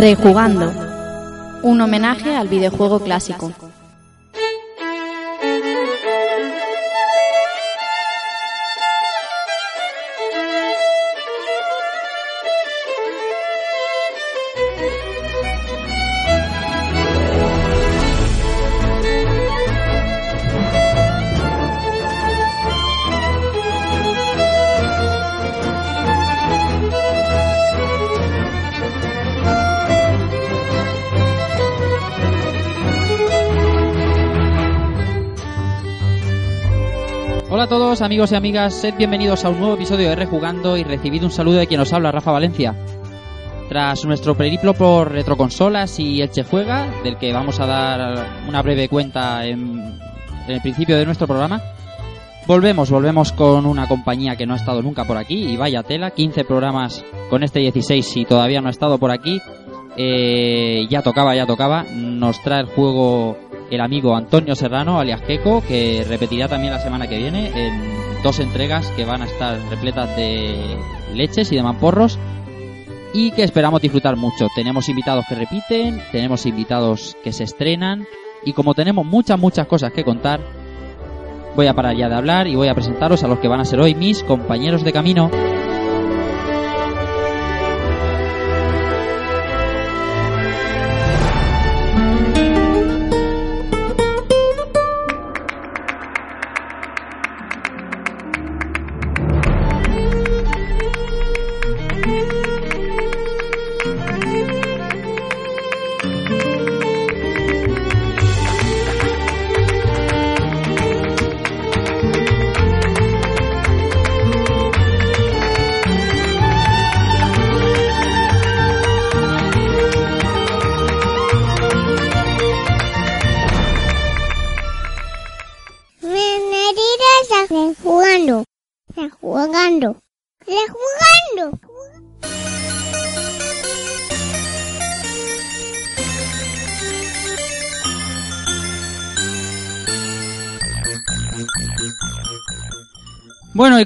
Rejugando. Un homenaje al videojuego clásico. Todos amigos y amigas, sed bienvenidos a un nuevo episodio de Rejugando y recibid un saludo de quien os habla, Rafa Valencia. Tras nuestro periplo por retroconsolas y Elche Juega, del que vamos a dar una breve cuenta en, en el principio de nuestro programa, volvemos, volvemos con una compañía que no ha estado nunca por aquí, y vaya tela, 15 programas con este 16 y todavía no ha estado por aquí, eh, ya tocaba, ya tocaba, nos trae el juego el amigo Antonio Serrano, alias Keco, que repetirá también la semana que viene en dos entregas que van a estar repletas de leches y de mamporros y que esperamos disfrutar mucho. Tenemos invitados que repiten, tenemos invitados que se estrenan y como tenemos muchas, muchas cosas que contar, voy a parar ya de hablar y voy a presentaros a los que van a ser hoy mis compañeros de camino.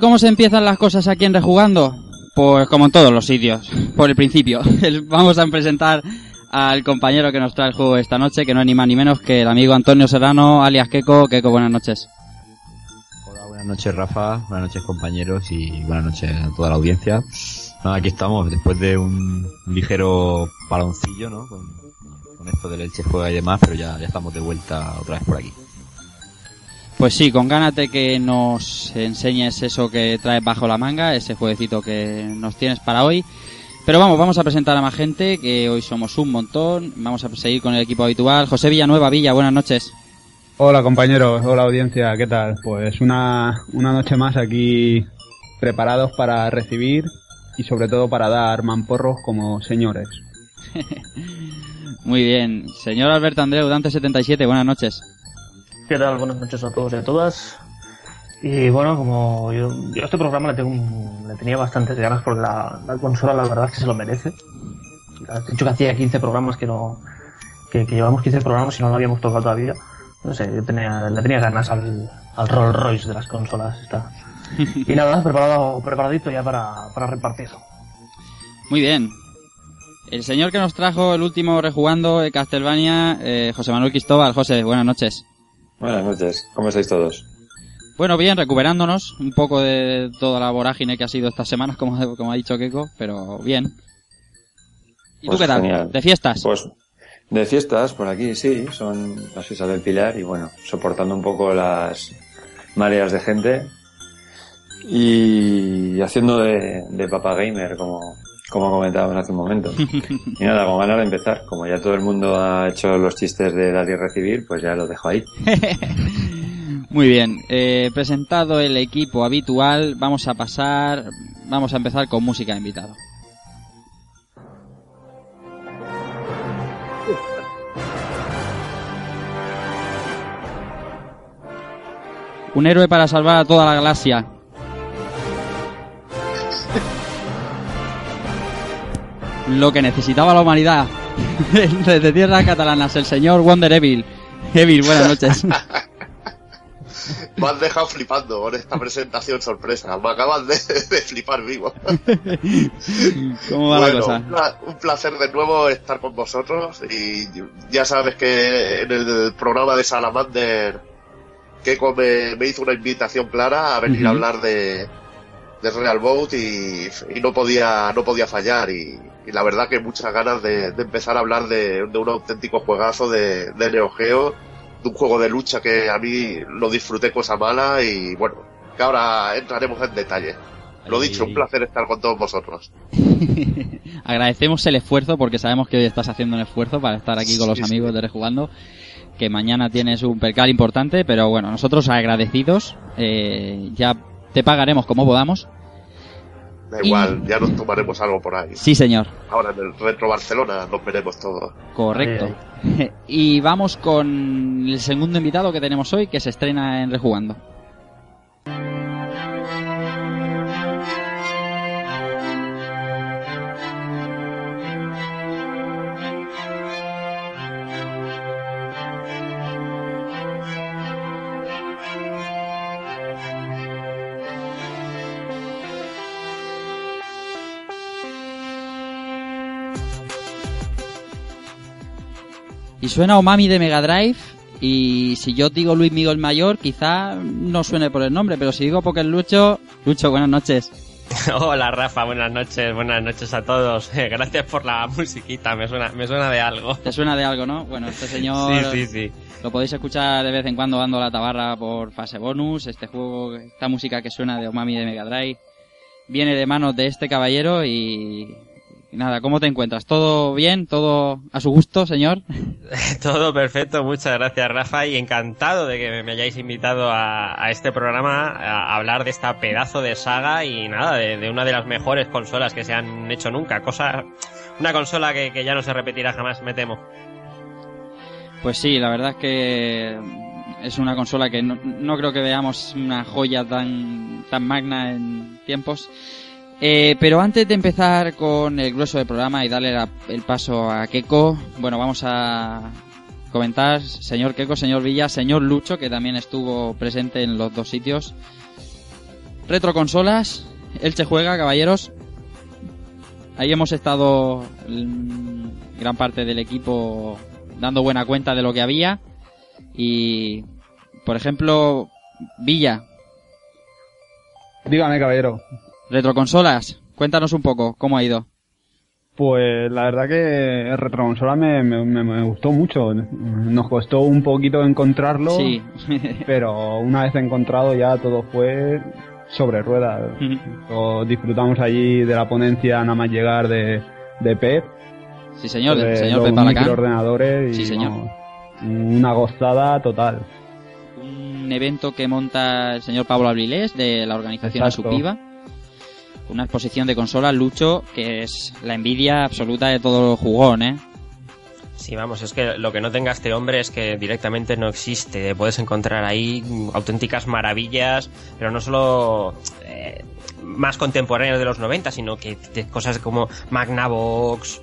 Cómo se empiezan las cosas aquí en Rejugando? Pues como en todos los sitios, por el principio. Vamos a presentar al compañero que nos trae el juego esta noche, que no es ni más ni menos que el amigo Antonio Serrano, alias Keco. Keco, buenas noches. Hola, buenas noches Rafa, buenas noches compañeros y buenas noches a toda la audiencia. Aquí estamos después de un ligero paloncillo, ¿no? Con, con esto del Elche juega y demás, pero ya, ya estamos de vuelta otra vez por aquí. Pues sí, con ganas de que nos enseñes eso que traes bajo la manga, ese jueguecito que nos tienes para hoy. Pero vamos, vamos a presentar a más gente, que hoy somos un montón. Vamos a seguir con el equipo habitual. José Villanueva, Villa, buenas noches. Hola compañeros, hola audiencia, ¿qué tal? Pues una, una noche más aquí preparados para recibir y sobre todo para dar mamporros como señores. Muy bien. Señor Alberto Andreu, Dante77, buenas noches. ¿Qué tal? Buenas noches a todos y a todas. Y bueno, como yo, yo a este programa le, tengo un- le tenía bastantes ganas porque la, la consola la verdad es que se lo merece. Has dicho que hacía 15 programas que no... Que, que llevamos 15 programas y no lo habíamos tocado todavía. No sé, yo tenía, le tenía ganas al, al Rolls Royce de las consolas. Está. Y nada, preparado, preparadito ya para, para repartir. Muy bien. El señor que nos trajo el último rejugando de Castlevania, eh, José Manuel Cristóbal. José, buenas noches. Buenas noches, ¿cómo estáis todos? Bueno, bien, recuperándonos un poco de toda la vorágine que ha sido estas semanas, como, como ha dicho Keiko, pero bien. ¿Y tú Pues qué tal? genial. ¿De fiestas? Pues de fiestas por aquí, sí, son las fiestas del Pilar y bueno, soportando un poco las mareas de gente y haciendo de, de papá gamer como, como comentábamos hace un momento. Y nada, con ganas de empezar. Como ya todo el mundo ha hecho los chistes de dar y recibir, pues ya lo dejo ahí. Muy bien, eh, presentado el equipo habitual, vamos a pasar, vamos a empezar con música de invitado. Un héroe para salvar a toda la galaxia. Lo que necesitaba la humanidad. Desde tierras catalanas, el señor Wonder Evil. Evil, buenas noches. Me has dejado flipando con esta presentación sorpresa. Me acabas de, de flipar vivo. ¿Cómo va la Bueno, cosa? un pla- un placer de nuevo estar con vosotros y ya sabes que en el programa de Salamander Keiko me, me hizo una invitación clara a venir a hablar de, de Real Boat y, y no podía no podía fallar y, y la verdad que muchas ganas de, de empezar a hablar de, de un auténtico juegazo de, de Neo Geo, de un juego de lucha que a mí lo disfruté cosa mala y bueno, que ahora entraremos en detalle. Lo dicho, un placer estar con todos vosotros. Agradecemos el esfuerzo porque sabemos que hoy estás haciendo un esfuerzo para estar aquí con los Sí, sí. amigos de Rejugando. Que mañana tienes un percal importante, pero bueno, nosotros agradecidos. eh, ya te pagaremos como podamos. Da Y- igual, ya nos tomaremos algo por ahí. Sí, señor. Ahora en el Retro Barcelona nos veremos todos. Correcto. y vamos con el segundo invitado que tenemos hoy, que se estrena en Rejugando. Y suena Omami de Mega Drive. Y si yo digo Luis Miguel Mayor, quizá no suene por el nombre, pero si digo Poker Lucho, Lucho, buenas noches. Hola Rafa, buenas noches, buenas noches a todos. Gracias por la musiquita, me suena, me suena de algo. ¿Te suena de algo, no? Bueno, este señor Sí, sí, sí. lo podéis escuchar de vez en cuando dando la tabarra por fase bonus. Este juego, esta música que suena de Omami de Mega Drive, viene de manos de este caballero y... y nada, ¿cómo te encuentras? ¿Todo bien? ¿Todo a su gusto, señor? Todo perfecto, muchas gracias Rafa y encantado de que me hayáis invitado a, a este programa a hablar de esta pedazo de saga y nada, de, de una de las mejores consolas que se han hecho nunca, cosa, una consola que, que ya no se repetirá jamás, me temo. Pues sí, la verdad es que es una consola que no, no creo que veamos una joya tan, tan magna en tiempos. Eh, pero antes de empezar con el grueso del programa y darle el paso a Keiko, bueno, vamos a comentar, señor Keiko, señor Villa, señor Lucho, que también estuvo presente en los dos sitios. Retroconsolas, Elche juega, caballeros. Ahí hemos estado mm, gran parte del equipo dando buena cuenta de lo que había. Y, por ejemplo, Villa, Dígame, caballero. Retroconsolas, cuéntanos un poco cómo ha ido. Pues la verdad que Retroconsola me, me, gustó mucho. Nos costó un poquito encontrarlo, Sí. pero una vez encontrado ya todo fue sobre ruedas. Disfrutamos allí de la ponencia nada más llegar de, de Pep. Sí, señor, de señor los Pep microordenadores y Sí, señor. vamos, una gozada total. Un evento que monta el señor Pablo Avilés de la organización Exacto. Asupiva. Una exposición de consolas, Lucho, que es la envidia absoluta de todo jugón, ¿eh? Sí, vamos, es que lo que no tenga este hombre es que directamente no existe. Puedes encontrar ahí auténticas maravillas, pero no solo eh, más contemporáneas de los 90, sino que cosas como Magnavox,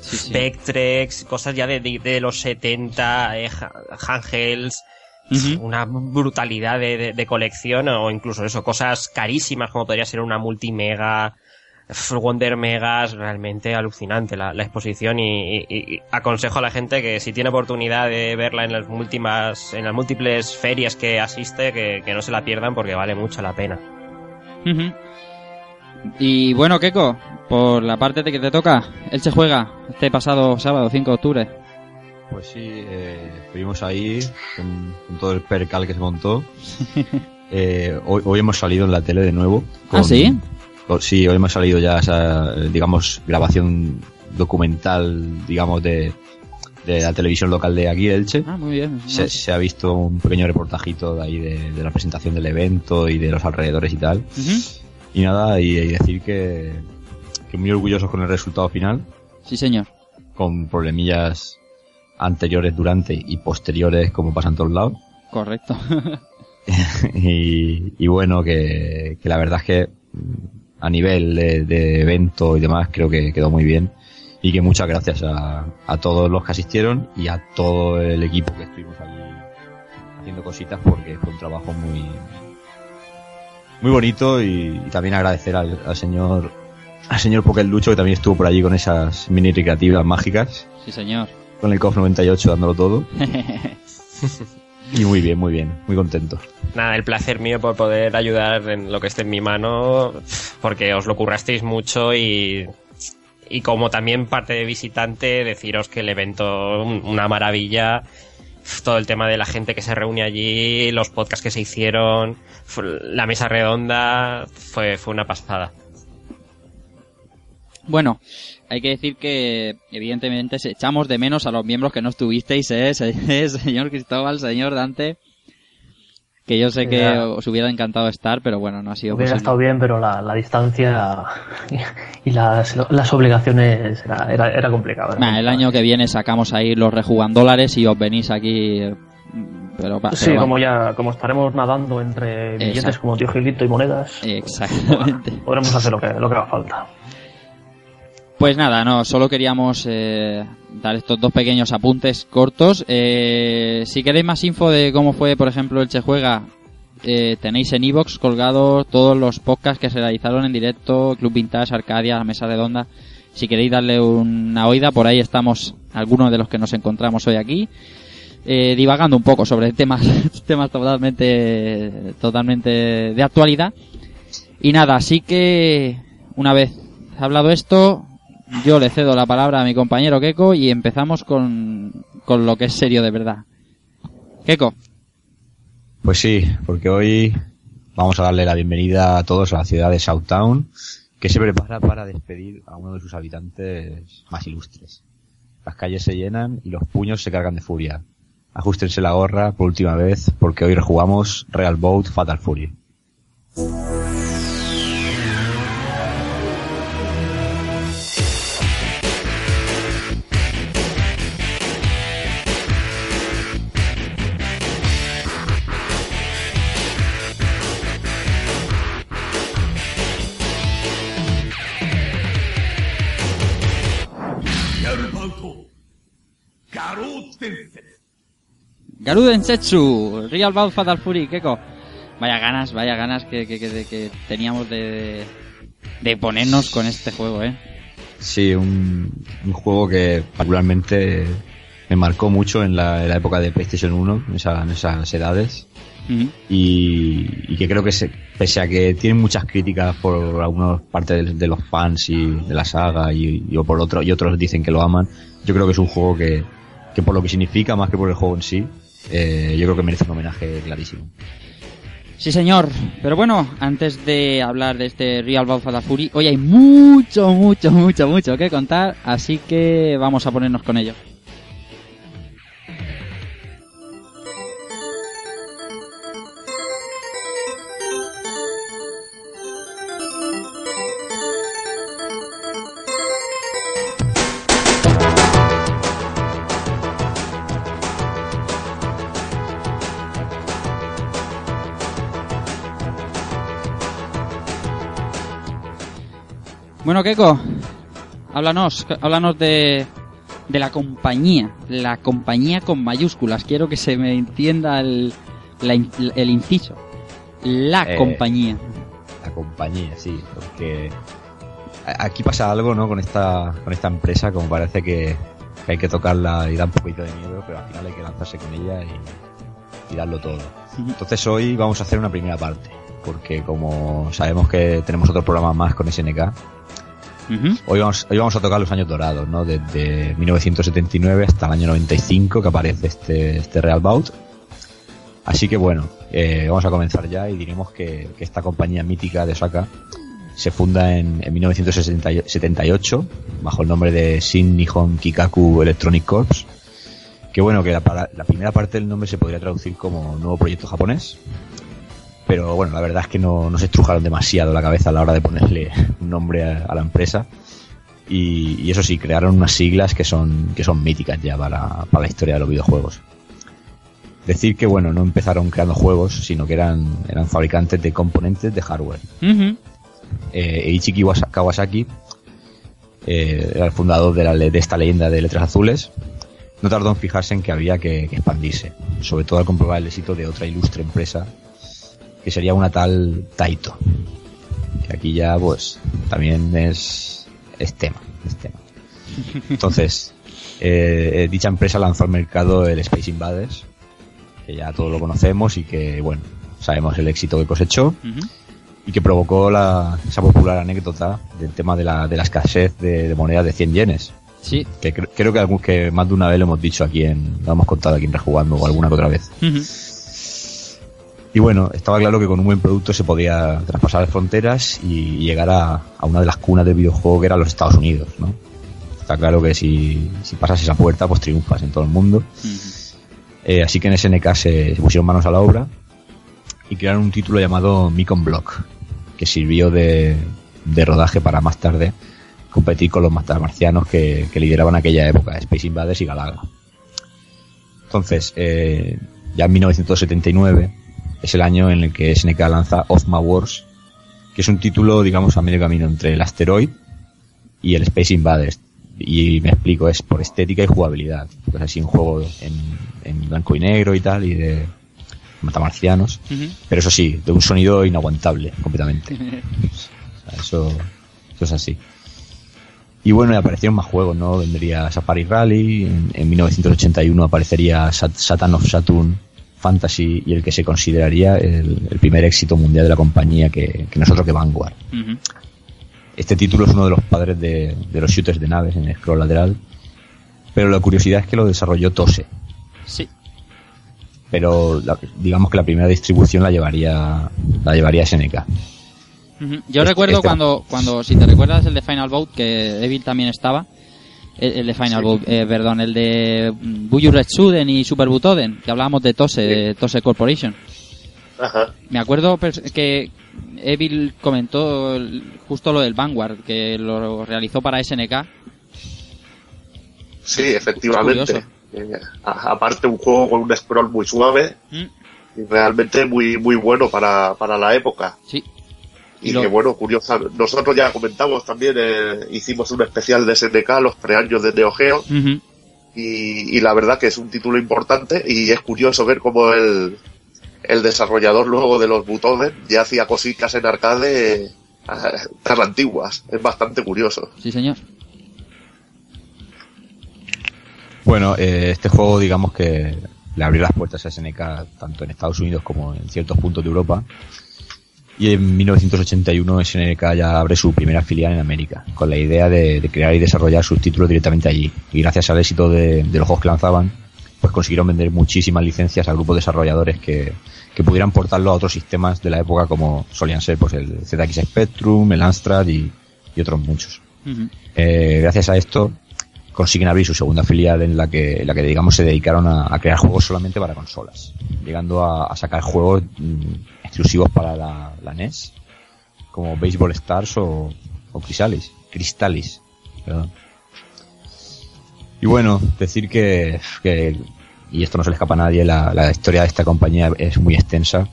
Sí, sí. Spectrex, cosas ya de, de- de los 70, eh, ha- una brutalidad de, de- de colección o incluso eso, cosas carísimas como podría ser una multimega, Wonder Megas, realmente alucinante la, la exposición y, y- y aconsejo a la gente que si tiene oportunidad de verla en las múltimas, en las múltiples ferias que asiste, que, que no se la pierdan porque vale mucho la pena. Y bueno, Keiko, por la parte de que te toca, él se juega este pasado sábado, 5 de octubre. Pues sí, eh, estuvimos ahí con, con todo el percal que se montó. Eh, hoy, hoy hemos salido en la tele de nuevo. ¿Ah, sí? con- sí, hoy hemos salido ya esa, digamos, grabación documental, digamos, de, de la televisión local de aquí, de Elche. Ah, muy bien. Se, se ha visto un pequeño reportajito de ahí de, de la presentación del evento y de los alrededores y tal. Y nada, y, y decir que, que muy orgullosos con el resultado final, Sí, señor. con problemillas anteriores, durante y posteriores, como pasa en todos lados. Correcto. y, y bueno, que, que la verdad es que mm, a nivel de, de evento y demás creo que quedó muy bien. Y que muchas gracias a, a todos los que asistieron y a todo el equipo que estuvimos allí, haciendo cositas porque fue un trabajo muy muy bonito y, y también agradecer al, al señor al señor Poker Lucho que también estuvo por allí con esas mini recreativas mágicas Sí, señor. Con el COF 98 dándolo todo y muy bien, muy bien, muy contento. Nada, el placer mío por poder ayudar en lo que esté en mi mano, porque os lo currasteis mucho y, y como también parte de visitante, deciros que el evento, un- una maravilla, todo el tema de la gente que se reúne allí, los podcasts que se hicieron, la mesa redonda, fue, fue una pasada. Bueno, hay que decir que evidentemente echamos de menos a los miembros que no estuvisteis, ¿eh? Se- señor Cristóbal, señor Dante, que yo sé que Ya. os hubiera encantado estar, pero bueno, no ha sido Hubiera posible. estado bien, pero la, la distancia y las, las obligaciones era, era, era complicado. era Nah, el año que viene sacamos ahí los rejugan dólares y os venís aquí, eh, pero, Sí, como ya como estaremos nadando entre billetes Exacto. como tío Gilito y monedas, Exactamente. podremos hacer lo que, lo que haga falta. Pues nada, no, solo queríamos eh, dar estos dos pequeños apuntes cortos. Eh, si queréis más info de cómo fue, por ejemplo, el Che Juega, eh, tenéis en iVoox colgados todos los podcasts que se realizaron en directo, Club Vintage, Arcadia, Mesa Redonda. Si queréis darle una oída, por ahí estamos algunos de los que nos encontramos hoy aquí. eh, divagando un poco sobre temas, temas totalmente, totalmente de actualidad. Y nada, así que una vez hablado esto, yo le cedo la palabra a mi compañero Keko y empezamos con, con lo que es serio de verdad. Keko, Pues sí, porque hoy vamos a darle la bienvenida a todos a la ciudad de Southtown, que se prepara para despedir a uno de sus habitantes más ilustres. Las calles se llenan y los puños se cargan de furia. Ajustense la gorra por última vez, porque hoy rejugamos Real Boat Fatal Fury. Garuden Setsu, Real Bout Fatal Fury, Keko. Vaya ganas, vaya ganas que, que, que, que teníamos de, de ponernos con este juego, eh. Sí, un, un juego que particularmente me marcó mucho en la, en la época de PlayStation 1, en, esa- en esas edades. Y, y que creo que se, pese a que tiene muchas críticas por algunas partes de, de los fans y de la saga y, y por otro, y otros dicen que lo aman, yo creo que es un juego que, que por lo que significa más que por el juego en sí, eh, yo creo que merece un homenaje clarísimo. Sí, señor. Pero bueno, antes de hablar de este Real Bout Fatal Fury, hoy hay mucho, mucho, mucho, mucho que contar, así que vamos a ponernos con ello. Bueno, Keko, háblanos, háblanos de, de la compañía, la compañía con mayúsculas. Quiero que se me entienda el, la el inciso. La Eh, compañía. La compañía, sí, porque aquí pasa algo, ¿no? Con esta, con esta empresa, como parece que, que hay que tocarla y da un poquito de miedo, pero al final hay que lanzarse con ella y, y darlo todo. Entonces hoy vamos a hacer una primera parte, porque como sabemos que tenemos otro programa más con SNK, Hoy vamos, hoy vamos a tocar los años dorados, ¿no? Desde 1979 hasta el año 95 que aparece este, este Real Bout. Así que bueno, eh, vamos a comenzar ya y diremos que, esta compañía mítica de Osaka se funda en, en 1978 bajo el nombre de Shin Nihon Kikaku Electronic Corps. Que bueno, que la primera parte del nombre se podría traducir como nuevo proyecto japonés. Pero bueno, la verdad es que no, no se estrujaron demasiado la cabeza a la hora de ponerle un nombre a, a la empresa. Y, y eso sí, crearon unas siglas que son, que son míticas ya para, para la historia de los videojuegos. Decir que bueno, no empezaron creando juegos, sino que eran, eran fabricantes de componentes de hardware. Ujú. Eh, Eiichi Kiwasa- Kawasaki eh, era el fundador de, la, de esta leyenda de letras azules. No tardó en fijarse en que había que, que expandirse. sobre todo al comprobar el éxito de otra ilustre empresa, que sería una tal Taito. Que aquí ya, pues, también es, es tema, es tema. Entonces, eh, dicha empresa lanzó al mercado el Space Invaders, que ya todos lo conocemos y que, bueno, sabemos el éxito que cosechó y que provocó la, esa popular anécdota del tema de la, de la escasez de, de monedas de 100 yenes. Sí. Que cre- creo que, algún, que más de una vez lo hemos dicho aquí en, lo hemos contado aquí en Rejugando o alguna que otra vez. Y bueno, estaba claro que con un buen producto se podía traspasar fronteras y llegar a, a una de las cunas del videojuego que eran los Estados Unidos, ¿no? Está claro que si, si pasas esa puerta, pues triunfas en todo el mundo. Eh, así que en SNK se, se pusieron manos a la obra y crearon un título llamado Micon Block, que sirvió de, de rodaje para más tarde competir con los marcianos que, que lideraban aquella época, Space Invaders y Galaga. Entonces, eh, ya en 1979 es el año en el que SNK lanza Ozma Wars, que es un título, digamos, a medio camino entre el Asteroid y el Space Invaders. Y me explico, es por estética y jugabilidad. Pues así un juego en, en blanco y negro y tal, y de matamarcianos. Pero eso sí, de un sonido inaguantable, completamente. O sea, eso, eso es así. Y bueno, y aparecieron más juegos, ¿no? Vendría Safari Rally, en, en 1981 aparecería Sat- Satan of Saturn Fantasy y el que se consideraría el, el primer éxito mundial de la compañía que, que no es otro que Vanguard. Este título es uno de los padres de, de los shooters de naves en el scroll lateral, pero la curiosidad es que lo desarrolló Tose, Sí. pero la- digamos que la primera distribución la llevaría la llevaría SNK. Yo Este- recuerdo este- cuando, cuando, si te recuerdas el de Final Bout, que Evil también estaba. El, el de Final Bout, eh, perdón, el de mm, Buyu Retsuden y Super Butoden, que hablábamos de Tose, de Tose Corporation. Ajá. Me acuerdo que Evil comentó justo lo del Vanguard, que lo realizó para SNK. Sí, efectivamente. Eh, aparte un juego con un scroll muy suave Mm, y realmente muy muy bueno para, para la época. Sí. Y, Y lo- que bueno, curiosa, nosotros ya comentamos también, eh, hicimos un especial de SNK los preaños de Neo Geo y, y la verdad que es un título importante y es curioso ver cómo el, el desarrollador luego de los Butoden ya hacía cositas en arcade eh, tan antiguas. Es bastante curioso. Sí, señor. Bueno, eh, este juego digamos que le abrió las puertas a SNK tanto en Estados Unidos como en ciertos puntos de Europa. Y en 1981 SNK ya abre su primera filial en América, con la idea de, de crear y desarrollar sus títulos directamente allí. Y gracias al éxito de, de los juegos que lanzaban, pues consiguieron vender muchísimas licencias a grupos desarrolladores que, que pudieran portarlo a otros sistemas de la época como solían ser pues el ZX Spectrum, el Amstrad y, y otros muchos. Eh, gracias a esto consiguen abrir su segunda filial en la que, en la que digamos se dedicaron a, a crear juegos solamente para consolas, llegando a, a sacar juegos mm, exclusivos para la, la NES, como Baseball Stars o, o Crystalis, Crystalis, perdón. Y bueno, decir que, que, y esto no se le escapa a nadie, la, la historia de esta compañía es muy extensa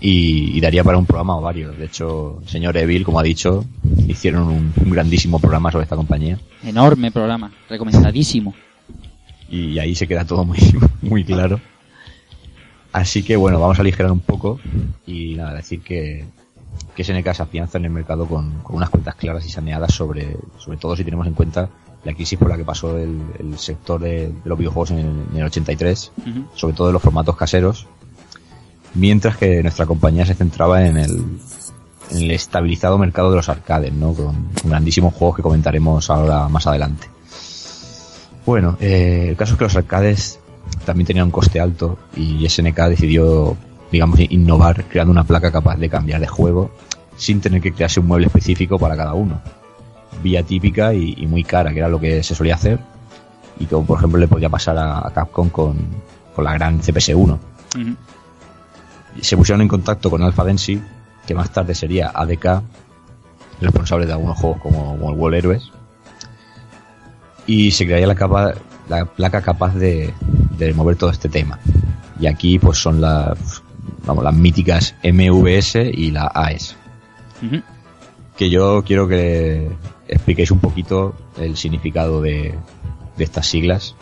y, y daría para un programa o varios. De hecho, el señor Evil, como ha dicho, hicieron un, un grandísimo programa sobre esta compañía Enorme programa, recomendadísimo. y ahí se queda todo muy, muy claro. Así que bueno, vamos a aligerar un poco y nada, decir que, que SNK se afianza en el mercado con, con unas cuentas claras y saneadas sobre, sobre todo si tenemos en cuenta la crisis por la que pasó el, el sector de, de los videojuegos en el, en el 83, Ujú. sobre todo en los formatos caseros, mientras que nuestra compañía se centraba en el, en el estabilizado mercado de los arcades, ¿no? Con, con grandísimos juegos que comentaremos ahora más adelante. Bueno, eh, el caso es que los arcades también tenían un coste alto y SNK decidió, digamos, innovar creando una placa capaz de cambiar de juego sin tener que crearse un mueble específico para cada uno. Vía típica y, y muy cara, que era lo que se solía hacer y que, por ejemplo, le podía pasar a, Capcom con, con la gran CPS-1. Ujú. Se pusieron en contacto con Alpha Densi, que más tarde sería ADK, responsable de algunos juegos como, como el World Heroes, y se crearía la, capa, la placa capaz de, de mover todo este tema. Y aquí pues son las, vamos, las míticas MVS y la AES. Que yo quiero que expliquéis un poquito el significado de, de estas siglas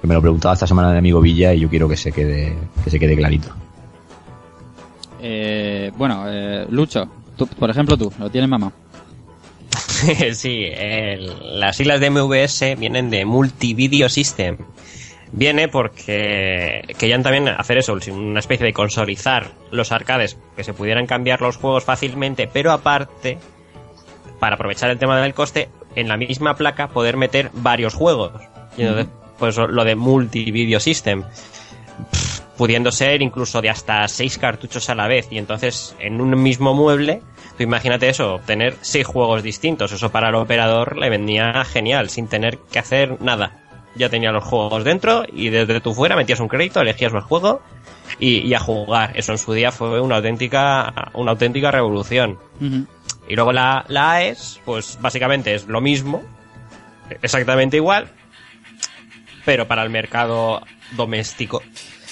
Que me lo preguntaba esta semana mi amigo Villa y yo quiero que se quede, que se quede clarito. Eh, bueno, eh, Lucho, tú, por ejemplo tú, lo tienes mamá. Sí, el- las siglas de MVS vienen de Multivideo System. Viene porque querían también hacer eso, una especie de consolizar los arcades, que se pudieran cambiar los juegos fácilmente, pero aparte, para aprovechar el tema del coste, en la misma placa poder meter varios juegos. Y entonces, pues lo de Multivideo System pff, pudiendo ser incluso de hasta seis cartuchos a la vez. Y entonces en un mismo mueble tú imagínate eso tener seis juegos distintos. Eso para el operador le venía genial sin tener que hacer nada. Ya tenía los juegos dentro y desde tu fuera metías un crédito elegías el juego y, y a jugar. Eso en su día fue una auténtica una auténtica revolución. Y luego la, la AES, pues básicamente es lo mismo, exactamente igual, pero para el mercado doméstico.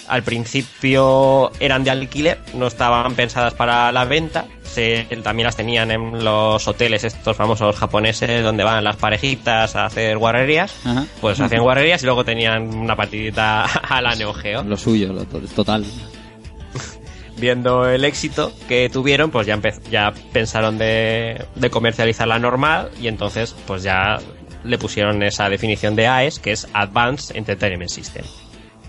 Al principio eran de alquiler, no estaban pensadas para la venta. Se, también las tenían en los hoteles estos famosos japoneses donde van las parejitas a hacer guarrerías. Ajá. Pues hacían guarrerías y luego tenían una partidita a la Neo Geo Lo suyo, lo to- total. viendo el éxito que tuvieron, pues ya, ya pensaron de, de comercializar la normal y entonces pues ya le pusieron esa definición de AES que es Advanced Entertainment System.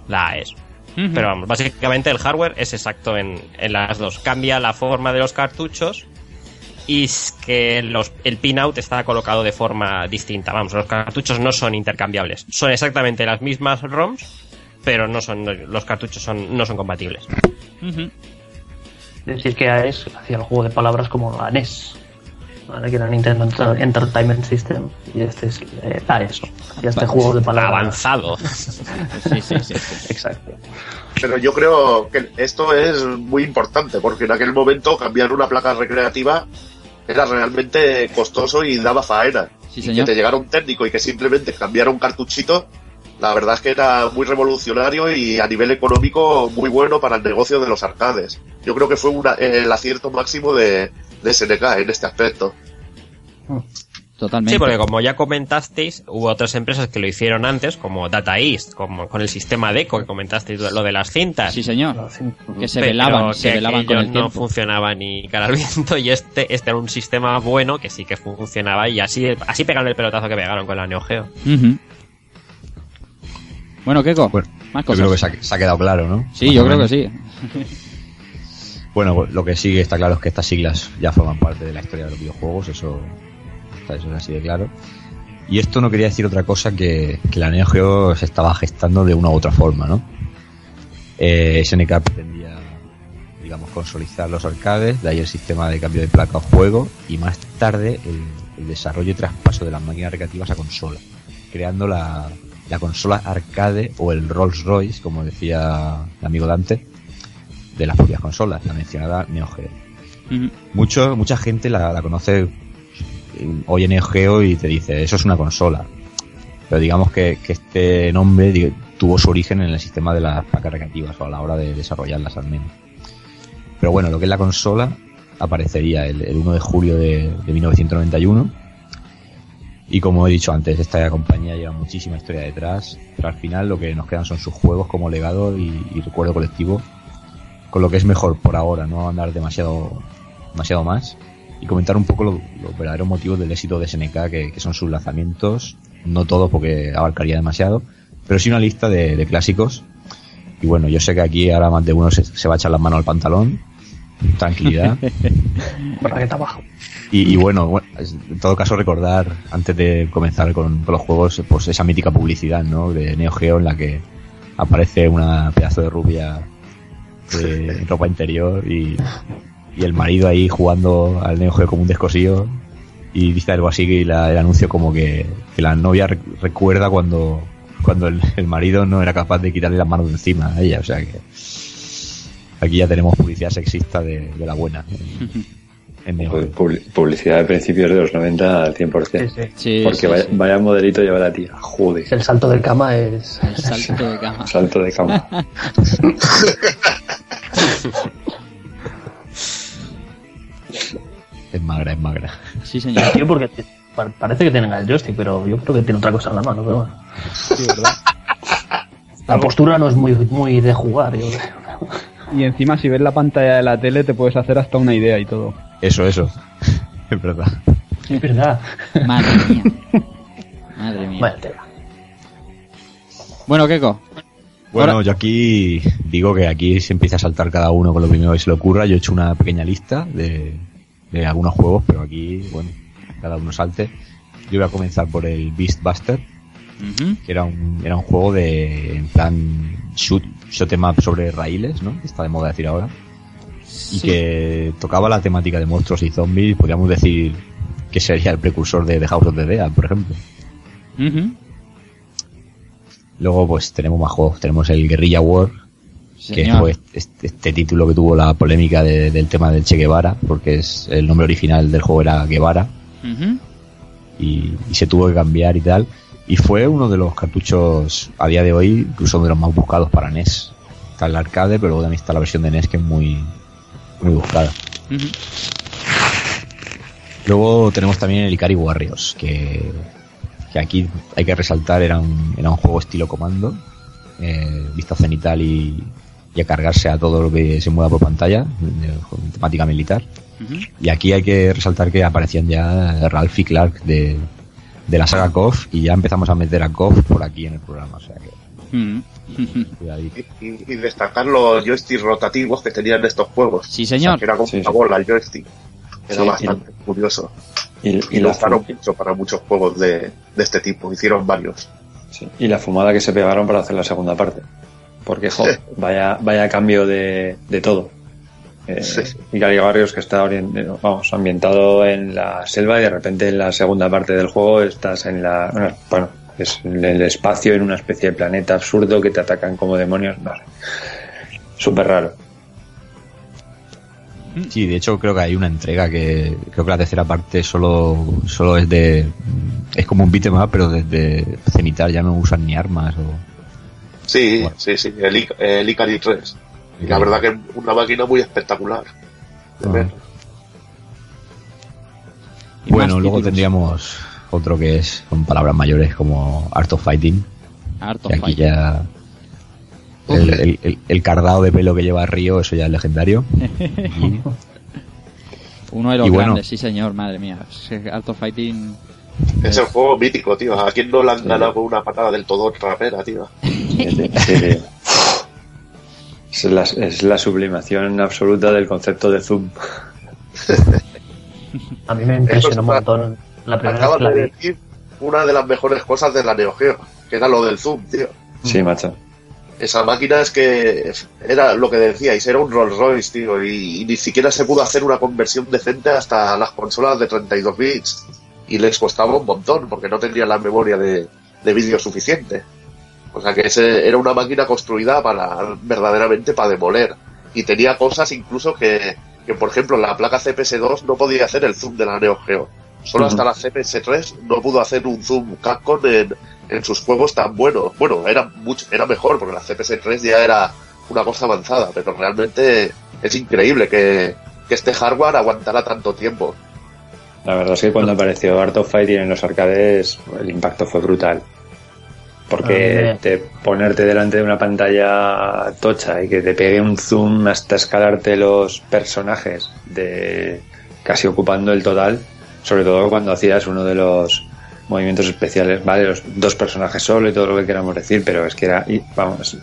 La AES. Pero vamos, básicamente el hardware es exacto en, en las dos. Cambia la forma de los cartuchos y es que los, el pinout está colocado de forma distinta. Vamos, los cartuchos no son intercambiables. Son exactamente las mismas ROMs, pero no son los cartuchos son, no son compatibles. Es decir, que AES hacía el juego de palabras como la NES, ¿vale? que era Nintendo Enter- Entertainment System, y este es eh, AES. Y este juego de palabras. Avanzado. Sí, sí, sí. sí. Exacto. Pero yo creo que esto es muy importante, porque en aquel momento cambiar una placa recreativa era realmente costoso y daba faena. Sí, y que te llegara un técnico y que simplemente cambiara un cartuchito, la verdad es que era muy revolucionario y a nivel económico muy bueno para el negocio de los arcades. Yo creo que fue una- el acierto máximo de, de SNK en este aspecto. Totalmente. Sí, porque como ya comentasteis, hubo otras empresas que lo hicieron antes, como Data East, como con el sistema Deco que comentasteis lo de las cintas. Sí, señor. Que se Pero velaban, que se velaban con el no tiempo. funcionaba ni cara al viento y este, este era un sistema bueno que sí que funcionaba y así, así pegaron el pelotazo que pegaron con la Neo Geo. Ujú. Bueno, Keiko, Bueno, más Yo cosas. creo que se ha, se ha quedado claro, ¿no? Sí, Más yo creo que sí. Bueno, lo que sí está claro es que estas siglas ya forman parte de la historia de los videojuegos, eso, eso es así de claro. Y esto no quería decir otra cosa que, la Neo Geo se estaba gestando de una u otra forma, ¿no? Eh, SNK pretendía, digamos, consolidar los arcades, de ahí el sistema de cambio de placa o juego, y más tarde el, desarrollo y traspaso de las máquinas recreativas a consola, creando la consola arcade o el Rolls Royce, como decía el amigo Dante, de las propias consolas, la mencionada Neo Geo. Mucho, mucha gente la, la conoce hoy en Neo Geo y te dice, eso es una consola. Pero digamos que, que este nombre tuvo su origen en el sistema de las placas recreativas o a la hora de desarrollarlas al menos. Pero bueno, lo que es la consola aparecería el, el 1 de julio de, de 1991. Y como he dicho antes, esta compañía lleva muchísima historia detrás, pero al final lo que nos quedan son sus juegos como legado y, y recuerdo colectivo con lo que es mejor por ahora, no andar demasiado, demasiado más y comentar un poco lo- los verdaderos motivos del éxito de SNK, que, que son sus lanzamientos, no todos porque abarcaría demasiado, pero sí una lista de, de clásicos. Y bueno, yo sé que aquí ahora más de uno se, se va a echar las manos al pantalón, tranquilidad. Y, y bueno, en todo caso recordar, antes de comenzar con, con los juegos, pues esa mítica publicidad, ¿no? De Neo Geo en la que aparece una pedazo de rubia de ropa interior y, y el marido ahí jugando al Neo Geo como un descosío y dice algo así y la- el anuncio como que, que la novia re- recuerda cuando cuando el, el marido no era capaz de quitarle las manos de encima a ella, o sea que aquí ya tenemos publicidad sexista de, de la buena en, en. Publi- Publicidad de principios de los 90 al 100%. Sí, sí. Sí, Porque sí, vaya, sí. vaya modelito lleva la tía. Joder. El salto de cama es. El salto de cama. Salto de cama. Es magra, es magra. Sí, señor. Tío, porque te- pa- parece que tienen el joystick, pero yo creo que tiene otra cosa en la mano, pero bueno. La postura no es muy, muy de jugar, yo creo. Y encima si ves la pantalla de la tele te puedes hacer hasta una idea y todo. Eso, eso. es verdad. Es verdad. Madre mía. Madre mía. Bueno, Keiko. Bueno, Ahora- yo aquí digo que aquí se empieza a saltar cada uno con lo primero que se le ocurra. Yo he hecho una pequeña lista de, de algunos juegos, pero aquí, bueno, cada uno salte. Yo voy a comenzar por el Beast Buster, Ujú. que era un, era un juego de, en plan, shoot, shoot em up sobre raíles, ¿no? Que Está de moda decir ahora. Y que tocaba la temática de monstruos y zombies, podríamos decir que sería el precursor de The House of the Dead, por ejemplo. Luego, pues tenemos más juegos. Tenemos el Guerrilla War, que fue este, este título que tuvo la polémica de- del tema del Che Guevara, porque es el nombre original del juego era Guevara y, y se tuvo que cambiar y tal. Y fue uno de los cartuchos a día de hoy, incluso uno de los más buscados para NES. Está el arcade, pero luego también está la versión de NES que es muy, muy buscada. Luego tenemos también el Ikari Warriors, que, que aquí hay que resaltar, era un, era un juego estilo comando, eh, vista cenital y, y a cargarse a todo lo que se mueva por pantalla, de- con temática militar. Y aquí hay que resaltar que aparecían ya Ralph y Clark de, de la saga KOF y ya empezamos a meter a KOF por aquí en el programa. O sea que, cuidadito. Y, y- y destacar los joysticks rotativos que tenían estos juegos. Sí, señor. O sea, que era como Sí, una sí. bola el joystick. Era Sí, bastante curioso. Y, Y, y lo la, usaron fu- mucho para muchos juegos de, de este tipo. Hicieron varios. sí, y la fumada que se pegaron para hacer la segunda parte. Porque, jo, vaya, vaya cambio de, de todo. Eh, Sí. y Gary Barrios que está eh, vamos, ambientado en la selva y de repente en la segunda parte del juego estás en la... Bueno, es en el espacio, en una especie de planeta absurdo que te atacan como demonios. No sé. Súper raro. Sí, de hecho creo que hay una entrega que creo que la tercera parte solo solo es de es como un beat'em up pero desde cenital ya no usan ni armas o Sí, Bueno. sí, sí. El, Ic- el Ikari 3. Y la verdad que es una máquina muy espectacular. de Ah. ver. Bueno luego títulos. tendríamos otro que es con palabras mayores como Art of Fighting Art of que aquí Fight. ya el, el, el- el cardado de pelo que lleva Río eso ya es legendario Uno de los Y bueno. grandes, sí señor, madre mía. Art of Fighting. Es el juego mítico, tío. ¿A quién no le han ganado con una patada del todo rapera, tío? Sí, sí. Es la, es la sublimación absoluta del concepto de Zoom. A mí me impresionó un montón la primera vez Acabas que la de decir una de las mejores cosas de la Neo Geo, que era lo del zoom, tío. Sí, macho. Esa máquina es que era lo que decíais, era un Rolls Royce, tío, y, y ni siquiera se pudo hacer una conversión decente hasta las consolas de 32 bits. Y les costaba un montón, porque no tenían la memoria de, de vídeo suficiente. O sea que ese era una máquina construida para verdaderamente para demoler. Y tenía cosas incluso que, que por ejemplo, la placa CPS2 no podía hacer el zoom de la Neo Geo. Solo hasta la CPS3 no pudo hacer un zoom Capcom en, en sus juegos tan buenos. Bueno, era mucho, era mejor porque la CPS3 ya era una cosa avanzada, pero realmente es increíble que, que este hardware aguantara tanto tiempo. La verdad es que cuando apareció Art of Fighting en los arcades, el impacto fue brutal. Porque Ah, te, ponerte delante de una pantalla tocha y que te pegue un zoom hasta escalarte los personajes de casi ocupando el total, sobre todo cuando hacías uno de los movimientos especiales, vale, los dos personajes solo y todo lo que queramos decir, pero es que era, vamos,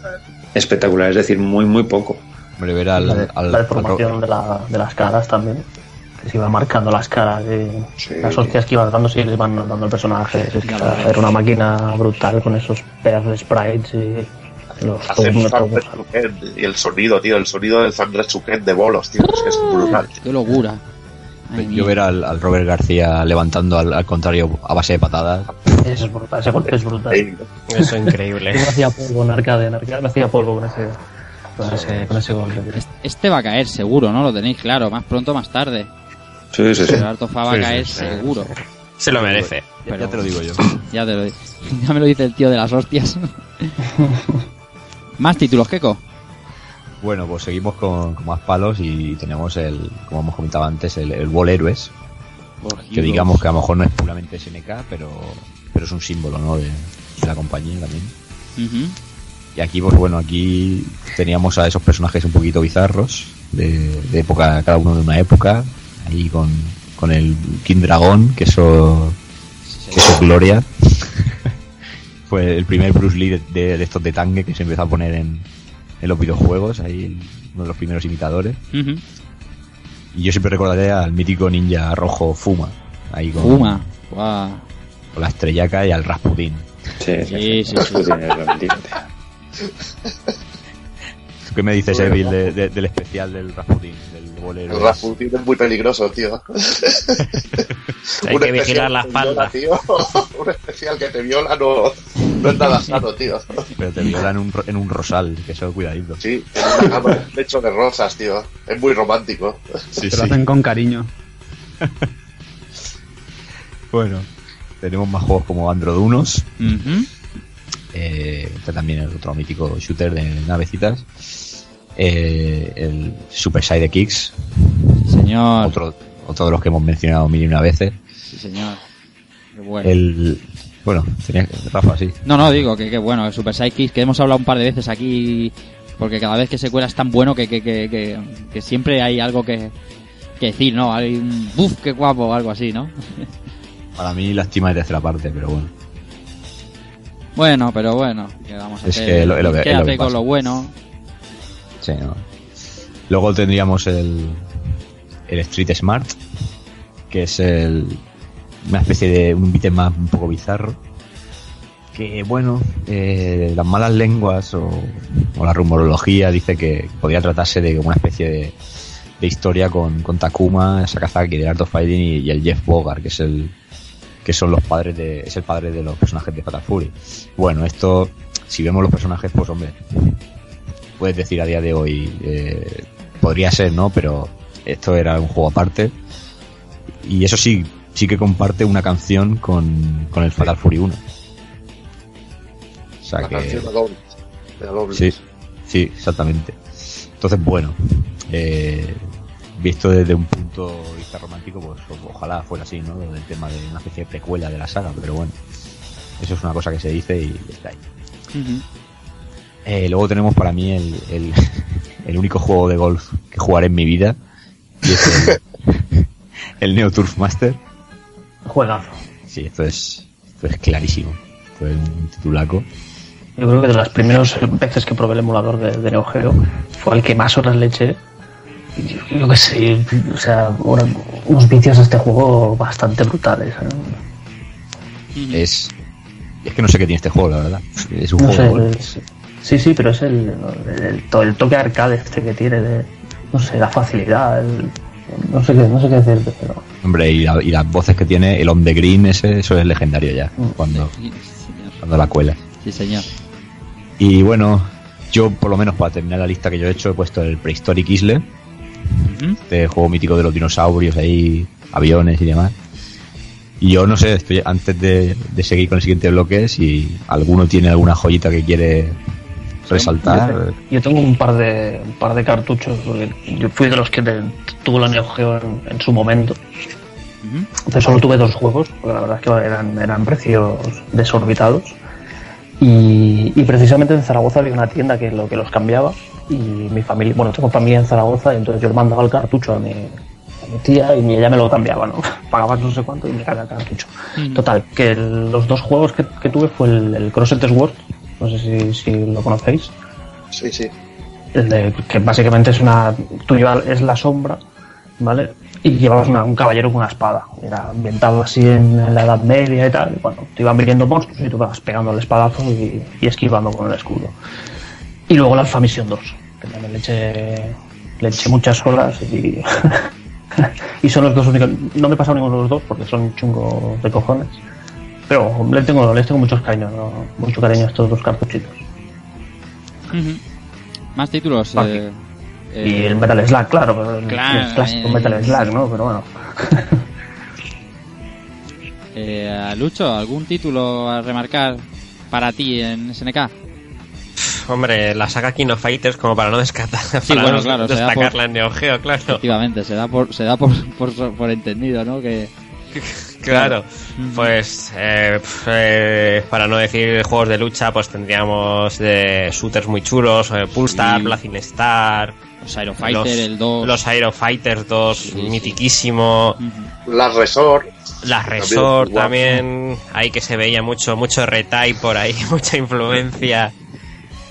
espectacular, es decir, muy, muy poco. hombre, ver al, La, de- al- la al- deformación de, la- de las caras también. Que se iba marcando las caras. y Sí. Las hostias que iban dando, sí, les iban dando el personaje. Era una máquina brutal con esos pedazos de sprites y los y el sonido, tío, el sonido del Thunder Chuken de bolos, tío, es que es brutal. Qué locura. Ay, yo ver al, al Robert García levantando al, al contrario a base de patadas Eso es brutal, ese golpe es brutal. Eso es increíble. Yo me hacía polvo en arcade, en arcade me hacía polvo con ese, con ese, con ese golpe. Este va a caer seguro, ¿no? Lo tenéis claro, más pronto más tarde. Sí, sí, sí. Pero Art of Fight va a Sí, sí, caer sí. seguro. Se lo merece. ya, Pero- ya te lo digo yo Ya, te lo, ya me lo dice el tío de las hostias. más títulos, Keiko. Bueno, pues seguimos con, con más palos y tenemos el, como hemos comentado antes, el, el Ball Héroes, que digamos que a lo mejor no es puramente SNK, pero, pero es un símbolo, ¿no? De, de la compañía también. Y aquí, pues bueno, aquí teníamos a esos personajes un poquito bizarros, de, de época, cada uno de una época, ahí con, con el King Dragon, que eso, que eso gloria. Fue el primer Bruce Lee de, de- de estos de tanque que se empezó a poner en, en los videojuegos, ahí uno de los primeros imitadores. Y yo siempre recordaré al mítico ninja rojo Fuma, ahí con, Fuma. Guau. con la estrellaca y al Rasputin. Sí, Sí, sí, sí. Rasputin es Rasputin, tío. ¿Tú qué me dices, Evil, de- de- del especial del Rasputin, del bolero? El Rasputin es muy peligroso, tío. Hay que vigilar la viola, espalda. tío. Un especial que te viola no, no es nada sano, tío. Pero te viola en un, ro- en un rosal, que eso cuidadito. Sí, en una cama hecho de rosas, tío. Es muy romántico. Sí, Te lo hacen con cariño. Bueno, tenemos más juegos como Androdunos, Ujú. eh, este también es otro mítico shooter de navecitas. Eh, el Super Side Kicks, Sí, señor. otro, otro de los que hemos mencionado mil y una veces. Sí, señor. Qué bueno. El, bueno, tenía, Rafa, sí. No, no, digo que, que bueno, el Super Sidekick, que hemos hablado un par de veces aquí, porque cada vez que se cuela es tan bueno que, que, que, que, siempre hay algo que, que decir, ¿no? Hay un buf, qué guapo, o algo así, ¿no? Para mí lástima de tercera parte, pero bueno. Bueno, pero bueno, ¿qué vamos a Es hacer? que lo- es lo que- es lo Quédate que con pasa. lo bueno. Luego tendríamos el, el Street Smart, que es el, una especie de un beat'em más un poco bizarro. Que bueno, eh, las malas lenguas o, la rumorología dice que podría tratarse de una especie de, historia con, con Takuma, Sakazaki de Art Fighting y, y el Jeff Bogart, que es el que son los padres de es el padre de los personajes de Fatal Fury. Bueno, esto si vemos los personajes, pues hombre, puedes decir a día de hoy, eh, podría ser, ¿no? Pero esto era un juego aparte. Y eso sí, sí que comparte una canción con, con el Fatal Fury 1. O sea La que... canción de doble. De doble. Sí, sí, exactamente. Entonces, bueno, eh, visto desde un punto de vista romántico, pues o- ojalá fuera así, ¿no? Del tema de una especie de precuela de la saga, pero bueno, eso es una cosa que se dice y está ahí. Eh, luego tenemos para mí el, el, el único juego de golf que jugaré en mi vida. Y es el, el Neo Turf Master. Juegazo. Sí, esto es, esto es clarísimo. Fue un titulaco. Yo creo que de las primeras veces que probé el emulador de, de Neo Geo fue el que más horas le eché. Yo, yo qué sé, o sea, unos vicios de este juego bastante brutales. ¿eh? Es, es que no sé qué tiene este juego, la verdad. Es un No juego de sé, golf. Sí, sí, pero es el, el, to- el toque arcade este que tiene de, no sé, la facilidad, el- no sé qué, no sé qué decirte, pero Hombre, y, la- y las voces que tiene, el on the green ese, eso es legendario ya, Mm. cuando, Sí, cuando la cuela. Sí, señor. Y bueno, yo por lo menos para terminar la lista que yo he hecho he puesto el Prehistoric Isle, este juego mítico de los dinosaurios ahí, aviones y demás. Y yo no sé, estoy antes de, de seguir con el siguiente bloque, si alguno tiene alguna joyita que quiere resaltar. Yo, yo tengo un par de un par de cartuchos, porque yo fui de los que te- tuvo la Neo Geo en, en su momento. Entonces solo tuve dos juegos, porque la verdad es que eran, eran precios desorbitados. Y, y precisamente en Zaragoza había una tienda que lo que los cambiaba. Y mi familia, bueno, tengo familia en Zaragoza, y entonces yo le mandaba el cartucho a mi, a mi tía y mi- ella me lo cambiaba, ¿no? Pagabas no sé cuánto y me cambiaba el cartucho. Ujú. Total, que el- los dos juegos que, que tuve fue el, el Crossed Sword, no sé si, si lo conocéis. Sí, sí. El de, que básicamente es una. Tú llevas, es la sombra, ¿vale? Y llevabas una- un caballero con una espada. Era ambientado así en, en la Edad Media y tal. Y bueno, te iban viniendo monstruos y tú vas pegando el espadazo y, y esquivando con el escudo. Y luego la Alpha Mission 2, que también le eché, le eché muchas horas y. y son los dos únicos. No me he pasado ninguno de los dos porque son chungos de cojones. Pero le tengo, les tengo muchos cariños, ¿no? mucho cariño a estos dos cartuchitos. Más títulos. Eh, Y eh, el Metal Slug, claro, el- Claro, el clásico eh, Metal Slug, ¿no? Pero bueno. eh, Lucho, ¿algún título a remarcar para ti en SNK? Hombre, la saga King of Fighters como para no descartar, para bueno, no claro, se da destacarla por- en Neo Geo, claro. Efectivamente, se da por, se da por, por, por entendido, ¿no? Que, Claro, pues eh, eh, para no decir juegos de lucha, pues tendríamos de shooters muy chulos, eh, Pulstar, Sí. Blazing Star, Los Aero Fighter, el 2. los Aero Fighters 2, Sí, sí. mitiquísimo, Las Resort. las También, Resort guapo. también, ahí que se veía mucho, mucho R-Type por ahí, mucha influencia.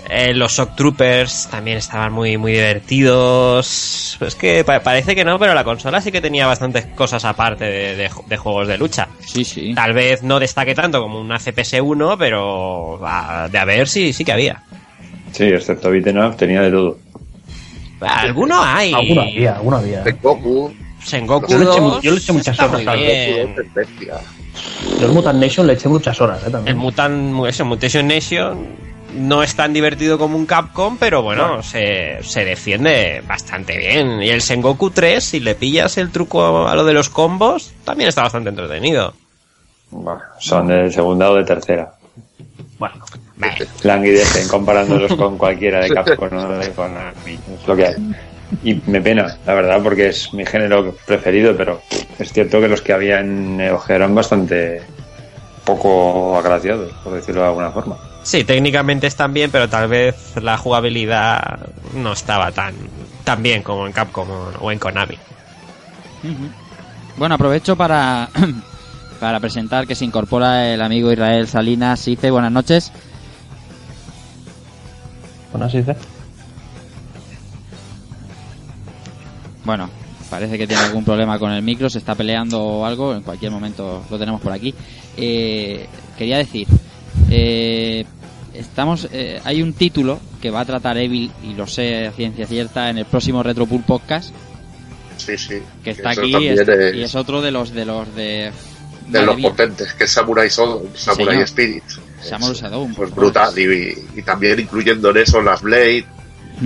Eh, los Shock Troopers también estaban muy, muy divertidos. Es que pa- parece que no, pero la consola sí que tenía bastantes cosas aparte de, de- de juegos de lucha. Sí, sí. Tal vez no destaque tanto como una CPS-1, pero ah, de haber sí, sí que había. Sí, excepto Beaten Up, tenía de todo. Alguno hay. Alguno había, alguno había. Goku. Sengoku Yo le eché mu- 2 yo le eché muchas horas al el Mutant Nation le eché muchas horas, eh, El también. Mutant, eso, Mutation Nation no es tan divertido como un Capcom, pero bueno, se, se defiende bastante bien. Y el Sengoku 3, si le pillas el truco a lo de los combos, también está bastante entretenido. Bueno, son de segunda o de tercera. Bueno, Vale. Languidecen comparándolos con cualquiera de Capcom o de Konami. Es lo que hay. Y me pena, la verdad, porque es mi género preferido, pero es cierto que los que había en Neo Geo eran bastante poco agraciados, por decirlo de alguna forma. Sí, técnicamente están bien, pero tal vez la jugabilidad no estaba tan, tan bien como en Capcom o- en Konami. Bueno, aprovecho para, para presentar que se incorpora el amigo Israel Salinas. Buenas noches. bueno, así dice. Bueno, parece que tiene algún problema con el micro, se está peleando o algo, en cualquier momento lo tenemos por aquí. Eh, quería decir, eh, estamos, eh, hay un título que va a tratar Evil, y lo sé a ciencia cierta, en el próximo Retropool Podcast, Sí, sí. que está aquí también es- es y es otro de los de los de... los mía, potentes, que es Samurai Soul, Samurai Señor. Spirit. Samurai Shodown, Pues brutal. Y, y también incluyendo en eso las Blade.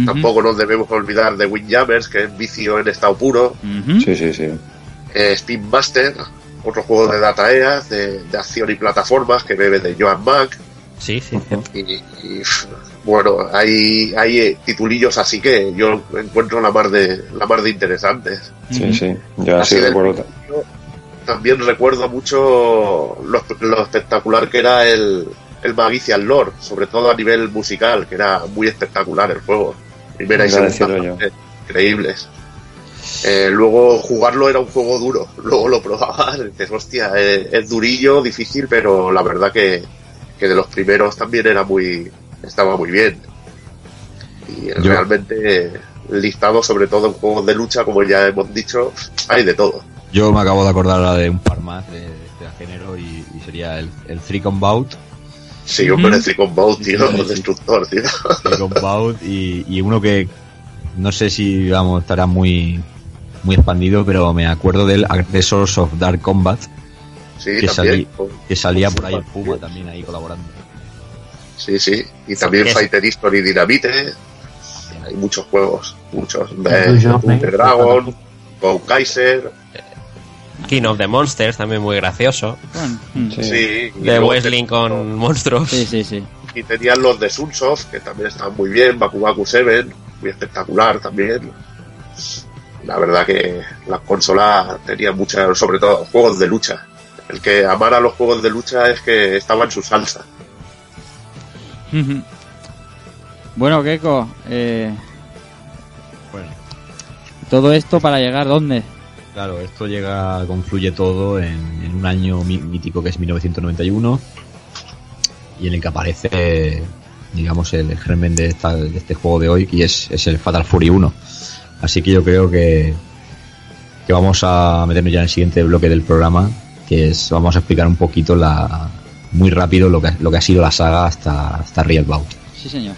Tampoco nos debemos olvidar de Windjammers, que es vicio en estado puro. Sí, sí, sí. Eh, Spin Master, otro juego de Data EA, de, de acción y plataformas, que bebe de Joan Mac. Sí, sí. Y, y, bueno, hay, hay eh, titulillos así que yo encuentro la mar de, la mar de interesantes. Sí, sí. Yo así Así del- recuerdo. También recuerdo mucho lo, lo espectacular que era el, el Magician Lore, sobre todo a nivel musical, que era muy espectacular el juego. Primera y segunda increíbles. Eh, luego jugarlo era un juego duro, luego lo probabas dices, hostia, eh, es durillo, difícil, pero la verdad que, que de los primeros también era muy, estaba muy bien. Y Yo- realmente el listado, sobre todo en juegos de lucha, como ya hemos dicho, hay de todo. Yo me acabo de acordar ahora de un par más de, de este género y, y sería el, el Three Combout, Sí, hombre, Ujú. Tricon Bout, tío, Sí, sí. destructor, tío. Three Combout y, y uno que no sé si vamos estará muy muy expandido, pero me acuerdo del Aggressors of Dark Combat Sí, que, también. salí- que salía por ahí el Puma también ahí colaborando. Sí, sí. Y también Fighter History Dynamite. Hay muchos juegos, muchos. Dragon, Go Kaiser. King of the Monsters, también muy gracioso. Bueno, mm. Sí. De Wrestling con monstruos. sí, sí, sí. Y tenían los de Sunsoft, que también estaban muy bien. Bakubaku 7, muy espectacular también. La verdad que la consola tenía muchas, sobre todo juegos de lucha. El que amara los juegos de lucha es que estaba en su salsa. Bueno, Keiko, eh, Bueno, todo esto para llegar dónde? claro, esto llega, confluye todo en, en un año mí- mítico que es 1991 y en el que aparece, digamos, el germen de, esta- de este juego de hoy, que es, es el Fatal Fury 1. Así que yo creo que, que vamos a meternos ya en el siguiente bloque del programa, que es, vamos a explicar un poquito la, muy rápido lo que, lo que ha sido la saga hasta, hasta Real Bout. Sí, señor.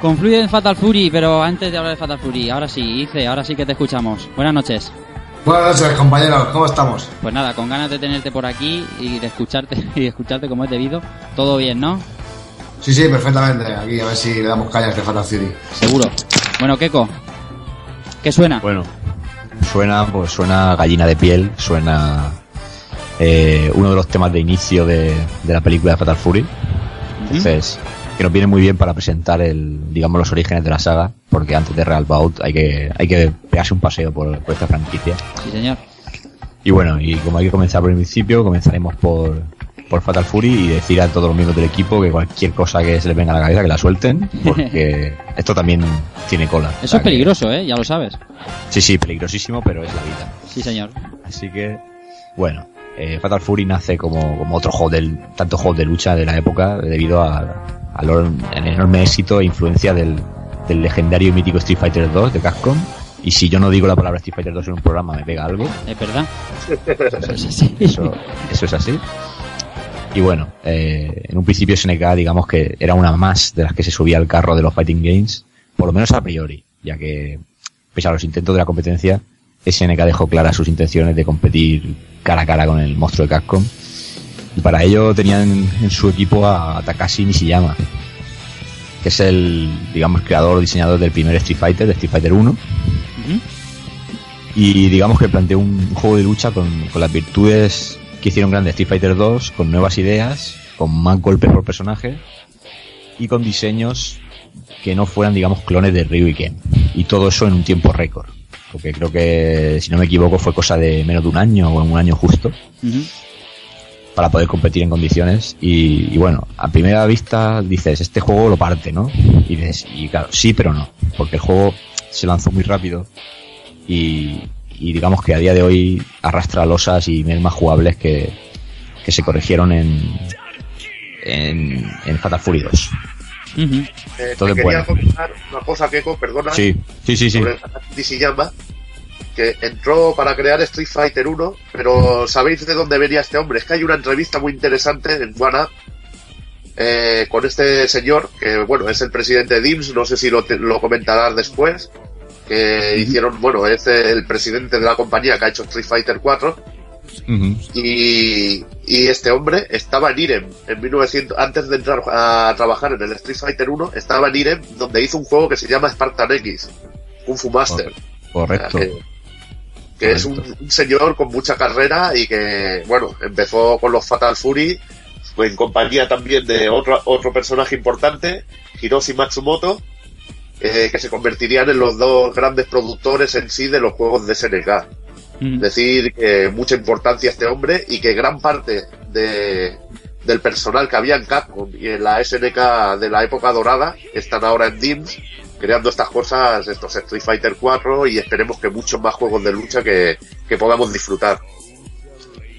Confluye en Fatal Fury, pero antes de hablar de Fatal Fury, ahora sí, Ice, ahora sí que te escuchamos. Buenas noches. Buenas noches, compañeros, ¿cómo estamos? Pues nada, con ganas de tenerte por aquí y de escucharte y de escucharte como es debido. Todo bien, ¿no? Sí, sí, perfectamente. Aquí a ver si le damos caña a este Fatal Fury. Seguro. Bueno, Keiko, ¿qué suena? Bueno, suena, pues suena gallina de piel, suena eh, uno de los temas de inicio de, de la película de Fatal Fury. Entonces, que nos viene muy bien para presentar el, digamos, los orígenes de la saga, porque antes de Real Bout hay que, hay que pegarse un paseo por, por esta franquicia. Sí, señor. Y bueno, y como hay que comenzar por el principio, comenzaremos por, por Fatal Fury y decir a todos los miembros del equipo que cualquier cosa que se les venga a la cabeza que la suelten, porque esto también tiene cola. Eso es que- peligroso, ¿eh? Ya lo sabes. Sí, sí, peligrosísimo, pero es la vida. Sí, señor. Así que, bueno, eh, Fatal Fury nace como, como otro juego del, tanto juego de lucha de la época debido a- al al enorme éxito e influencia del, del legendario y mítico Street Fighter 2 de Capcom. Y si yo no digo la palabra Street Fighter 2 en un programa, me pega algo. Es verdad. Eso, eso es así. Y bueno, eh, en un principio SNK, digamos que era una más de las que se subía al carro de los Fighting Games, por lo menos a priori, ya que, pese a los intentos de la competencia, SNK dejó claras sus intenciones de competir cara a cara con el monstruo de Capcom. Y para ello tenían en su equipo a Takashi Nishiyama, que es el, digamos, creador o diseñador del primer Street Fighter, de Street Fighter 1 y digamos que planteó un juego de lucha con, con las virtudes que hicieron grande Street Fighter 2, con nuevas ideas, con más golpes por personaje y con diseños que no fueran, digamos, clones de Ryu y Ken. Y todo eso en un tiempo récord. Porque creo que, si no me equivoco, fue cosa de menos de un año o en un año justo para poder competir en condiciones. Y, y bueno, a primera vista dices, este juego lo parte, ¿no? Y dices, y claro, sí, pero no. Porque el juego se lanzó muy rápido y, y digamos que a día de hoy arrastra losas y mermas jugables que, que se corrigieron en, en, en Fatal Fury 2. Eh, Entonces, te quería bueno. comentar una cosa, Keiko, perdona. Sí, sí, sí, sí. sobre que entró para crear Street Fighter 1, pero ¿sabéis de dónde venía este hombre? Es que hay una entrevista muy interesante en Up eh, con este señor, que bueno, es el presidente de DIMS, no sé si lo, te- lo comentarás después, que hicieron, bueno, es el presidente de la compañía que ha hecho Street Fighter 4, y, y este hombre estaba en Irem en 1900, antes de entrar a trabajar en el Street Fighter 1, estaba en Irem donde hizo un juego que se llama Spartan X, Kung Fu Master. Correcto. Que, es un, un señor con mucha carrera y que, bueno, empezó con los Fatal Fury, en compañía también de otro, otro personaje importante, Hiroshi Matsumoto, eh, que se convertirían en los dos grandes productores en sí de los juegos de SNK. Decir que mucha importancia a este hombre y que gran parte de, del personal que había en Capcom y en la SNK de la época dorada están ahora en DIMS creando estas cosas, estos Street Fighter 4 y esperemos que muchos más juegos de lucha que, que podamos disfrutar.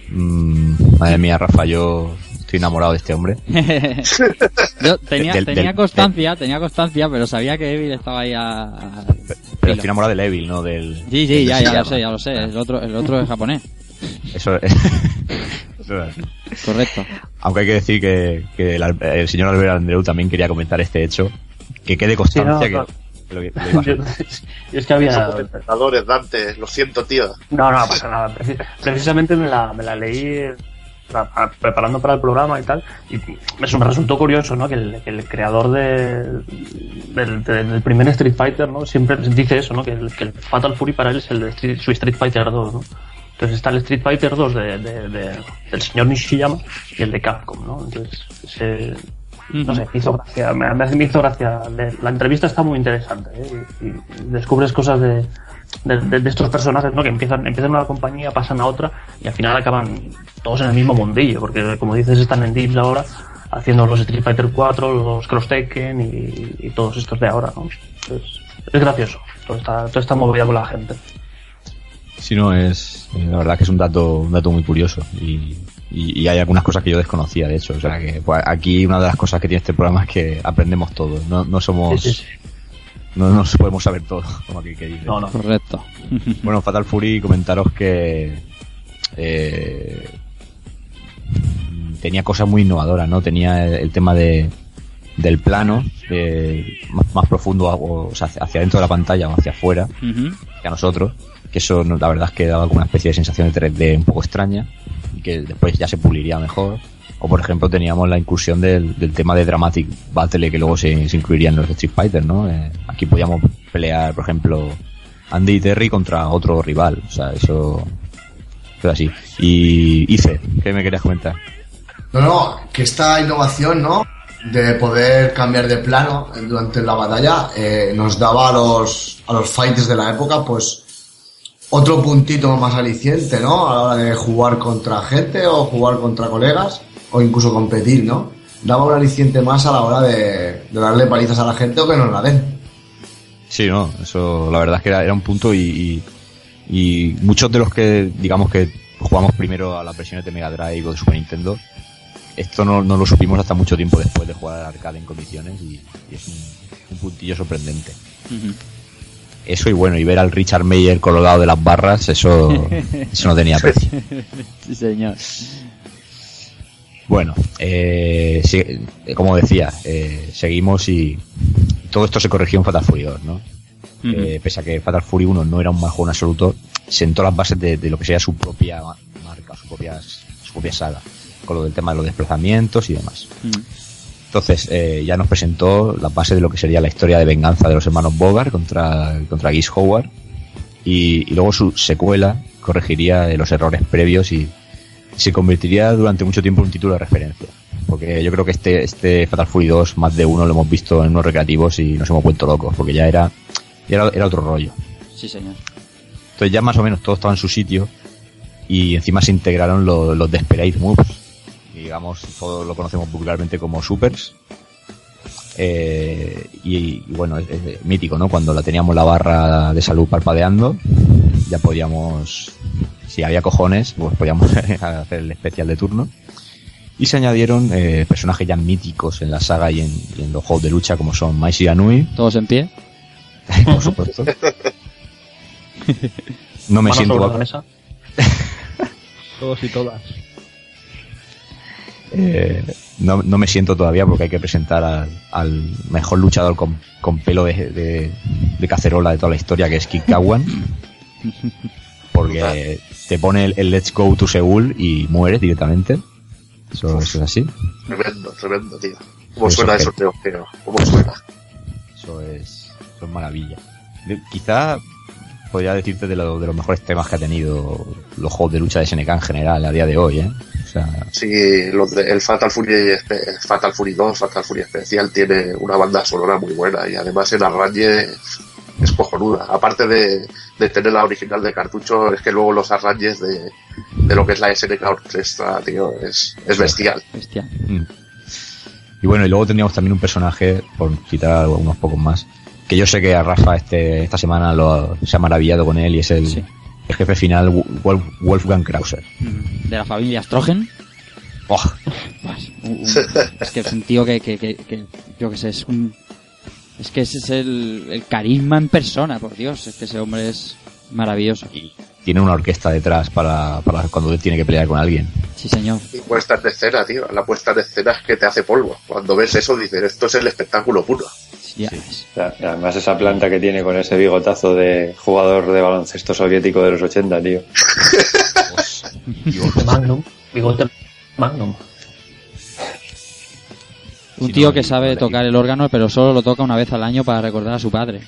Mm, madre mía, Rafa, yo estoy enamorado de este hombre. Yo tenía, Del- tenía del- constancia, tenía constancia, pero sabía que Evil estaba ahí a... a- Pero estoy enamorado del Evil, no del. Sí, sí, del ya, ya lo sé, ya lo sé. El otro, el otro es japonés. Eso es. Correcto. Aunque hay que decir que, que el, Al- el señor Albert Andreu también quería comentar este hecho. Que quede constancia Sí, no, que, lo que- lo Yo- es que había. Somos Dante, lo siento, tío. No, no, pasa nada. Preci- Precisamente me la, me la leí pra- preparando para el programa y tal. Y me me resultó curioso, ¿no? Que el, que el creador de, del, del- del primer Street Fighter, ¿no? Siempre dice eso, ¿no? Que el, que el Fatal Fury para él es el de Street- su Street Fighter 2, ¿no? Entonces está el Street Fighter 2 de, de- de- del señor Nishiyama y el de Capcom, ¿no? Entonces, ese- no sé, me hizo gracia, me, me- me hizo gracia. La entrevista está muy interesante, ¿eh? Y, y descubres cosas de, de, de- de estos personajes, ¿no? Que empiezan, empiezan una compañía, pasan a otra y al final acaban todos en el mismo mundillo, porque como dices, están en Dips ahora haciendo los Street Fighter 4, los Cross Tekken y, y todos estos de ahora, ¿no? Entonces, es gracioso, toda esta, toda esta movida con la gente. Si no, es. eh, La verdad que es un dato, un dato muy curioso. Y, y, y hay algunas cosas que yo desconocía, de hecho. O sea que pues, aquí una de las cosas que tiene este programa es que aprendemos todo. No, no somos. Sí, sí, No nos podemos saber todo, como aquí que dice. No, no. Correcto. Bueno, Fatal Fury, comentaros que eh, tenía cosas muy innovadoras, ¿no? Tenía el, el tema de del plano eh, más, más profundo, o, sea, hacia hacia dentro de la pantalla o hacia afuera, que a nosotros, que eso la verdad es que daba como una especie de sensación de 3D un poco extraña. Y que después ya se puliría mejor. O por ejemplo teníamos la incursión del, del tema de Dramatic Battle que luego se, se incluiría en los Street Fighter, ¿no? Eh, aquí podíamos pelear, por ejemplo, Andy y Terry contra otro rival. O sea, eso es así. Y Ice, ¿qué me querías comentar? No, no, que esta innovación, ¿no? De poder cambiar de plano durante la batalla eh, nos daba a los, a los fighters de la época, pues, otro puntito más aliciente, ¿no? A la hora de jugar contra gente o jugar contra colegas o incluso competir, ¿no? Daba un aliciente más a la hora de, de darle palizas a la gente o que nos la den. Sí, no, eso la verdad es que era, era un punto y, y, y muchos de los que digamos que jugamos primero a las versiones de Mega Drive o de Super Nintendo, esto no, no lo supimos hasta mucho tiempo después de jugar al arcade en condiciones y, y es un, un puntillo sorprendente. Eso y bueno, y ver al Richard Meyer colgado de las barras, eso, eso no tenía precio. sí, señor. Bueno, eh, eh, como decía, eh, seguimos y todo esto se corrigió en Fatal Fury 2, ¿no? Eh, pese a que Fatal Fury 1 no era un mal juego en absoluto, sentó las bases de, de lo que sería su propia ma- marca, su propia, su propia saga, con lo del tema de los desplazamientos y demás. Entonces, eh, ya nos presentó la base de lo que sería la historia de venganza de los hermanos Bogart contra, contra Geese Howard. Y, y luego su secuela corregiría los errores previos y se convertiría durante mucho tiempo en un título de referencia. Porque yo creo que este, este Fatal Fury 2, más de uno, lo hemos visto en unos recreativos y nos hemos vuelto locos, porque ya era, ya era, era otro rollo. Sí, señor. Entonces ya más o menos todo estaba en su sitio y encima se integraron los, los Desperate Moves. Y, digamos, todos lo conocemos vulgarmente como supers. Eh, y, y bueno, es, es mítico, ¿no? Cuando la teníamos la barra de salud parpadeando, ya podíamos, si había cojones, pues podíamos hacer el especial de turno. Y se añadieron eh, personajes ya míticos en la saga y en, y en los juegos de lucha como son Maisi Anui. ¿Todos en pie? Por supuesto. No me siento. Todos y todas. Eh, no, no me siento todavía porque hay que presentar al, al mejor luchador con, con pelo de, de- de cacerola de toda la historia, que es Kid Kawan. Porque te pone el, el Let's Go to Seúl y mueres directamente. Eso, eso es así. Tremendo, tremendo, tío. ¿Cómo Eso suena eso? Pero, ¿Cómo suena? Eso es, eso es maravilla. Quizá podría decirte de, lo- de los mejores temas que ha tenido los juegos de lucha de SNK en general a día de hoy, ¿eh? O sea, Sí, los de- el Fatal Fury, Fatal Fury 2, Fatal Fury Especial tiene una banda sonora muy buena y además el arranque es cojonuda. Aparte de, de tener la original de cartucho, es que luego los arranques de, de lo que es la SNK Orquestra, tío, es, es bestial. Bestia. Mm. Y bueno, y luego teníamos también un personaje, por citar unos pocos más, que yo sé que a Rafa este, esta semana lo, se ha maravillado con él y es el, Sí. el jefe final, Wolf- Wolfgang Krauser. De la familia Strogen. Oh, Pues, es que es un tío que, que, que, que- yo que sé, es un... Es que ese es el, el carisma en persona, por Dios. Es que ese hombre es maravilloso. y tiene una orquesta detrás para, para cuando tiene que pelear con alguien. Sí, señor. Y puesta en escena, tío. La puesta en escena es que te hace polvo. Cuando ves eso dices, esto es el espectáculo puro. Sí, Además esa planta que tiene con ese bigotazo de jugador de baloncesto soviético de los 80, tío. De Magnum. Bigote Magnum. Un tío no, que y- sabe tocar el órgano, pero solo lo toca una vez al año para recordar a su padre.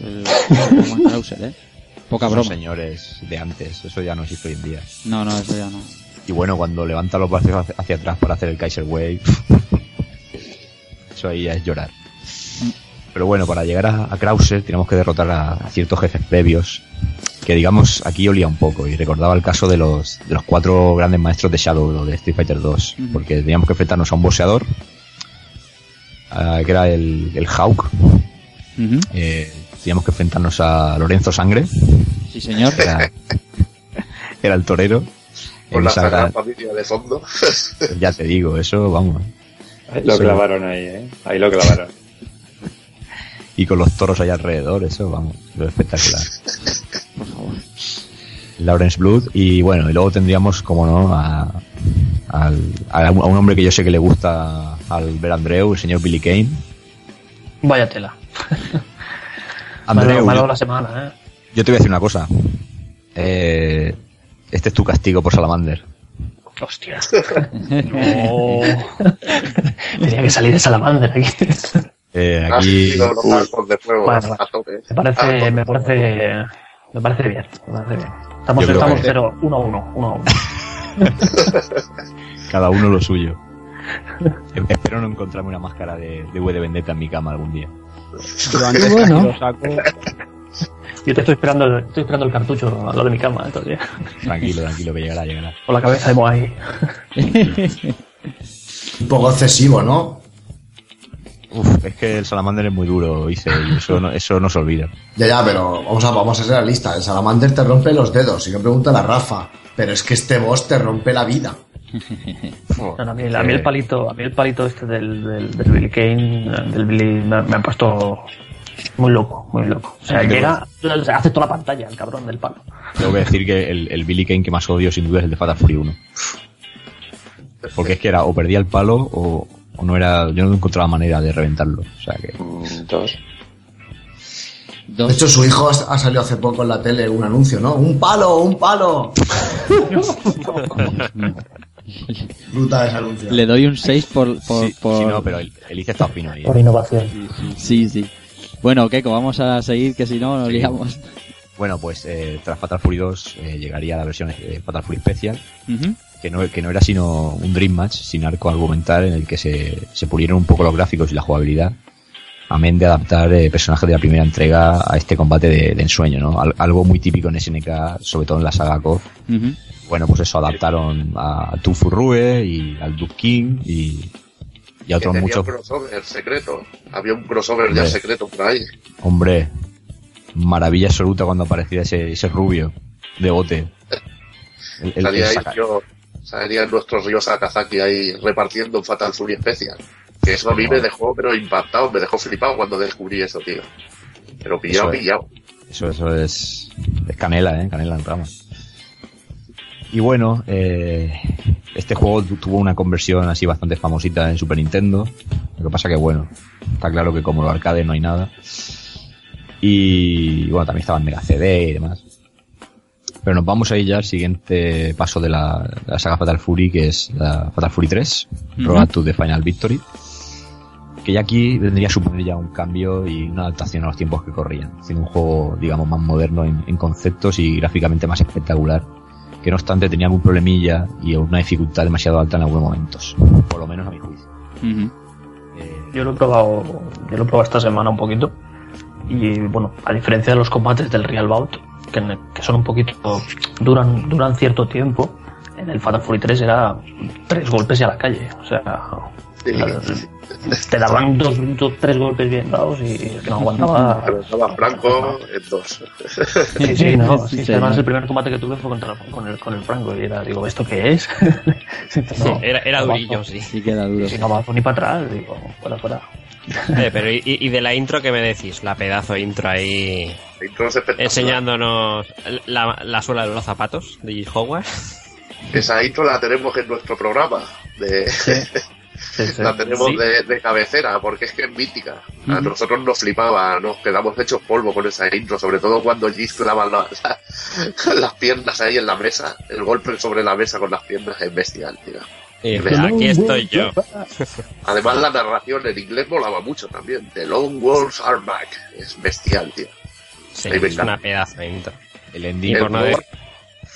El, Roman Krauser, ¿eh? Poca Son broma. señores de antes, eso ya no existe hoy en día. No, no, eso ya no. Y bueno, cuando levanta los brazos hacia, hacia atrás para hacer el Kaiser Wave, eso ahí ya es llorar. Pero bueno, para llegar a, a Krauser tenemos que derrotar a, a ciertos jefes previos que digamos aquí olía un poco y recordaba el caso de los, de los cuatro grandes maestros de Shadow de Street Fighter 2 Ujú. porque teníamos que enfrentarnos a un boxeador que era el, el Hawk Ujú. eh, teníamos que enfrentarnos a Lorenzo Sangre Sí, señor. era, era el torero Con en la gran- Familia de fondo. ya te digo eso vamos Ahí lo Eso- clavaron ahí, ¿eh? Ahí lo clavaron. y con los toros ahí alrededor, eso, vamos, lo espectacular. Por favor. Lawrence Blood, y bueno, y luego tendríamos, como no, a, al- a un a un hombre que yo sé que le gusta al ver Andreu, el señor Billy Kane. Vaya tela. Andreu, me ha dado yo, la semana, ¿eh? yo te voy a decir una cosa. Eh, este es tu castigo por Salamander. Hostia. No. Tenía que salir de Salamander aquí. Eh, aquí. Me parece, A me parece, me parece bien, me parece bien. Estamos, estamos que- 0, 1 a 1, 1 a 1. cada uno lo suyo. Espero no encontrarme una máscara de, de V de Vendetta en mi cama algún día. Yo antes Bueno. lo saco. Yo te estoy esperando, el- estoy esperando el cartucho al lado de mi cama, todavía. Tranquilo, tranquilo, que llegará, llegará. Con la cabeza de Moai. Un poco excesivo, ¿no? Uf, es que el Salamander es muy duro, hice, y eso no, eso no se olvida. Ya, ya, pero vamos a, vamos a ser realistas. El Salamander te rompe los dedos. Y que pregunta la Rafa. Pero es que este boss te rompe la vida. No, no, a, mí, a mí el palito, a mí el palito este del, del, del Billy Kane, del Billy, me, me ha puesto muy loco, muy loco. O sea, llega, hace toda la pantalla el cabrón del palo. Tengo que decir que el, el Billy Kane que más odio sin duda es el de Fatal Fury 1. Porque es que era o perdía el palo o, o no era. Yo no encontraba manera de reventarlo. O sea que. Mm, Dos. De hecho, su hijo ha salido hace poco en la tele un anuncio, ¿no? ¡Un palo! ¡Un palo! Brutal ese anuncio. Le doy un 6 por... por, Sí, por- sí, no, pero el, el Ice está fino ahí. ¿eh? Por innovación. Sí, sí. Bueno, Keiko, vamos a seguir, que si no nos Sí. liamos. Bueno, pues eh, tras Fatal Fury 2 eh, llegaría la versión eh, Fatal Fury Special, que no, que no era sino un Dream Match sin arco argumental en el que se, se pulieron un poco los gráficos y la jugabilidad, amén de adaptar eh, personajes de la primera entrega a este combate de, de ensueño, ¿no? Al- algo muy típico en SNK, sobre todo en la saga KOF. Bueno, pues eso, adaptaron a Tu Furrue y al Duke King y, y a Que otros tenía muchos. un crossover secreto. Había un crossover ya Hombre. secreto por ahí. Hombre, maravilla absoluta cuando aparecía ese, ese rubio de bote. El- el- Salía el ahí yo, salía nuestro río Sakazaki ahí repartiendo un Fatal Fury especial. Que eso a mí me dejó, pero impactado, me dejó flipado cuando descubrí eso, tío. Pero pillado, Eso es. pillado. Eso, eso es, es canela, ¿eh? Canela en rama. Y bueno, eh, este juego tu- tuvo una conversión así bastante famosita en Super Nintendo. Lo que pasa que bueno, está claro que como los arcades no hay nada. Y bueno, también estaba en Mega CD y demás. Pero nos vamos a ir ya al siguiente paso de la, de la saga Fatal Fury, que es la Fatal Fury 3, Ujú. Road to the Final Victory. Que ya aquí vendría a suponer ya un cambio y una adaptación a los tiempos que corrían, siendo un juego, digamos, más moderno en, en conceptos y gráficamente más espectacular, que no obstante tenía algún problemilla y una dificultad demasiado alta en algunos momentos, por lo menos a mi juicio. Eh, Yo lo he probado, yo lo he probado esta semana un poquito. Y bueno, a diferencia de los combates del Real Bout, que, que son un poquito, duran, duran cierto tiempo, en el Fatal Fury 3 era tres golpes y a la calle. O sea. Te daban dos, dos- tres golpes bien dados y no aguantaba. Estaba Franco en dos. Sí, sí, no. Sí, sí, además, el primer combate que tuve fue contra, con, el, con el Franco y era, digo, ¿esto qué es? No, era era no durillo, sí. Sí queda duro. Si no avanzo ni para atrás, digo, fuera, fuera. Eh, pero y, y de la intro qué me decís? La pedazo intro ahí Intro es espectacular. enseñándonos la, la suela de los zapatos de Howard. Esa intro la tenemos en nuestro programa. De, Sí, sí. la tenemos Sí. de, de cabecera, porque es que es mítica. A nosotros nos flipaba, nos quedamos hechos polvo con esa intro, sobre todo cuando Gis clava la- la- las piernas ahí en la mesa. El golpe sobre la mesa con las piernas es bestial, tío. Aquí estoy yo. Además la narración en inglés molaba mucho también. The Long Wolves are back. Es bestial, tío. Sí, es una pedazo de intro. el ending, por no juego- decir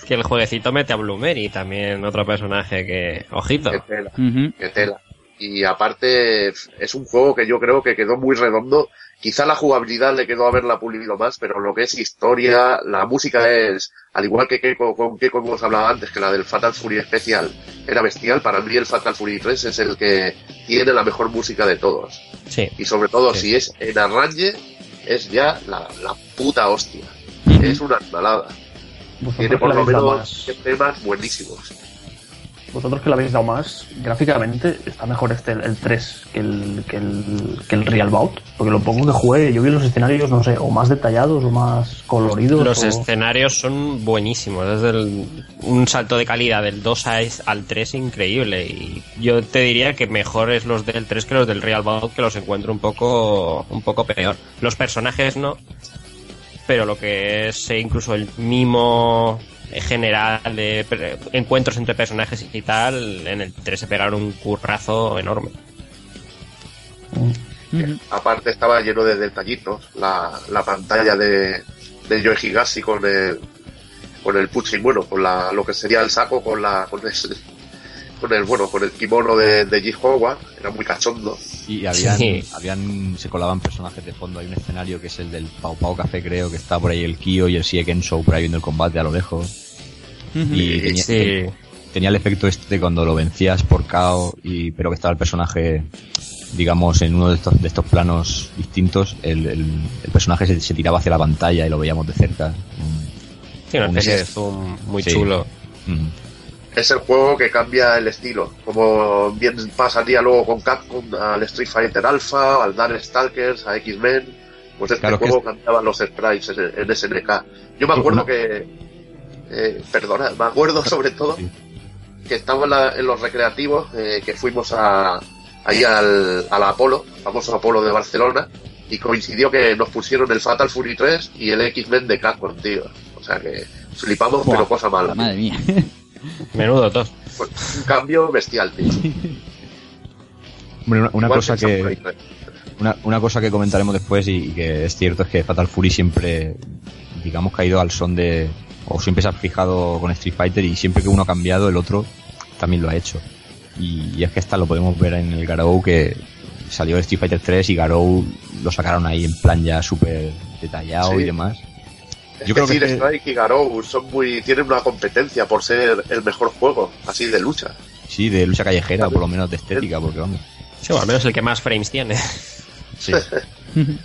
que el jueguecito mete a Bloomery, también otro personaje que... Ojito. Qué tela. Que tela. Y aparte es un juego que yo creo que quedó muy redondo. Quizá la jugabilidad le quedó haberla pulido más, pero lo que es historia, la música es, al igual que Keiko, con Keiko hemos hablado antes, que la del Fatal Fury Special era bestial, para mí el Fatal Fury 3 es el que tiene la mejor música de todos. Sí. Y sobre todo Sí. si es en arranque, es ya la, la puta hostia. Es una animalada. Tiene por lo menos temas buenísimos. Vosotros que le habéis dado más, gráficamente está mejor este, el, el 3, que el, que, el, que el Real Bout. Porque lo poco que jugué, yo vi los escenarios, no sé, o más detallados o más coloridos. Los o- escenarios son buenísimos. Desde el- un salto de calidad del 2 a es- al 3 increíble. Y yo te diría que mejores los del 3 que los del Real Bout, que los encuentro un poco, un poco peor. Los personajes no. Pero lo que es eh, incluso el mimo, general de encuentros entre personajes y tal, en el 3 se pegaron un currazo enorme. Aparte estaba lleno de detallitos, la, la pantalla de, de Yoe Higashi con el con el puching, bueno, con la, lo que sería el saco con la con el, con el bueno, con el kimono de, de G. Howard, era muy cachondo. Y habían, Sí. habían, se colaban personajes de fondo. Hay un escenario que es el del Pau Pau Café, creo, que está por ahí el Kyo y el Sieken Show por ahí viendo el combate a lo lejos. Y tenía, Sí. tenía el efecto este de cuando lo vencías por KO, y, pero que estaba el personaje, digamos, en uno de estos, de estos planos distintos, el, el, el personaje se, se tiraba hacia la pantalla y lo veíamos de cerca. Sí, una Un especie de zoom muy Sí. chulo. Mm. Es el juego que cambia el estilo, como bien pasaría luego con Capcom al Street Fighter Alpha, al Dark Stalkers, a X-Men, pues este Claro juego es- cambiaba los sprites en, en SNK. Yo me acuerdo que, eh, perdona, me acuerdo sobre todo Sí. que estaba en, la- en los recreativos, eh, que fuimos a, ahí al, al Apolo, famoso Apolo de Barcelona, y coincidió que nos pusieron el Fatal Fury 3 y el X-Men de Capcom, tío. O sea que flipamos, Buah, pero cosa mala. Madre mía. Menudo dos. Pues, un cambio bestial, tío. Hombre, una, cosa el que, 3. Una, una cosa que comentaremos después y, y que es cierto es que Fatal Fury siempre, digamos, ido al son de. o siempre se ha fijado con Street Fighter y siempre que uno ha cambiado, el otro también lo ha hecho. Y, y es que esta lo podemos ver en el Garou que salió Street Fighter 3 y Garou lo sacaron ahí en plan ya súper detallado Sí. y demás. Es Yo creo que Team este- Strike y Garou son muy, tienen una competencia por ser el mejor juego, así de lucha. Sí, de lucha callejera, o por lo menos de estética, porque vamos. Sí, o al menos el que más frames tiene. Sí.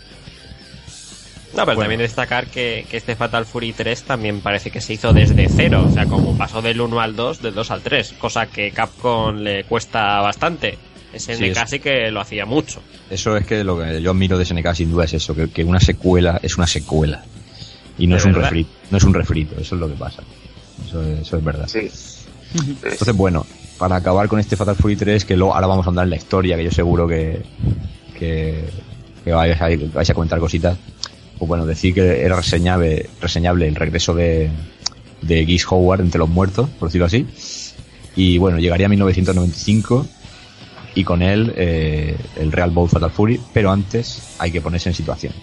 No, pero también destacar que, que este Fatal Fury 3 también parece que se hizo desde cero, o sea, como pasó del 1 al 2, del 2 al 3, cosa que Capcom le cuesta bastante. SNK Sí, que lo hacía mucho. Eso es que lo que yo admiro de SNK sin duda es eso, que, que una secuela es una secuela. Y no es un verdad. refrito, no es un refrito, eso es lo que pasa. Eso es, eso es verdad. Sí. Entonces, bueno, para acabar con este Fatal Fury 3, que luego ahora vamos a andar en la historia, que yo seguro que, que, que vais, a, vais a comentar cositas. Pues bueno, decir que era reseñable, reseñable el regreso de, de Geese Howard entre los muertos, por decirlo así. Y bueno, llegaría a 1995 y con él eh, el Real Bowl Fatal Fury, pero antes hay que ponerse en situación.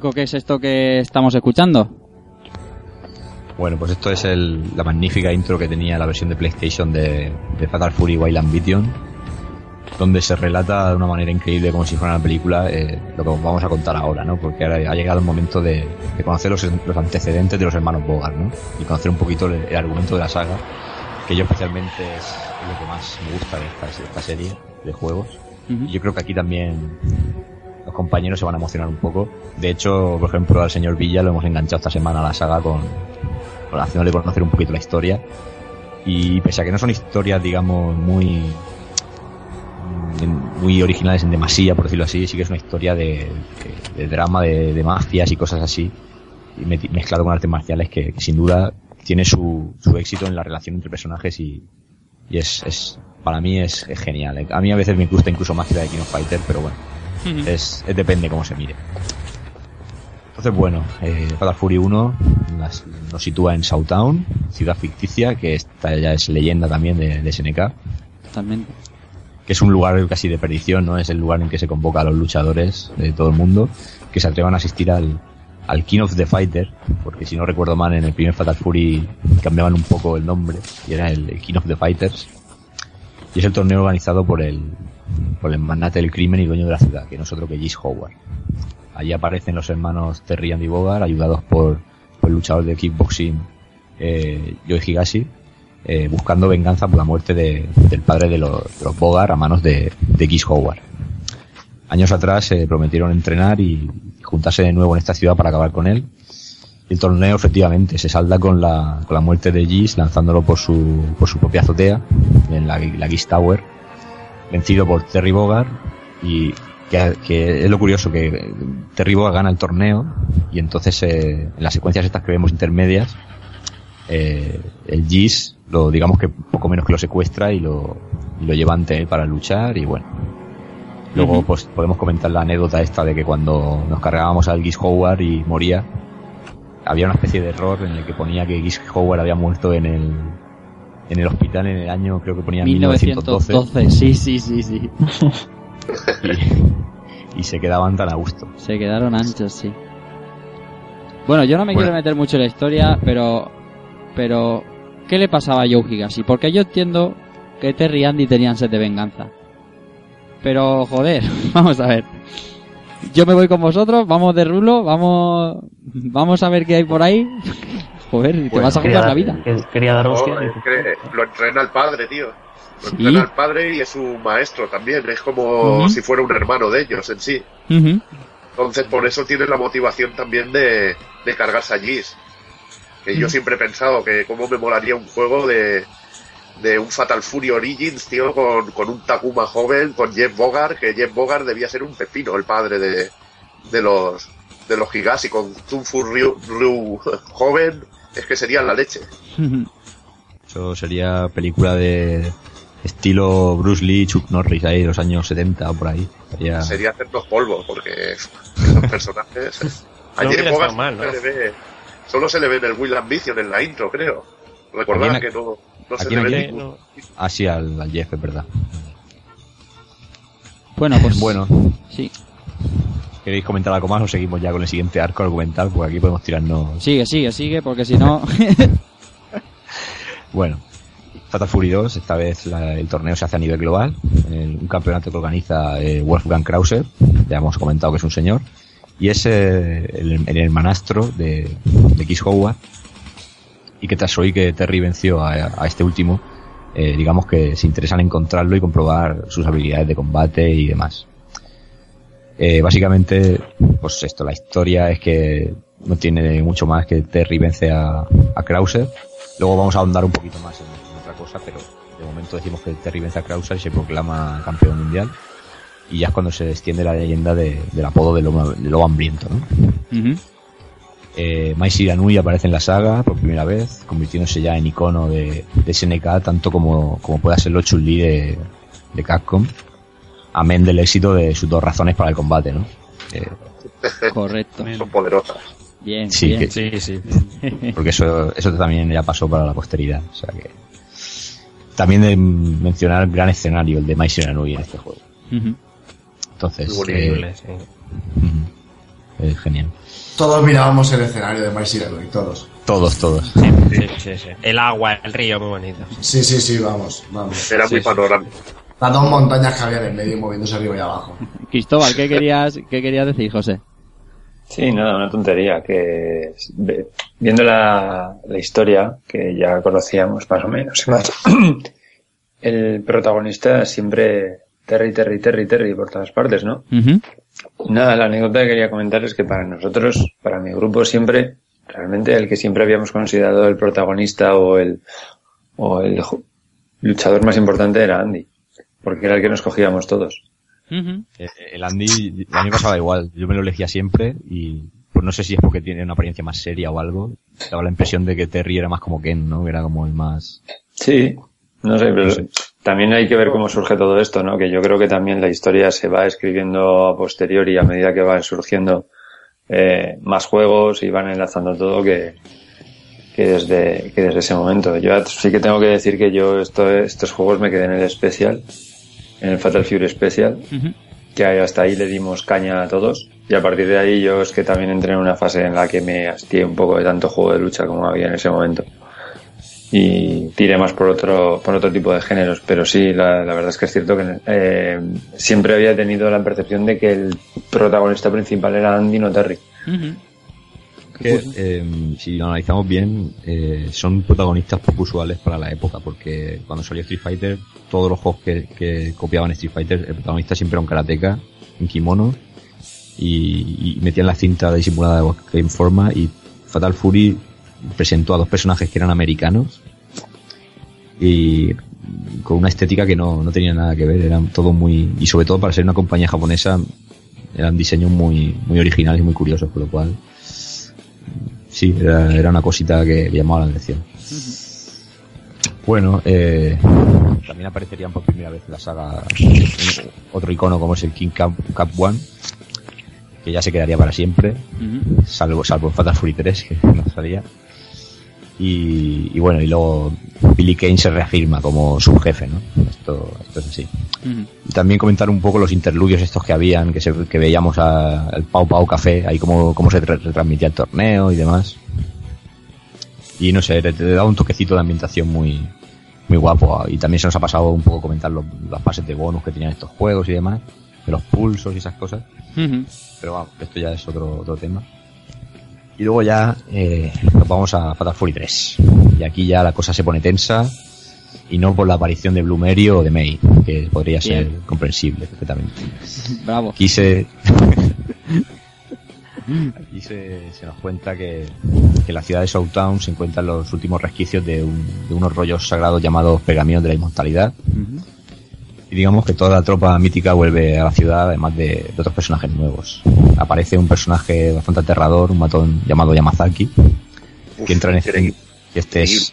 ¿Qué es esto que estamos escuchando? Bueno, pues esto es el- la magnífica intro que tenía la versión de PlayStation de, de Fatal Fury Wild Ambition, donde se relata de una manera increíble como si fuera una película eh, lo que os vamos a contar ahora, ¿no? Porque ahora ha llegado el momento de, de conocer los, los antecedentes de los hermanos Bogart, ¿no? Y conocer un poquito el, el argumento de la saga, que yo especialmente es lo que más me gusta de esta, de esta serie de juegos. Y yo creo que aquí también los compañeros se van a emocionar un poco. De hecho, por ejemplo, al señor Villa lo hemos enganchado esta semana a la saga con, con haciéndole conocer un poquito la historia. Y pese a que no son historias, digamos, muy muy originales en demasía, por decirlo así, sí que es una historia de, de- drama, de, mafias y cosas así, y mezclado con artes marciales que, sin duda tiene su, su éxito en la relación entre personajes y, es, es para mí es, es genial. A mí a veces me gusta incluso más que la de King of Fighter, pero bueno, es, es depende cómo se mire. Entonces, bueno, eh, Fatal Fury 1 las- nos sitúa en Southtown, ciudad ficticia, que esta ya es leyenda también de, de SNK, Totalmente. que es un lugar casi de perdición, ¿no? Es el lugar en que se convoca a los luchadores de todo el mundo que se atrevan a asistir al, al King of the Fighter, porque si no recuerdo mal, en el primer Fatal Fury cambiaban un poco el nombre y era el King of the Fighters. Y es el torneo organizado por el, por el magnate del crimen y dueño de la ciudad, que no es otro que Gis Howard. Allí aparecen los hermanos Terry y Andy Bogart, ayudados por, por el luchador de kickboxing eh, Joe Higashi, eh, buscando venganza por la muerte de- del padre de los, de Bogart a manos de, de Gis Howard. Años atrás se prometieron entrenar y juntarse de nuevo en esta ciudad para acabar con él. El torneo efectivamente se salda con la, con la muerte de Gis lanzándolo por su, por su propia azotea, en la, la Gis Tower. Vencido por Terry Bogard y que, que es lo curioso que Terry Bogard gana el torneo y entonces eh, en las secuencias estas que vemos intermedias eh, el Gis lo digamos que poco menos que lo secuestra y lo, y lo lleva ante él para luchar y bueno. Luego pues podemos comentar la anécdota esta de que cuando nos cargábamos al Gis Howard y moría había una especie de error en el que ponía que Gis Howard había muerto en el en el hospital en el año creo que ponía 1912 1912, sí, sí, sí, sí. y, y se quedaban tan a gusto Se quedaron anchos, sí. Bueno, yo no me Bueno. quiero meter mucho en la historia, pero. Pero. ¿Qué le pasaba a Joe Higashi? Porque yo entiendo que Terry y Andy tenían sed de venganza. Pero, joder, vamos a ver. Yo me voy con vosotros, vamos de rulo, vamos. Vamos a ver qué hay por ahí. Joder, te Bueno, vas a jugar la vida. Quería dar hostia. lo entrena el padre, tío. Lo Sí. entrena el padre y es su maestro también. Es como si fuera un hermano de ellos en sí. Entonces, por eso tiene la motivación también de, de cargarse a Gis. Que yo siempre he pensado que cómo me molaría un juego de, de un Fatal Fury Origins, tío, con, con un Takuma joven, con Jeff Bogart, que Jeff Bogart debía ser un pepino, el padre de, de los de los Higashi, con Kung Fu Ryu, Ryu joven, es que sería la leche. Eso sería película de estilo Bruce Lee, Chuck Norris ahí de los años 70 o por ahí. Sería- Sería hacernos polvo, porque esos personajes... A No Jeff hubiera Bogart estado mal, ¿no? se le ve- solo se le ve en el Will Ambition en la intro, creo. Recordad que no, no se le ve ningún- Así al, al Jeff, es verdad. Bueno, pues. Bueno, Sí, ¿queréis comentar algo más o seguimos ya con el siguiente arco argumental? Porque aquí podemos tirarnos... sigue, sigue, sigue, porque si no. Bueno, Fatal Fury 2, esta vez la- el torneo se hace a nivel global. En un campeonato que organiza eh, Wolfgang Krauser, ya hemos comentado que es un señor. Y es eh, el, el hermanastro de, de Kiss Howard. Y que tras hoy que Terry venció a, a este último, eh, digamos que se interesan en encontrarlo y comprobar sus habilidades de combate y demás. Eh, básicamente, pues esto, la historia es que no tiene mucho más que Terry vence a, a Krauser. Luego vamos a ahondar un poquito más en, en otra cosa, pero de momento decimos que Terry vence a Krauser y se proclama campeón mundial. Y ya es cuando se extiende la leyenda de- del apodo de lobo, de lobo hambriento, ¿no? Ujú. Eh, Mai Shiranui aparece en la saga por primera vez, convirtiéndose ya en icono de, de SNK, tanto como, como pueda serlo Chun-Li de, de Capcom, amén del éxito de sus dos razones para el combate, ¿no? Eh, Correcto. son poderosas. Bien, Sí, bien. que- Sí, sí. porque eso, eso también ya pasó para la posteridad, o sea que... También de mencionar el gran escenario, el de Mai en este juego. Ujú. Entonces, Muy eh, Increíble, sí. es genial. Todos mirábamos el escenario de My Zero, todos. Todos, todos. Sí, sí, sí, sí. El agua, el río, muy bonito. Sí, sí, sí, vamos, vamos. Era Sí, muy sí, panorámico. Las dos montañas que había en el medio moviéndose arriba y abajo. Cristóbal, ¿qué querías, ¿qué querías decir, José? Sí, nada, una tontería. Que viendo la, la historia que ya conocíamos más o menos, más, el protagonista siempre Terry, Terry, Terry, Terry por todas partes, ¿no? Nada, la anécdota que quería comentar es que para nosotros, para mi grupo siempre, realmente el que siempre habíamos considerado el protagonista o el, o el luchador más importante era Andy, porque era el que nos cogíamos todos. Ujú. Eh, El Andy, a mí me pasaba igual, yo me lo elegía siempre y pues no sé si es porque tiene una apariencia más seria o algo, daba la impresión de que Terry era más como Ken, ¿no? Que era como el más... Sí, no sé, pero No sé. también hay que ver cómo surge todo esto, ¿no? Que yo creo que también la historia se va escribiendo a posteriori a medida que van surgiendo eh, más juegos y van enlazando todo que, que desde que desde ese momento. Yo sí que tengo que decir que yo esto, estos juegos me quedé en el Special, en el Fatal Fury Special, que hasta ahí le dimos caña a todos. Y a partir de ahí yo es que también entré en una fase en la que me hastié un poco de tanto juego de lucha como había en ese momento. Y tiré más por otro por otro tipo de géneros pero sí la, la verdad es que es cierto que eh, siempre había tenido la percepción de que el protagonista principal era Andy no Terry. Que, eh, si lo analizamos bien, eh, son protagonistas poco usuales para la época, porque cuando salió Street Fighter, todos los juegos que, que copiaban Street Fighter, el protagonista siempre era un karateka, en kimono, y, y metían la cinta disimulada de Game Forma, y Fatal Fury presentó a dos personajes que eran americanos, y con una estética que no, no tenía nada que ver, eran todo muy, y sobre todo para ser una compañía japonesa, eran diseños muy, muy originales y muy curiosos, por lo cual, sí, era, era una cosita que, llamaba la atención. Bueno, eh, también aparecerían por primera vez en la saga otro icono como es el King Cup, Cup One, que ya se quedaría para siempre, salvo, salvo Fatal Fury 3, que no salía. Y, y bueno, y luego Billy Kane se reafirma como subjefe, ¿no? Esto, esto es así. Y también comentar un poco los interludios estos que habían, que, se, que veíamos a- al Pau Pau Café, ahí cómo, cómo se re- retransmitía el torneo y demás. Y no sé, le da un toquecito de ambientación muy, muy guapo. Y también se nos ha pasado un poco comentar los- las fases de bonus que tenían estos juegos y demás, de los pulsos y esas cosas. Pero vamos, esto ya es otro, otro tema. Y luego ya eh, nos vamos a Fatal Fury 3. Y aquí ya la cosa se pone tensa. Y no por la aparición de Blumerio o de May, que podría ser comprensible perfectamente. Bravo. Aquí se. Aquí se, se nos cuenta que, que en la ciudad de Southtown se encuentran los últimos resquicios de, un- de unos rollos sagrados llamados pergaminos de la inmortalidad. Y digamos que toda la tropa mítica vuelve a la ciudad, además de, de otros personajes nuevos. Aparece un personaje bastante aterrador, un matón llamado Yamazaki, que entra en este. que este es.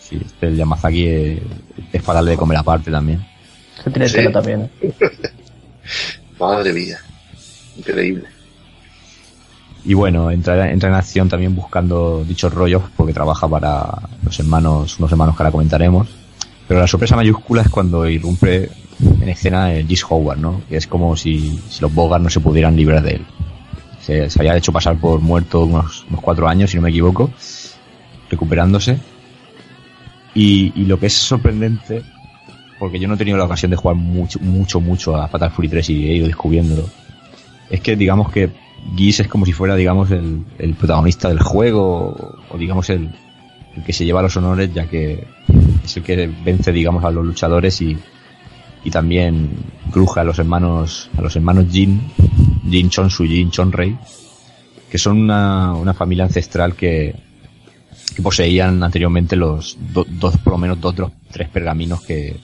Sí, este el Yamazaki es, es para darle de comer aparte también. Se tiene Sí. tela también. ¿eh? Madre mía. Increíble. Y bueno, entra, entra en acción también buscando dichos rollos porque trabaja para los hermanos, unos hermanos que ahora comentaremos. Pero la sorpresa mayúscula es cuando irrumpe en escena el Gis Howard, ¿no? Es como si, los Bogart no se pudieran librar de él. Se, se había hecho pasar por muerto unos, cuatro años, si no me equivoco, recuperándose. Y, lo que es sorprendente, porque yo no he tenido la ocasión de jugar mucho, mucho, mucho a Fatal Fury 3 y he ido descubriéndolo, es que digamos que Geese es como si fuera, digamos, el, el protagonista del juego, o, o digamos el, el que se lleva los honores, ya que es el que vence, digamos, a los luchadores y, y también cruja a los hermanos, a los hermanos Jin, Jin Chonsu y Jin Chonrei, que son una, una familia ancestral que, que poseían anteriormente los do- dos, por lo menos dos de los tres pergaminos que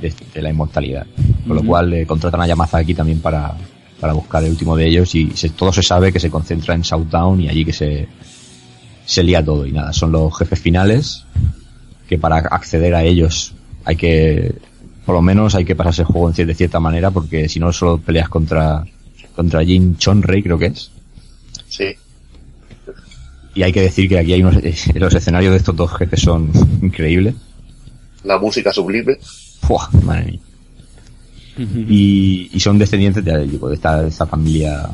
de, de la inmortalidad. Con lo Ujú. cual eh, contratan a Yamazaki también para, para buscar el último de ellos y se- todo se sabe que se concentra en Southdown y allí que se, se lía todo y nada, son los jefes finales que para acceder a ellos hay que, por lo menos hay que pasarse el juego de cierta manera porque si no solo peleas contra, contra Jin Chonrei creo que es. Sí. Y hay que decir que aquí hay unos, los escenarios de estos dos jefes son increíbles. La música sublime. Fua, madre mía. y, y son descendientes de, de esta, de esta familia,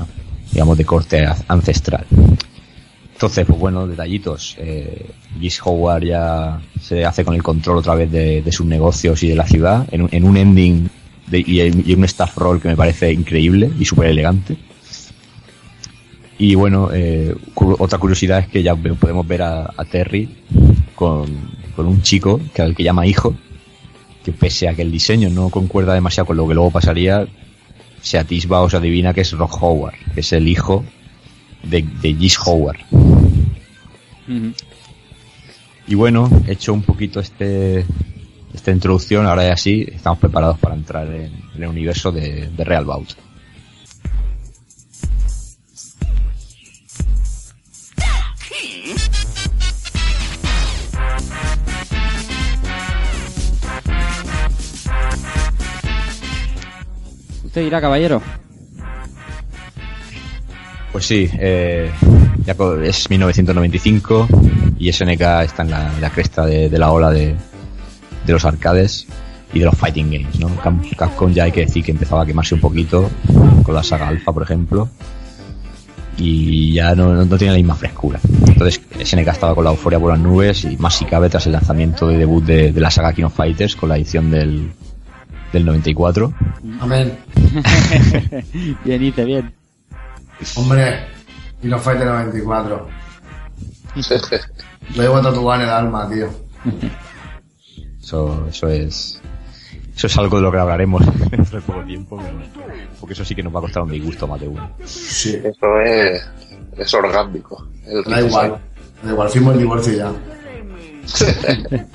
digamos, de corte ancestral. Entonces, pues bueno, detallitos. Eh, Howard ya se hace con el control otra vez de, sus negocios y de la ciudad en un, en un ending de- y, y un staff roll que me parece increíble y súper elegante. Y bueno, eh, otra curiosidad es que ya podemos ver a, a Terry con, con un chico que al que llama hijo, que pese a que el diseño no concuerda demasiado con lo que luego pasaría, se atisba o se adivina que es Rock Howard, que es el hijo de, de Gis Howard. Y bueno, hecho un poquito este esta introducción, ahora ya sí, estamos preparados para entrar en, en el universo de, de Real Bout. Usted dirá, caballero. Pues sí, eh, es 1995 y SNK está en la, en la cresta de, de la ola de, de los arcades y de los fighting games, ¿no? Cam- Capcom ya hay que decir que empezaba a quemarse un poquito con la saga Alpha, por ejemplo, y ya no, no, no tenía la misma frescura. Entonces SNK estaba con la euforia por las nubes y más si cabe tras el lanzamiento de debut de, de la saga King of Fighters con la edición del, del 94. Amén. bien, dice, bien. Hombre, y los Fighter 94. Lo llevo tatuado en el alma, tío. Eso, eso es. Eso es algo de lo que hablaremos dentro de poco tiempo, porque eso sí que nos va a costar un disgusto más de uno. Sí. Eso es, es orgánico. Da igual. Da igual, firmo el divorcio ya.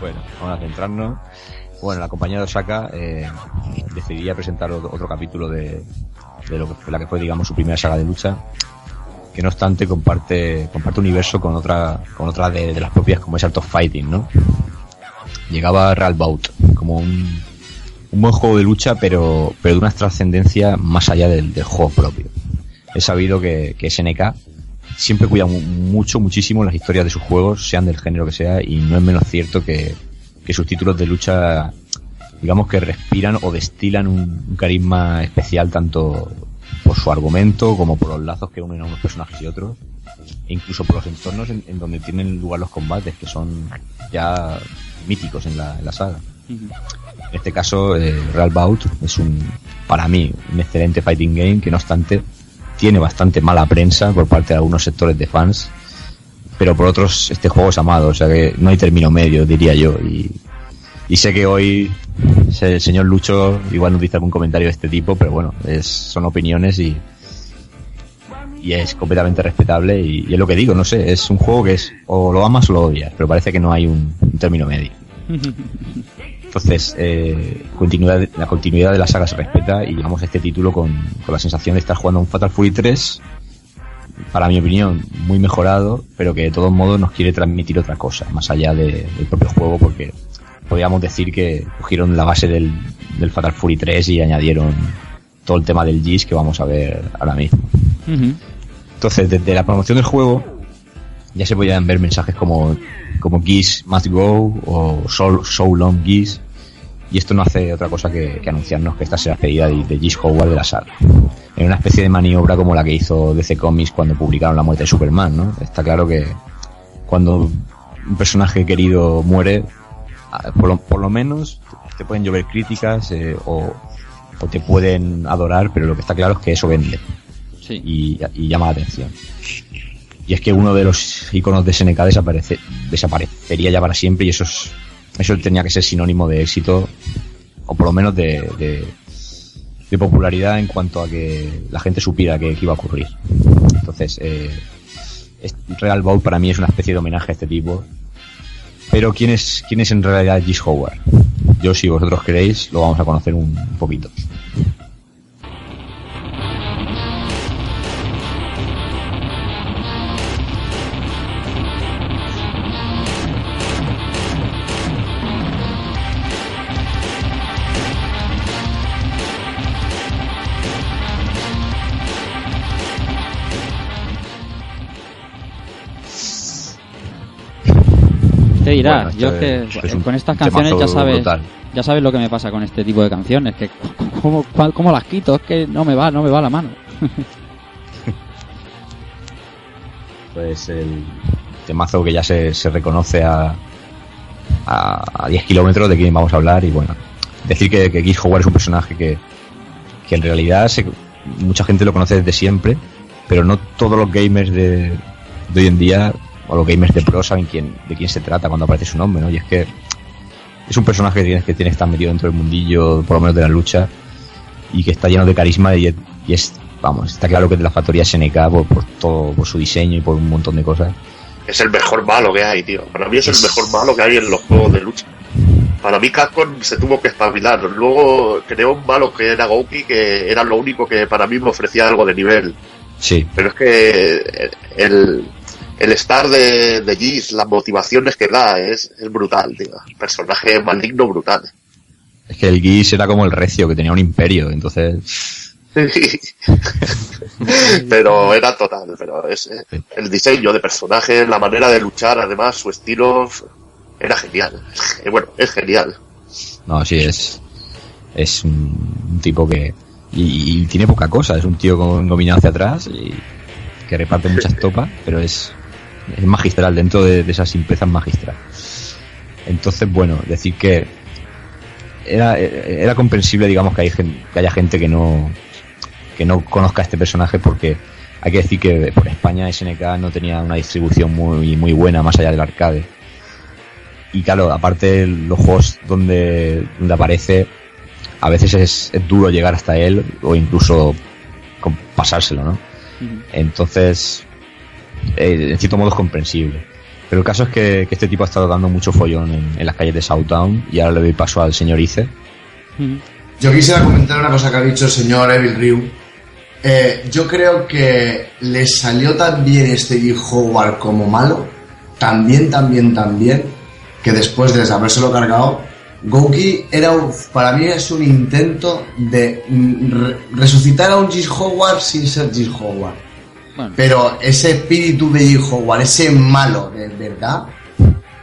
Bueno, vamos a centrarnos. Bueno, la compañía de Osaka eh, decidía presentar otro, otro capítulo de, de lo que fue la que fue, digamos, su primera saga de lucha, que no obstante comparte comparte universo con otra con otra de, las propias como es Art of Fighting, ¿no? Llegaba Real Bout como un, un buen juego de lucha, pero pero de una trascendencia más allá del, del juego propio. He sabido que, que SNK siempre cuida mu- mucho, muchísimo las historias de sus juegos, sean del género que sea, y no es menos cierto que, que sus títulos de lucha, digamos que respiran o destilan un, un carisma especial tanto por su argumento como por los lazos que unen a unos personajes y otros, e incluso por los entornos en, en donde tienen lugar los combates, que son ya míticos en la, en la saga. En este caso, eh, Real Bout es un, para mí, un excelente fighting game que no obstante tiene bastante mala prensa por parte de algunos sectores de fans, pero por otros este juego es amado, o sea que no hay término medio, diría yo. Y, y sé que hoy el señor Lucho igual nos dice algún comentario de este tipo, pero bueno, es, son opiniones y, y es completamente respetable y, es lo que digo, no sé, es un juego que es o lo amas o lo odias, pero parece que no hay un, término medio. Entonces, eh, continuidad, la continuidad de la saga se respeta y llegamos a este título con, con la sensación de estar jugando un Fatal Fury 3, para mi opinión, muy mejorado, pero que de todos modos nos quiere transmitir otra cosa, más allá de- del propio juego, porque podríamos decir que cogieron la base del, del Fatal Fury 3 y añadieron todo el tema del GIS que vamos a ver ahora mismo. Entonces, desde la promoción del juego, ya se podían ver mensajes como, como Geese must go o So, so long Geese. Y esto no hace otra cosa que, que anunciarnos que esta será despedida de, de Geese Howard de la saga. En una especie de maniobra como la que hizo DC Comics cuando publicaron la muerte de Superman, ¿no? Está claro que cuando un personaje querido muere, por lo, por lo menos te pueden llover críticas eh, o, o te pueden adorar, pero lo que está claro es que eso vende. Y, y llama la atención. Y es que uno de los iconos de SNK desaparece, desaparecería ya para siempre y eso es, eso tenía que ser sinónimo de éxito o por lo menos de, de, de popularidad en cuanto a que la gente supiera que, que iba a ocurrir. Entonces, eh, Real Bout para mí es una especie de homenaje a este tipo. Pero ¿quién es, quién es en realidad Gis Howard? Yo, si vosotros queréis, lo vamos a conocer un, un poquito. Te dirá, Bueno, yo esto es que es- es un con estas canciones ya sabes, brutal. ya sabes lo que me pasa con este tipo de canciones, que cómo, cómo las quito, es que no me va, no me va la mano. pues el temazo que ya se, se reconoce a, a, a 10 kilómetros de quién vamos a hablar y bueno, decir que, que Geese Howard es un personaje que, que en realidad se- mucha gente lo conoce desde siempre, pero no todos los gamers de, de hoy en día o los gamers de pro saben quién, de quién se trata cuando aparece su nombre, ¿no? Y es que es un personaje que tienes que tiene que estar metido dentro del mundillo, por lo menos de la lucha, y que está lleno de carisma y, es- y es, vamos, está claro que es de la factoría SNK por, por todo, por su diseño y por un montón de cosas. Es el mejor malo que hay, tío. Para mí es el mejor malo que hay en los juegos de lucha. Para mí Capcom se tuvo que espabilar. Luego creó un malo que era Gouki, que era lo único que para mí me ofrecía algo de nivel. Sí, Pero es que el, el estar de, de Giz, las motivaciones que da, es, es brutal, tío. Personaje maligno brutal. es que el Geese era como el recio, que tenía un imperio, entonces... pero era total, pero es eh, el diseño de personaje, la manera de luchar, además su estilo era genial. Eh, Bueno, es genial. No, sí, es. Es un, tipo que. Y, y tiene poca cosa, es un tío con dominado hacia atrás y que reparte muchas topas, pero es, es magistral, dentro de, de esa simpleza magistral. Entonces, bueno, decir que era, era comprensible, digamos, que, hay, que haya gente que no, que no conozca a este personaje porque hay que decir que por España SNK no tenía una distribución muy, muy buena más allá del arcade. Y claro, aparte los juegos donde, donde aparece, a veces es, es duro llegar hasta él o incluso pasárselo, ¿no? Entonces, eh, en cierto modo es comprensible. Pero el caso es que, que este tipo ha estado dando mucho follón en, en las calles de Southtown y ahora le doy paso al señor Ice. Yo quisiera comentar una cosa que ha dicho el señor Evil Ryu. Eh, yo creo que le salió tan bien este G. Howard como malo, también, también, también, que después de habérselo cargado, Gouki era un- para mí es un intento de mm, re- resucitar a un G. Howard sin ser G. Howard. Bueno. Pero ese espíritu de G. Howard, ese malo de verdad,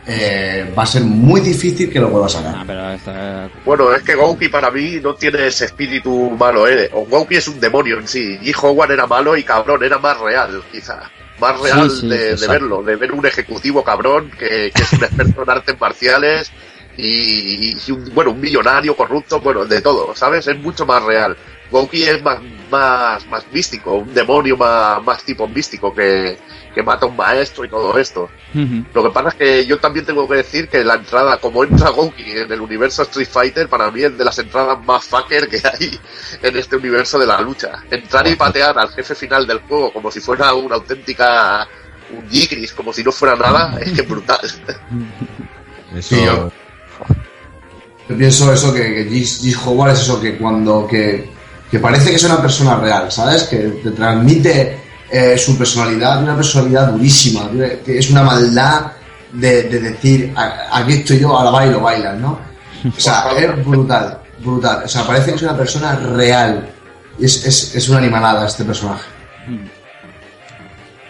eh, va a ser muy difícil que lo vuelva a sacar. Ah, pero esta- Bueno, es que Gouki para mí no tiene ese espíritu malo, ¿eh? O Gouki es un demonio en sí. Y Howard era malo y cabrón, era más real, quizá. Más real Sí, sí, de, de verlo, de ver un ejecutivo cabrón que, que es un experto en artes marciales y, y un, bueno, un millonario corrupto, bueno, de todo, ¿sabes? Es mucho más real. Gouki es más, más, más místico, un demonio más, más tipo místico que, que mata a un maestro y todo esto. Lo que pasa es que yo también tengo que decir que la entrada, como entra Gouki en el universo Street Fighter, para mí es de las entradas más fucker que hay en este universo de la lucha. Entrar y patear al jefe final del juego como si fuera una auténtica un Yigris, como si no fuera nada, es que es brutal. Eso, Sí, yo- Yo pienso eso, que, que Gis, Gis Howard es eso, que cuando, que, que parece que es una persona real, ¿sabes? Que te transmite eh, su personalidad, una personalidad durísima, que es una maldad de, de decir, "A- aquí estoy yo, ahora bailo, bailas, ¿no? O sea, es brutal, brutal. O sea, parece que es una persona real. Es, es, es una animalada este personaje.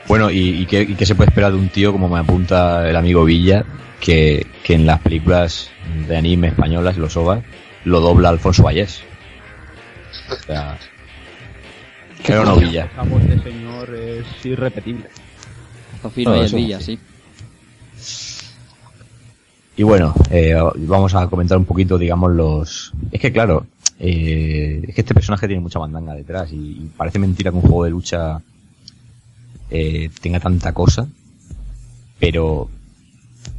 Bueno, ¿y, y qué, qué se puede esperar de un tío como me apunta el amigo Villa, que, que en las películas de anime españolas, los OVA, lo dobla Alfonso Vallés? O sea, Villa. Esa voz de señor es irrepetible. No, y eso- Villa, sí. Y bueno, eh, vamos a comentar un poquito, digamos, los... Es que claro, eh, es que este personaje tiene mucha mandanga detrás y, y parece mentira que un juego de lucha eh, tenga tanta cosa, pero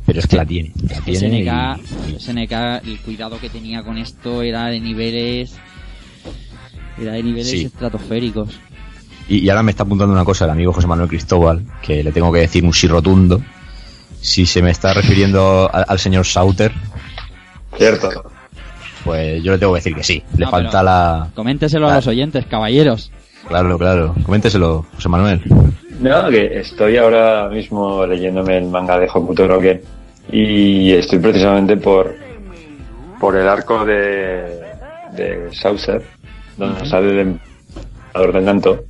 pero es que la tiene, la tiene SNK, y- y- SNK, el cuidado que tenía con esto era de niveles. Era de niveles Sí. estratosféricos. Y, y ahora me está apuntando una cosa el amigo José Manuel Cristóbal, que le tengo que decir un sí rotundo. Si se me está refiriendo a- al señor Sauter, Cierto. pues yo le tengo que decir que sí. Le No, falta la... Coménteselo a Ah. los oyentes, caballeros. Claro, claro. Coménteselo, José Manuel. No, que estoy ahora mismo leyéndome el manga de Hokuto no Ken y estoy precisamente por por el arco de, de Saucer, donde sale el emperador de Nanto,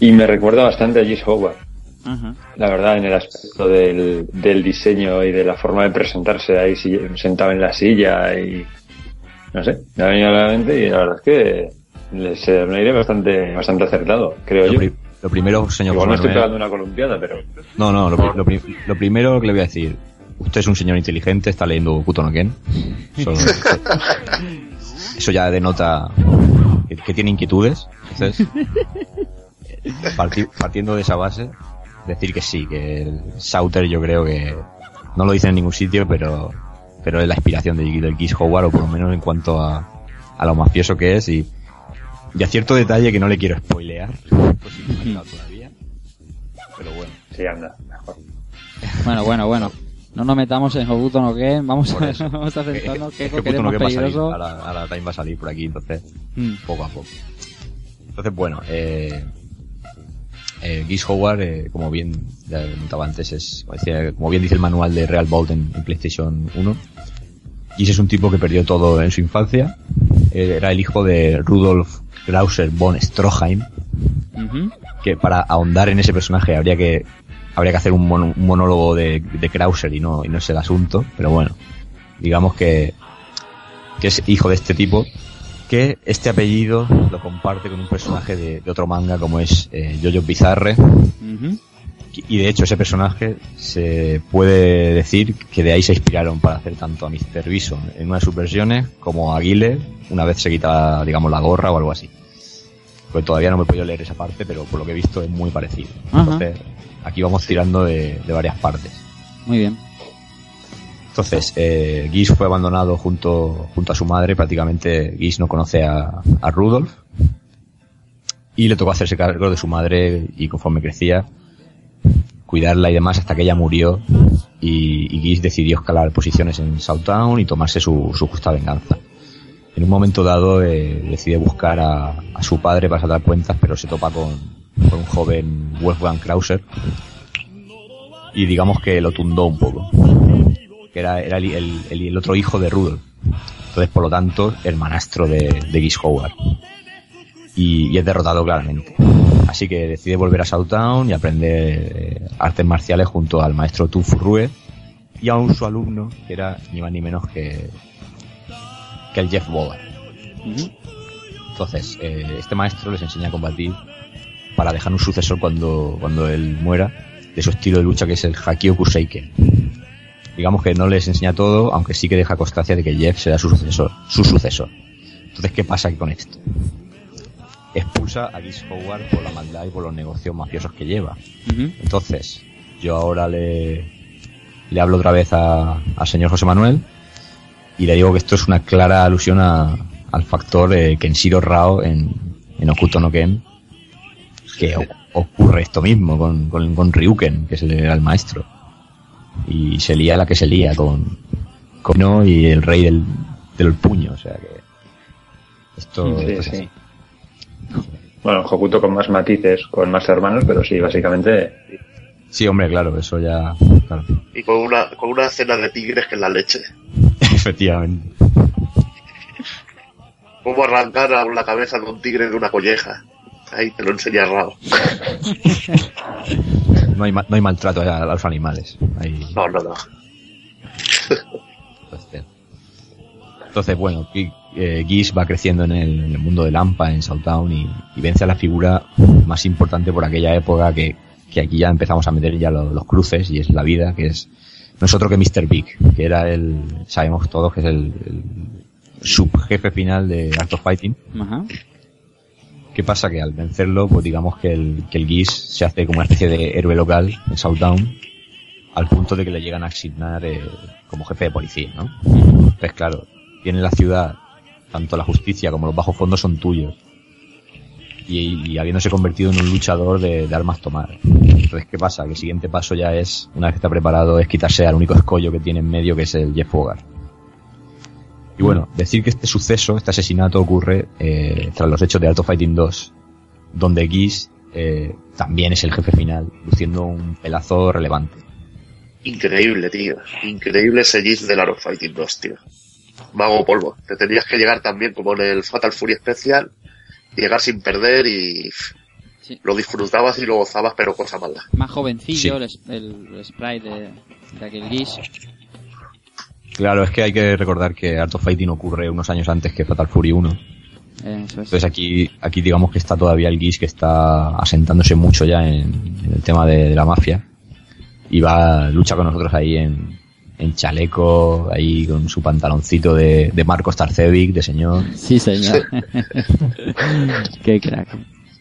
y me recuerda bastante a Gis Howard, Ajá. la verdad, en el aspecto del, del diseño y de la forma de presentarse ahí sentado en la silla y no sé, me ha venido a la mente y la verdad es que les eh, me iré bastante, bastante acertado, creo Lo, yo. pri- lo primero, señor Igual José estoy Manuel- pegando una columpiada, pero No, no, lo, pri- lo pri- lo primero que le voy a decir. Usted es un señor inteligente, está leyendo Bokuto no Ken. Eso, eso ya denota que, que tiene inquietudes. Entonces, parti- partiendo de esa base, decir que sí, que el Sauter yo creo que no lo dice en ningún sitio, pero pero es la inspiración de, del Kiss Howard, o por lo menos en cuanto a, a lo mafioso que es, y, y a cierto detalle que no le quiero spoilear, pues si no me todavía. Pero bueno. sí, anda, mejor. Bueno, bueno, bueno. No nos metamos en Hobuto no Ken. Vamos a, vamos a centrarnos que que que es más a salir, peligroso. ahora, ahora Time va a salir por aquí, entonces, Mm. poco a poco. Entonces, bueno, eh, eh, Geese Howard, eh, como bien ya comentaba antes, es, como, decía, como bien dice el manual de Real Bolt en, en PlayStation 1, Geese es un tipo que perdió todo en su infancia. Eh, era el hijo de Rudolf Krauser von Stroheim, que para ahondar en ese personaje habría que habría que hacer un, mono- un monólogo de, de Krauser y no, y no es el asunto, pero bueno, digamos que, que es hijo de este tipo, que este apellido lo comparte con un personaje de, de otro manga como es eh, Jojo Bizarre, Ujú. y de hecho ese personaje se puede decir que de ahí se inspiraron para hacer tanto a Mr. Bison en una de sus versiones como a Guile una vez se quita digamos la gorra o algo así. Pues todavía no me he podido leer esa parte, pero por lo que he visto es muy parecido. Ajá. Aquí vamos tirando de, de varias partes. Muy bien. Entonces, eh, fue abandonado junto, junto a su madre, prácticamente Gish no conoce a, a Rudolf y le tocó hacerse cargo de su madre y conforme crecía, cuidarla y demás hasta que ella murió y, y decidió escalar posiciones en Southtown y tomarse su, su justa venganza. En un momento dado eh, decide buscar a, a su padre para saltar cuentas, pero se topa con, con un joven Wolfgang Krauser y digamos que lo tundó un poco. Que era, era el, el- otro hijo de Rudolf. Entonces, por lo tanto, hermanastro de, de Geese Howard. Y, y es derrotado claramente. Así que decide volver a Southtown y aprender eh, artes marciales junto al maestro Tu Furrue y a un su alumno, que era ni más ni menos que, que el Jeff Bogart. Entonces, eh, este maestro les enseña a combatir para dejar un sucesor cuando, cuando él muera de su estilo de lucha que es el Hakio Kuseiken. Digamos que no les enseña todo, aunque sí que deja constancia de que Jeff será su sucesor. Su sucesor. Entonces, ¿qué pasa con esto? Expulsa a Geese Howard por la maldad y por los negocios mafiosos que lleva. Entonces, yo ahora le, le hablo otra vez a- al señor José Manuel y le digo que esto es una clara alusión a- al factor eh, Kenshiro Rao en, en Okuto no Ken, que o- ocurre esto mismo con, con, con Ryuken, que es el, era el maestro. Y se lía la que se lía con, con No y el rey del, del puño, o sea que esto, Sí, esto es sí. así. Bueno, Hokuto con más matices, con más hermanos, pero sí, básicamente. Sí, hombre, claro, eso ya, claro, Y con una, con una cena de tigres que es la leche. efectivamente. Cómo arrancar a la cabeza de un tigre de una colleja. Ahí te lo enseña Rao. No hay, no hay maltrato a, los animales. Hay- No, no, no. Entonces, entonces, bueno, Gi- eh, Geese va creciendo en el, en el mundo del AMPA, en Southtown, y, y vence a la figura más importante por aquella época que, que aquí ya empezamos a meter ya lo- los, cruces, y es la vida, que es no es otro que Mr. Big, que era el, sabemos todos que es el, el subjefe final de Art of Fighting. Ajá. ¿Qué pasa? Que al vencerlo, pues digamos que el, que el Geese se hace como una especie de héroe local en Southtown, al punto de que le llegan a asignar eh, como jefe de policía, ¿no? Pues claro, tiene la ciudad, tanto la justicia como los bajos fondos son tuyos. Y, habiéndose convertido en un luchador de, armas tomar. Entonces, ¿qué pasa? Que el siguiente paso ya es, una vez que está preparado, es quitarse al único escollo que tiene en medio, que es el Jeff Bogart. Y bueno, decir que este suceso, este asesinato ocurre eh, tras los hechos de Art of Fighting 2, donde Geese eh, también es el jefe final, luciendo un pelazo relevante. Increíble, tío. Increíble ese gif del Art of Fighting 2, tío. Mago polvo. Te tenías que llegar también como en el Fatal Fury especial, llegar sin perder y lo disfrutabas y lo gozabas, pero cosa mala. Más jovencillo el, es- el, el sprite de, de aquel gris. Claro, es que hay que recordar que Art of Fighting ocurre unos años antes que Fatal Fury 1. Eso es. Entonces aquí, aquí digamos que está todavía el Geese que está asentándose mucho ya en, en el tema de, de la mafia. Y va, lucha con nosotros ahí en, en chaleco, ahí con su pantaloncito de, de Marcos Tarcevic, de señor. Sí, señor. Qué crack.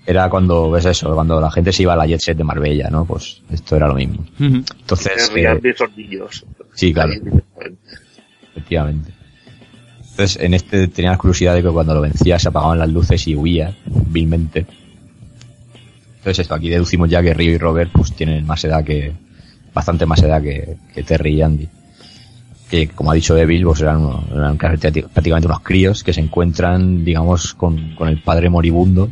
Era cuando, ves eso, cuando la gente se iba a la jet set de Marbella, ¿no? Pues esto era lo mismo. Entonces, eh, sí, claro, efectivamente. Entonces, en este tenía la curiosidad de que cuando lo vencía se apagaban las luces y huía vilmente. Entonces, esto, aquí deducimos ya que Río y Robert pues tienen más edad que, bastante más edad que, que Terry y Andy. Que, como ha dicho Evil, pues eran, prácticamente unos críos que se encuentran, digamos, con, con el padre moribundo.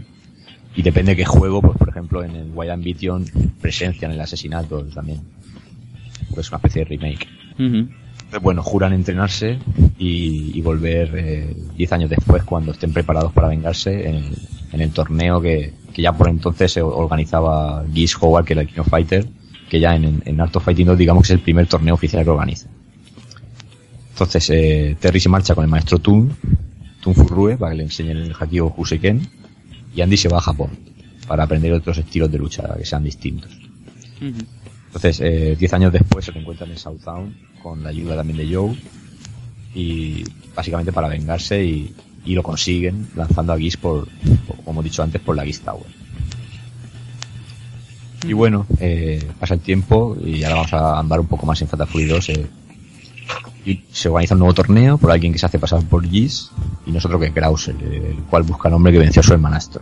Y depende de qué juego, pues por ejemplo en el Wild Ambition presencian el asesinato también. Pues una especie de remake. Entonces, bueno, juran entrenarse y, y volver eh, 10 años después cuando estén preparados para vengarse en el, torneo que, que ya por entonces se organizaba Geese Howard, que era el King of Fighter, que ya en, en Art of Fighting 2 digamos que es el primer torneo oficial que organiza. Entonces eh, Terry se marcha con el maestro Tun, Tun Furrue, para que le enseñen el Hakio Huseiken, y Andy se va a Japón para aprender otros estilos de lucha que sean distintos. Entonces, eh, diez años después se encuentran en Southtown con la ayuda también de Joe y básicamente para vengarse y, y lo consiguen lanzando a Geese por, por- como he dicho antes, por la Geese Tower. Y bueno, eh, pasa el tiempo y ahora vamos a andar un poco más en Fatal Fury 2. eh, y se organiza un nuevo torneo por alguien que se hace pasar por Geese y nosotros que es Krauser, eh, el cual busca al hombre que venció a su hermanastro.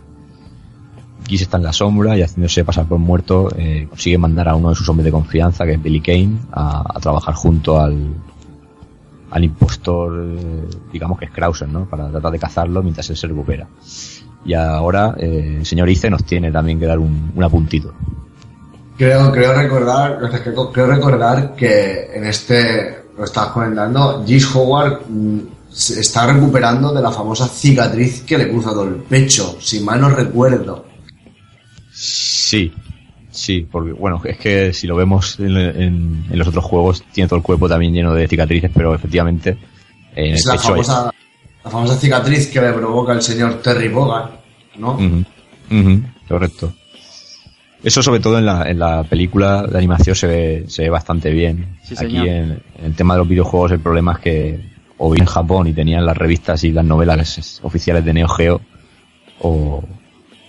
Geese está en la sombra y haciéndose pasar por muerto, eh, consigue mandar a uno de sus hombres de confianza, que es Billy Kane, a, trabajar junto al, al impostor, eh, digamos que es Krauser, ¿no? Para tratar de cazarlo mientras él se recupera. Y ahora eh, el señor Ice nos tiene también que dar un, un apuntito. Creo, creo recordar, creo, recordar que en este, lo estabas comentando, Gis Howard mm, se está recuperando de la famosa cicatriz que le ha cruzado el pecho, si mal no recuerdo. Sí, sí, porque bueno, es que si lo vemos en, en- en los otros juegos, tiene todo el cuerpo también lleno de cicatrices, pero efectivamente en es el la pecho famosa, la famosa cicatriz que le provoca el señor Terry Bogard, ¿no? ujú, correcto. Eso sobre todo en la, en la película de animación se ve, se ve bastante bien. Sí, Aquí en, en el tema de los videojuegos el problema es que o bien en Japón y tenían las revistas y las novelas oficiales de Neo Geo o,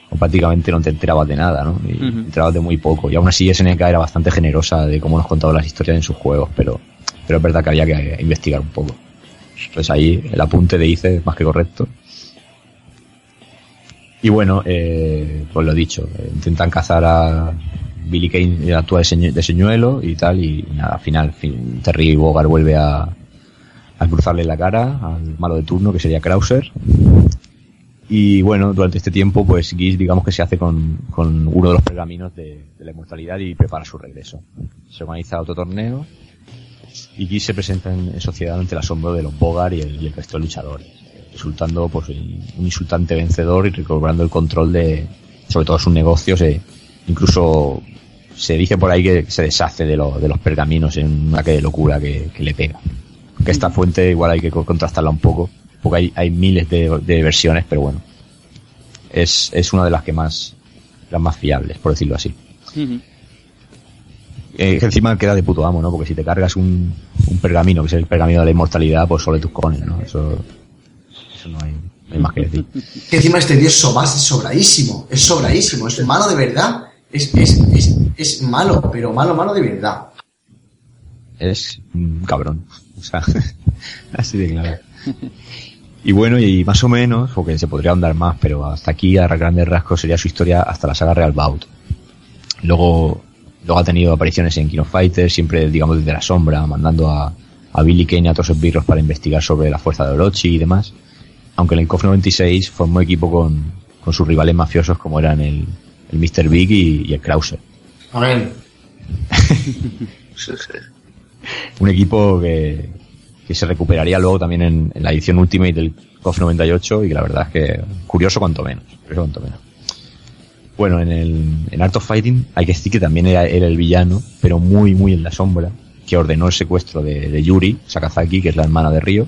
o prácticamente no te enterabas de nada, ¿no? Y te enterabas de muy poco. Y aún así SNK era bastante generosa de cómo nos contaba las historias en sus juegos, pero, pero es verdad que había que investigar un poco. Entonces ahí el apunte de ICE es más que correcto. Y bueno, eh, pues lo dicho, eh, intentan cazar a Billy Kane, actúa de, señu- de señuelo y tal, y nada, al final fin, Terry Bogard vuelve a, a cruzarle la cara al malo de turno, que sería Krauser. Y bueno, durante este tiempo, pues Geese, digamos que se hace con, con uno de los pergaminos de, la inmortalidad y prepara su regreso. Se organiza otro torneo y Geese se presenta en, sociedad ante el asombro de los Bogart y el, y el resto de luchadores, resultando pues un insultante vencedor y recobrando el control de, sobre todo sus negocios, e incluso se dice por ahí que se deshace de, lo- de los pergaminos en una que de locura que, que le pega. Que esta fuente igual hay que co- contrastarla un poco, porque hay, hay miles de, de versiones, pero bueno, es, es una de las que más, las más fiables, por decirlo así. Eh, que encima queda de puto amo, ¿no? Porque si te cargas un, un pergamino, que es el pergamino de la inmortalidad, pues solo tus cojones, ¿no? Eso, eso no hay, no hay más que decir. Que encima este es sobas, es sobradísimo, es sobradísimo, es malo de verdad, es, es, es, es malo, pero malo, malo de verdad. Es un cabrón. O sea, así de claro. Y bueno, y más o menos, porque se podría ahondar más, pero hasta aquí, a grandes rasgos, sería su historia hasta la saga Real Bout. Luego, luego ha tenido apariciones en King of Fighters, siempre, digamos, desde la sombra, mandando a, a Billy Kane y a otros esbirros para investigar sobre la fuerza de Orochi y demás. Aunque en el KOF 96 formó equipo con, con sus rivales mafiosos como eran el, el Mr. Big y, y el Krauser. Amén. Sí, sí. un equipo que, que se recuperaría luego también en, la edición Ultimate del KOF 98 y que la verdad es que curioso cuanto menos. Curioso cuanto menos. Bueno, en el en Art of Fighting hay que decir que también era, el villano, pero muy, muy en la sombra, que ordenó el secuestro de, Yuri Sakazaki, que es la hermana de Ryo,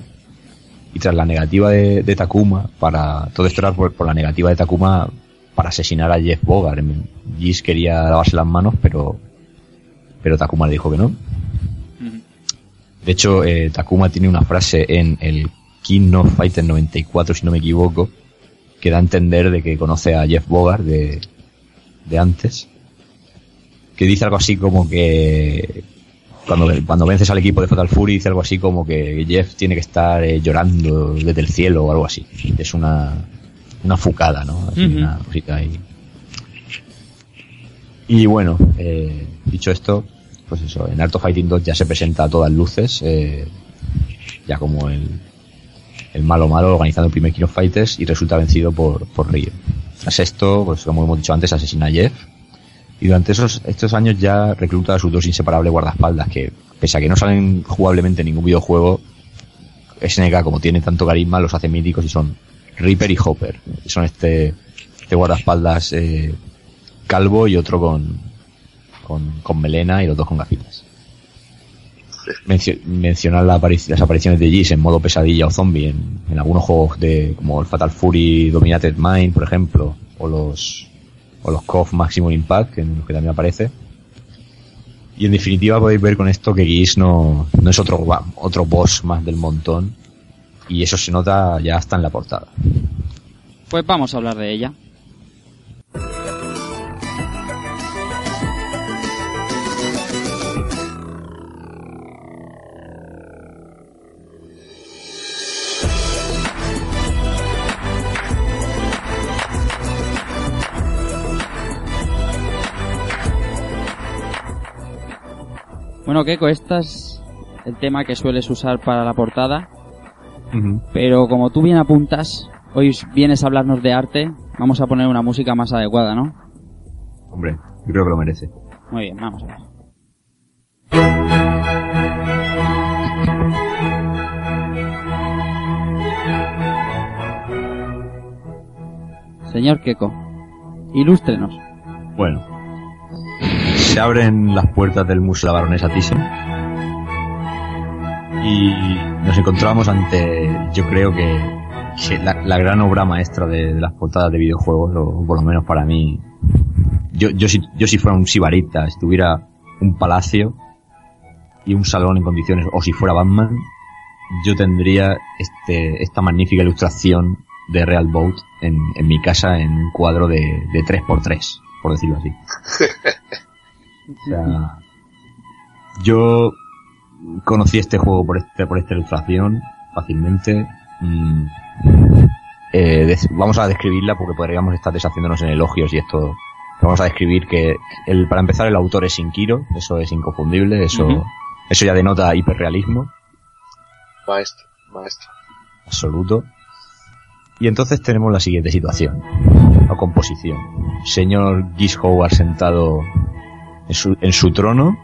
y tras la negativa de, Takuma, para todo esto era por, por la negativa de Takuma para asesinar a Jeff Bogart. Gis quería lavarse las manos, pero, pero Takuma le dijo que no. De hecho, eh, Takuma tiene una frase en el King of Fighter 94, si no me equivoco, que da a entender de que conoce a Jeff Bogart de, de antes, que dice algo así como que cuando, cuando vences al equipo de Fatal Fury dice algo así como que Jeff tiene que estar eh, llorando desde el cielo o algo así. Es una, una fucada, ¿no? Así. Una cosita ahí. Y bueno, eh, dicho esto, pues eso, en Art of Fighting 2 ya se presenta a todas luces, eh, ya como el, el malo malo organizando el primer King of Fighters y resulta vencido por, por. Tras esto, pues como hemos dicho antes, asesina a Jeff y durante esos, estos años ya recluta a sus dos inseparables guardaespaldas que, pese a que no salen jugablemente en ningún videojuego, SNK como tiene tanto carisma los hace míticos y son Reaper y Hopper. Son este, este guardaespaldas eh, calvo y otro con, con, con melena y los dos con gafitas. Mencio- mencionar la aparic- las apariciones de Gis en modo pesadilla o zombie en, en algunos juegos de como el Fatal Fury Dominated Mind, por ejemplo, o los o los KOF Maximum Impact, en los que también aparece. Y en definitiva podéis ver con esto que Gis no, no es otro, otro boss más del montón. Y eso se nota ya hasta en la portada. Pues vamos a hablar de ella. Bueno, Keiko, este es el tema que sueles usar para la portada, pero como tú bien apuntas, hoy vienes a hablarnos de arte, vamos a poner una música más adecuada, ¿no? Hombre, yo creo que lo merece. Muy bien, vamos a ver. Señor Keiko, ilústrenos. Bueno, se abren las puertas del Museo de la Baronesa Thyssen y nos encontramos ante, yo creo que, la, gran obra maestra de, las portadas de videojuegos, o por lo menos para mí. Yo, yo, si, yo si fuera un sibarita, si tuviera un palacio y un salón en condiciones, o si fuera Batman, yo tendría este, esta magnífica ilustración de Real Boat en, en mi casa en un cuadro de, de 3x3, por decirlo así. O sea, yo conocí este juego por, este, por esta ilustración fácilmente. Mm, eh, des- vamos a describirla porque podríamos estar deshaciéndonos en elogios y esto. Vamos a describir que el, para empezar el autor es Sinkiro, eso es inconfundible, eso, eso ya denota hiperrealismo Maestro, maestro. absoluto. Y entonces tenemos la siguiente situación. La composición. Señor Gish Howard sentado en su, en su trono,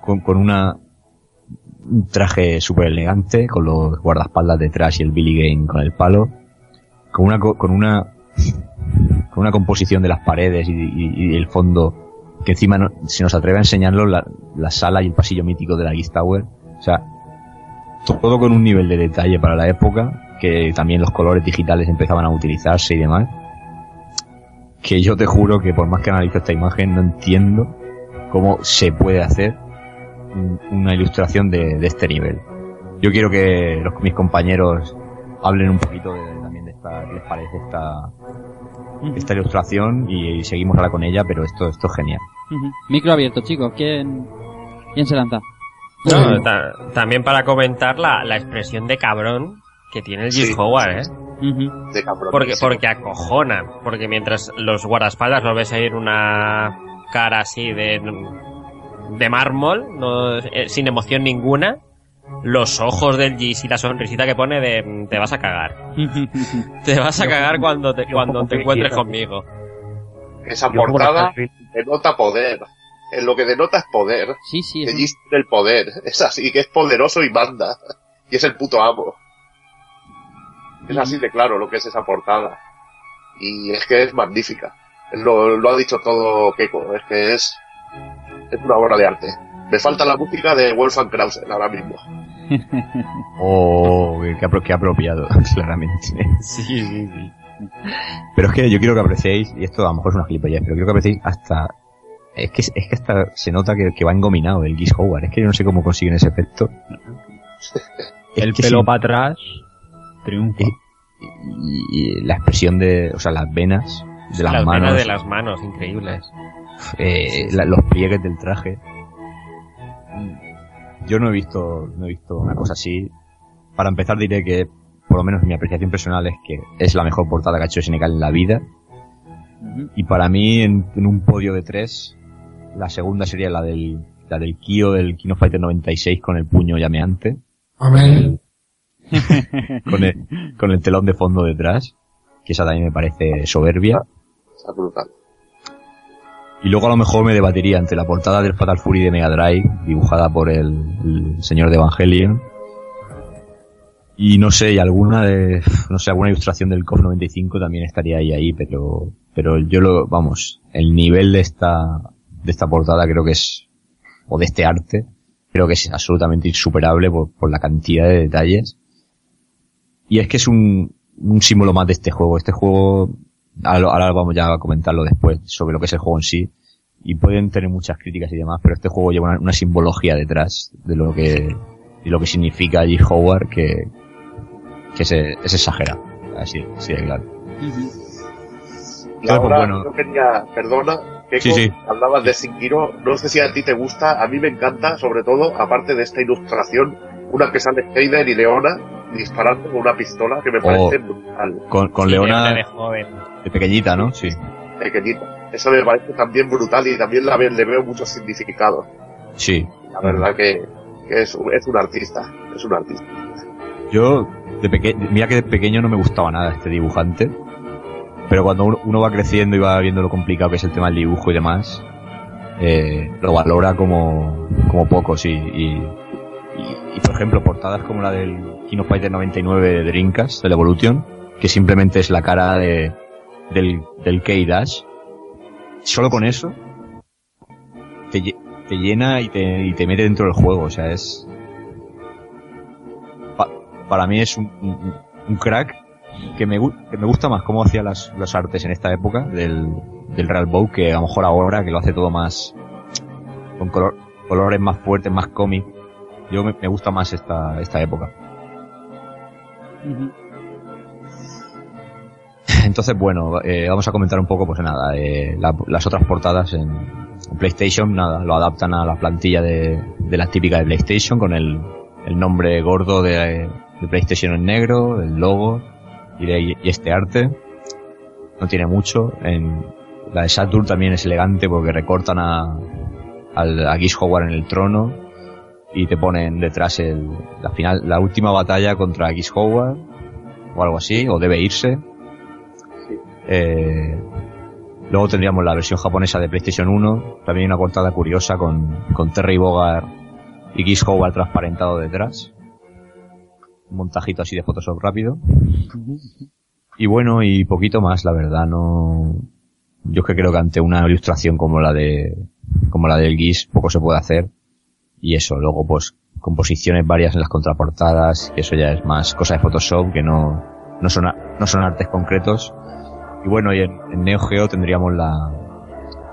con, con una, un traje súper elegante, con los guardaespaldas detrás y el Billy Game con el palo, con una, co- con una, con una composición de las paredes y el fondo, que encima no- se nos atreve a enseñarlo la, la sala y el pasillo mítico de la Geek Tower. O sea, todo con un nivel de detalle para la época, que también los colores digitales empezaban a utilizarse y demás, que yo te juro que por más que analizo esta imagen no entiendo cómo se puede hacer un- una ilustración de, de este nivel. Yo quiero que los, mis compañeros hablen un poquito de- también de esta, qué les parece esta, esta ilustración y, y seguimos ahora con ella, pero esto, esto es genial. Micro abierto, chicos. ¿Quién, quién se lanza? No, ta- también para comentar la, la expresión de cabrón que tiene el Gis Sí. Howard, ¿eh? Ujú. De cabrón. Porque, porque acojonan. Porque mientras los guardaespaldas los ves ahí en una cara así de, de mármol, no, eh, sin emoción ninguna, los ojos del Gis y la sonrisita que pone de te vas a cagar. Te vas a cagar cuando te, cuando te encuentres conmigo. Esa Yo portada denota poder. En lo que denota es poder. Sí, sí. Que es un- Gis tiene el poder. Es así, que es poderoso y manda. Y es el puto amo. Es así de claro lo que es esa portada. Y es que es magnífica. Lo, lo ha dicho todo Keiko. Es que es, es una obra de arte. Me falta la música de Wolfgang Krauser ahora mismo. Oh, qué, apro- qué apropiado, claramente. Sí, sí, sí. Pero es que yo quiero que apreciéis, y esto a lo mejor es una gilipollez, pero quiero que apreciéis hasta... Es que, es que hasta se nota que, que va engominado el Giz Howard. Es que yo no sé cómo consiguen ese efecto. Es El que pelo sí, para atrás triunfa. y, y la expresión de, o sea, las venas de las, Las manos, venas de las manos, increíbles. eh, la- los pliegues del traje. Yo no he visto, no he visto una cosa así. Para empezar diré que, por lo menos mi apreciación personal es que es la mejor portada que ha hecho SNK en la vida. Y para mí, en, en un podio de tres, la segunda sería la del, la del Kyo del Kino Fighter 96 con el puño llameante, Amén. con el, con el telón de fondo detrás, que esa también me parece soberbia. Está brutal. Y luego a lo mejor me debatiría entre la portada del Fatal Fury de Mega Drive, dibujada por el, el señor de Evangelion, y no sé, y alguna de, no sé, alguna ilustración del KOF 95 también estaría ahí ahí, pero, pero yo lo, vamos, el nivel de esta, de esta portada creo que es, o de este arte, creo que es absolutamente insuperable por, por la cantidad de detalles. Y es que es un, un símbolo más de este juego. Este juego, ahora, vamos ya a comentarlo después sobre lo que es el juego en sí. Y pueden tener muchas críticas y demás, pero este juego lleva una, una simbología detrás de lo que, de lo que significa G. Howard que, que es exagerado. Así, así de claro. Y Claro, pues ahora bueno. yo quería, perdona, Keiko, Sí, sí. hablabas de Sinkiro, no sé si a ti te gusta, a mí me encanta, sobre todo, aparte de esta ilustración, una que sale Heider y Leona disparando con una pistola que me parece Oh. brutal, Con, con Sí, Leona de joven. de pequeñita, ¿no? Sí. pequeñita. Eso me parece también brutal y también la ve- le veo mucho significado. Sí. La verdad que, que es, un- es un artista, es un artista. Yo, de pequeño, mira que de pequeño no me gustaba nada este dibujante, pero cuando uno, uno va creciendo y va viendo lo complicado que es el tema del dibujo y demás, eh, lo valora como, como pocos y, y, y- por ejemplo portadas como la del Kino Fighter 99 de Dreamcast, del Evolution, que simplemente es la cara de, del, del K-Dash, solo con eso te, te llena y te, y te mete dentro del juego, o sea, es, pa- para mí es un, crack que me, que me gusta más cómo hacía las, las artes en esta época del, del Real Bow que a lo mejor ahora que lo hace todo más con color, colores más fuertes, más cómic. Yo me, me gusta más esta, esta época. Entonces, bueno, eh, vamos a comentar un poco, pues nada, eh, la- las otras portadas en, en PlayStation, nada, lo adaptan a la plantilla de, de la típica de PlayStation con el, el nombre gordo de, de PlayStation en negro, el logo y, de- y este arte. No tiene mucho. En la de Saturn también es elegante porque recortan a, al, a Geese Howard en el trono y te ponen detrás el, la final, la última batalla contra Geese Howard o algo así, o debe irse. Eh, luego tendríamos la versión japonesa de PlayStation 1, también una portada curiosa con, con Terry Bogard y Geese Howard transparentado detrás. Un montajito así de Photoshop rápido. Y bueno, y poquito más, la verdad, no... Yo es que creo que ante una ilustración como la de, como la del Geese, poco se puede hacer. Y eso, luego pues, composiciones varias en las contraportadas, que eso ya es más cosa de Photoshop, que no, no son, no son artes concretos. Y bueno, y en, en Neo Geo tendríamos la,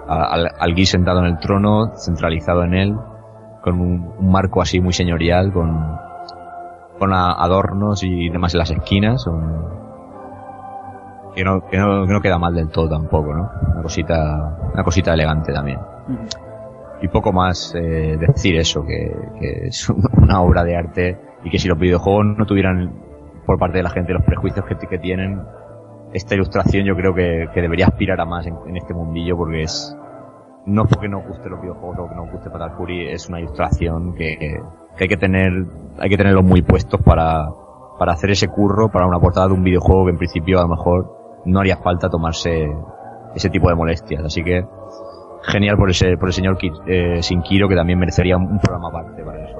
al, al Geese sentado en el trono, centralizado en él, con un, marco así muy señorial, con, con adornos y demás en las esquinas, un- que no, que no queda mal del todo tampoco, ¿no? Una cosita, una cosita elegante también. Y poco más eh, decir eso, que, que es una obra de arte y que si los videojuegos no tuvieran por parte de la gente los prejuicios que, que tienen, esta ilustración yo creo que, que debería aspirar a más en, este mundillo porque es, no es porque nos guste los videojuegos o que nos guste Fatal Fury, es una ilustración que, que hay que tener, hay que tenerlos muy puestos para, para hacer ese curro para una portada de un videojuego que en principio a lo mejor no haría falta tomarse ese tipo de molestias. Así que genial por ese, por el señor Ki- eh, Sinkiro que también merecería un, un programa aparte para eso.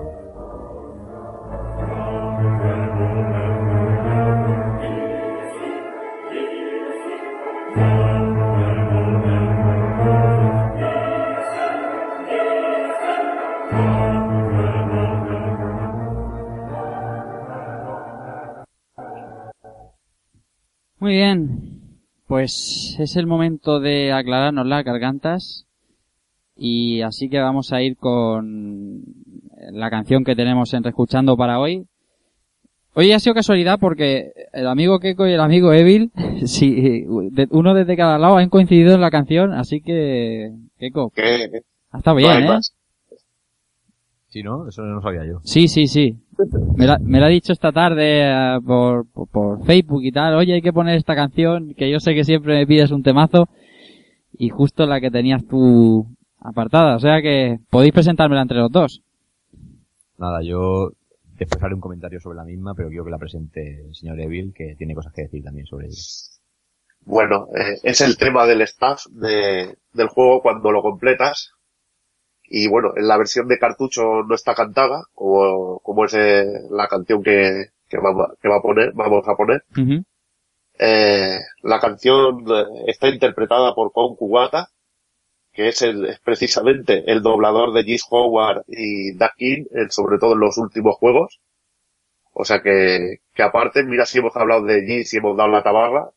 Muy bien. Pues es el momento de aclararnos las gargantas. Y así que vamos a ir con la canción que tenemos en Reescuchando para hoy. Hoy ha sido casualidad porque el amigo Keiko y el amigo Evil, sí, uno desde cada lado han coincidido en la canción, así que, Keiko, estado no bien, hay ¿eh? Sí, ¿no? Eso no lo sabía yo. Sí, sí, sí. Me la, me la ha dicho esta tarde eh, por, por, por Facebook y tal. Oye, hay que poner esta canción, que yo sé que siempre me pides un temazo. Y justo la que tenías tú apartada. O sea que podéis presentármela entre los dos. Nada, yo después haré un comentario sobre la misma, pero quiero que la presente el señor Evil, que tiene cosas que decir también sobre ella. Bueno, eh, es el tema del staff de, del juego cuando lo completas. Y bueno, en la versión de cartucho no está cantada, como, como es eh, la canción que, que, vamos, que va a poner, vamos a poner. Eh, la canción está interpretada por Kon Kuwata, que es, el, es precisamente el doblador de Gis Howard y Duck King, sobre todo en los últimos juegos. O sea que, que aparte, mira si hemos hablado de Gis y hemos dado la tabarra,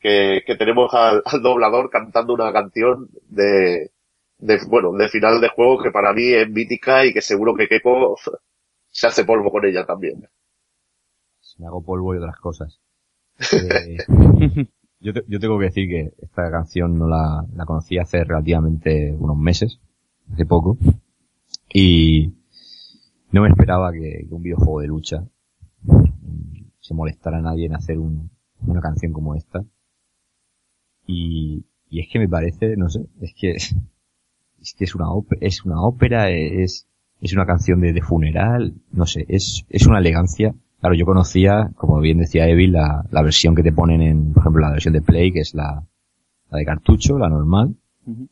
que, que tenemos al, al doblador cantando una canción de, de, bueno, de final de juego que para mí es mítica y que seguro que Keiko se hace polvo con ella también. Me hago polvo y otras cosas. Eh, yo, te- yo tengo que decir que esta canción no la, la conocí hace relativamente unos meses, hace poco, y no me esperaba que, un videojuego de lucha se molestara a nadie en hacer un- una canción como esta. Y, y es que me parece, no sé, es que es que es una ópera, es una ópera, es, es una canción de, de funeral, no sé, es, es una elegancia. Claro, yo conocía, como bien decía Evil, la, la versión que te ponen en, por ejemplo, la versión de Play, que es la, la de cartucho, la normal,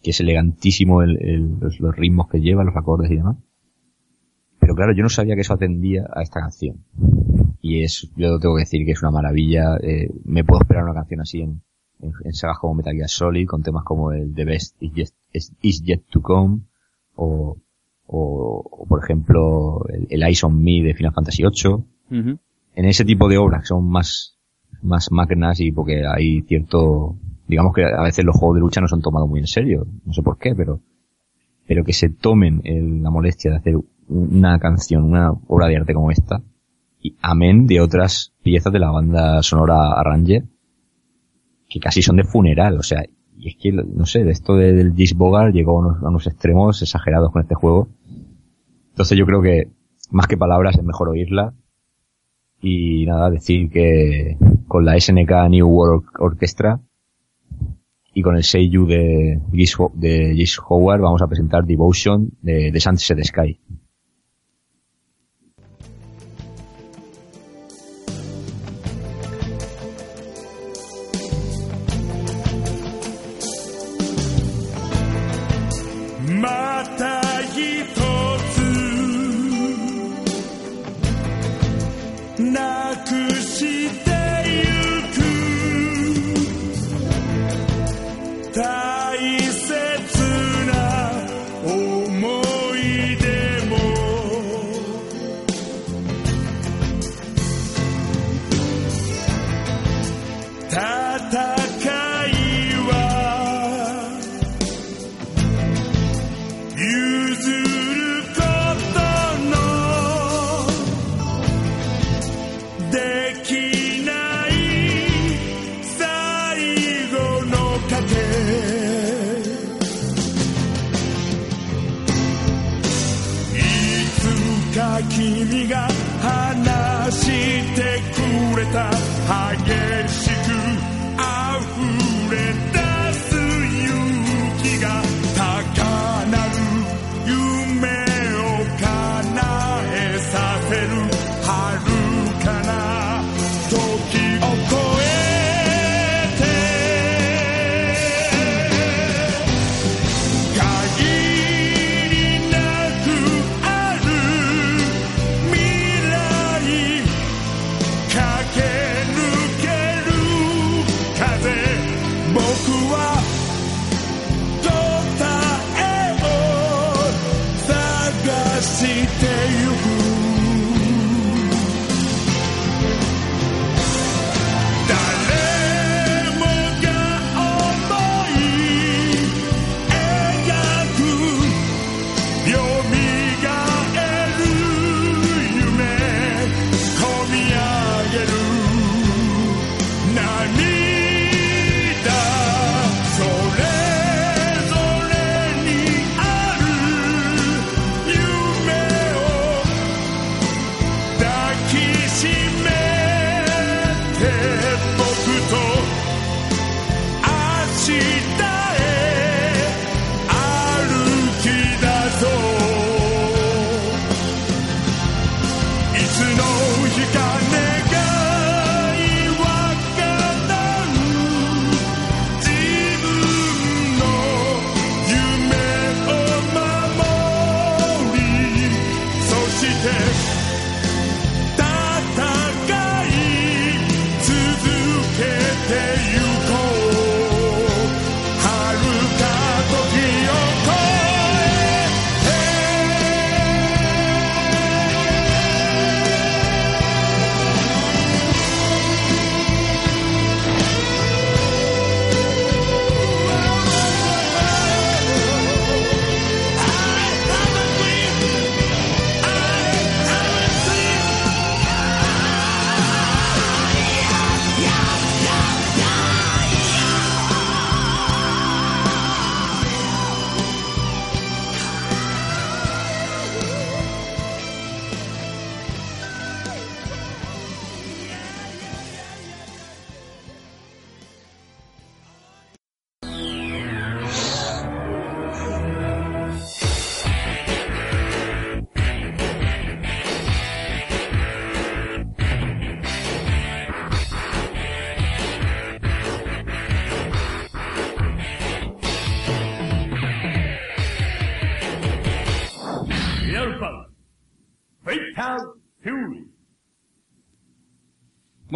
que es elegantísimo el, el- los, los ritmos que lleva, los acordes y demás. Pero claro, yo no sabía que eso atendía a esta canción. Y es, yo tengo que decir que es una maravilla. eh, me puedo esperar una canción así en, en, en sagas como Metal Gear Solid, con temas como el The Best Is Yet, is, Is Yet to Come, o, o, o, por ejemplo el, el Eyes on Me de Final Fantasy VIII. En ese tipo de obras que son más, más magnas y porque hay cierto, digamos que a veces los juegos de lucha no son tomados muy en serio, no sé por qué, pero, pero que se tomen el- la molestia de hacer una canción, una obra de arte como esta, y amén de otras piezas de la banda sonora Arranger, que casi son de funeral, o sea, y es que, no sé, de esto de- del Gis Bogart llegó a unos, a unos extremos exagerados con este juego. Entonces yo creo que, más que palabras, es mejor oírla. Y nada, decir que con la SNK New World Orchestra y con el Seiyu de de Gis Howard vamos a presentar Devotion de, de Sunset Sky. tenho por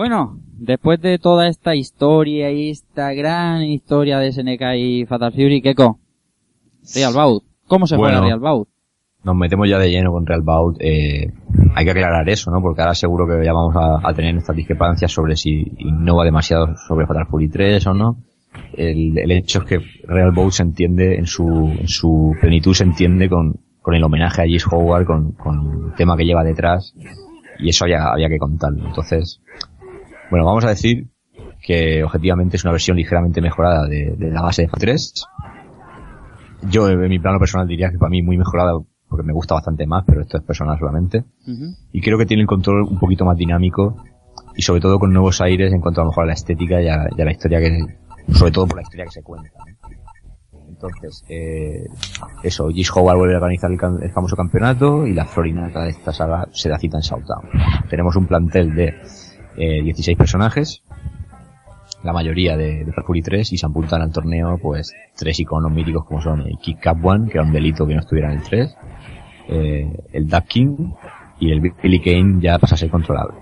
Bueno, después de toda esta historia y esta gran historia de SNK y Fatal Fury, Keko, Real Bout, ¿cómo se juega Bueno. Real Bout? Nos metemos ya de lleno con Real Bout. Eh, hay que aclarar eso, ¿no? Porque ahora seguro que ya vamos a, a tener nuestras discrepancias sobre si innova demasiado sobre Fatal Fury 3 o no. El, el hecho es que Real Bout se entiende en su, en su plenitud, se entiende con, con el homenaje a Gis Howard, con, con el tema que lleva detrás. Y eso había, había que contarlo. Entonces, bueno, vamos a decir que objetivamente es una versión ligeramente mejorada de, de la base de FA3. Yo en mi plano personal diría que para mí muy mejorada porque me gusta bastante más, pero esto es personal solamente. Y creo que tiene el control un poquito más dinámico y sobre todo con nuevos aires en cuanto a lo mejor a la estética y a, y a la historia que, sobre todo por la historia que se cuenta. ¿no? Entonces, eh, eso, Gis Howard vuelve a organizar el, el famoso campeonato y la florinata de esta saga se da cita en Southtown. Tenemos un plantel de eh, 16 personajes, la mayoría de, de Fury 3 y se apuntan al torneo pues tres iconos míticos como son el Kick Cap One, que era un delito que no estuviera en el 3, eh, el Duck King y el Billy Kane ya pasa a ser controlable.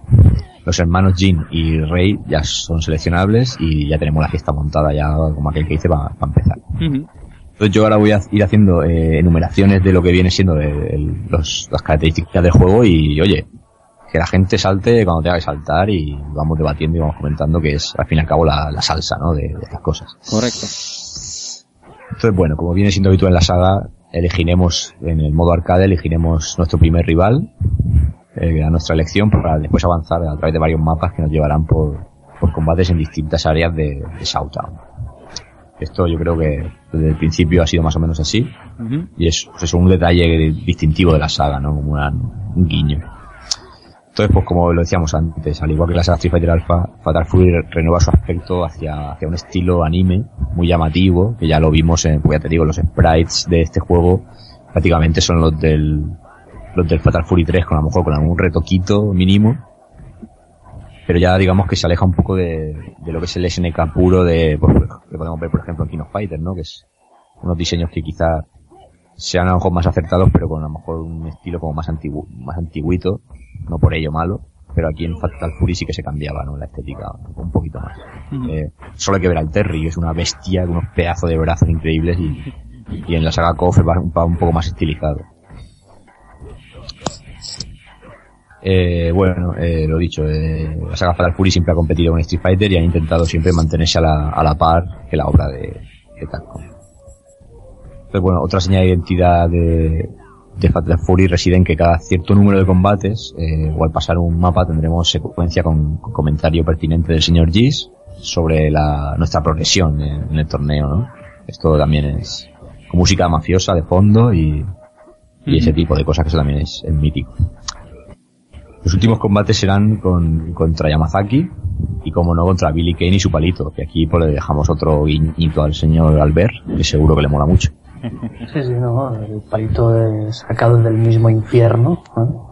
Los hermanos Jin y Rey ya son seleccionables y ya tenemos la fiesta montada ya como aquel que dice para empezar. Entonces yo ahora voy a ir haciendo eh, enumeraciones de lo que viene siendo de- los- las características del juego y oye, que la gente salte cuando tenga que saltar y vamos debatiendo y vamos comentando que es al fin y al cabo la, la salsa ¿no? de, de estas cosas. Correcto. Entonces bueno, como viene siendo habitual en la saga, elegiremos en el modo arcade, elegiremos nuestro primer rival, eh, a nuestra elección para después avanzar a través de varios mapas que nos llevarán por, por combates en distintas áreas de, de Southtown. Esto yo creo que desde el principio ha sido más o menos así y es pues eso, un detalle distintivo de la saga, ¿no? Como una- un guiño. Entonces, pues como lo decíamos antes, al igual que la saga Street Fighter Alpha, Fatal Fury re- renueva su aspecto hacia, hacia un estilo anime muy llamativo, que ya lo vimos en, pues ya te digo, los sprites de este juego prácticamente son los del, los del Fatal Fury 3, con a lo mejor con algún retoquito mínimo, pero ya digamos que se aleja un poco de, de lo que es el SNK puro de, pues, que podemos ver por ejemplo en King of Fighters, ¿no? Que es unos diseños que quizá sean a lo mejor más acertados, pero con a lo mejor un estilo como más antiguo, más antiguito, no por ello malo, pero aquí en Fatal Fury sí que se cambiaba, ¿no? La estética un poquito más. Eh, solo hay que ver al Terry, que es una bestia con unos pedazos de brazos increíbles y, y en la saga KOF va un, va un poco más estilizado. Eh, bueno, eh, lo dicho, eh, la saga Fatal Fury siempre ha competido con Street Fighter y ha intentado siempre mantenerse a la, a la par que la obra de, de Capcom. Entonces, bueno, otra señal de identidad de, de Fatal Fury reside en que cada cierto número de combates, eh, o al pasar un mapa tendremos secuencia con, con comentario pertinente del señor Gis sobre la, nuestra progresión en, en el torneo, ¿no? Esto también es con música mafiosa de fondo y, y ese tipo de cosas que eso también es, es mítico. Los últimos combates serán con, contra Yamazaki y como no contra Billy Kane y su palito, que aquí pues le dejamos otro guiñito al señor Albert, que seguro que le mola mucho. Sí, sí, no, el palito de- sacado del mismo infierno, ¿no?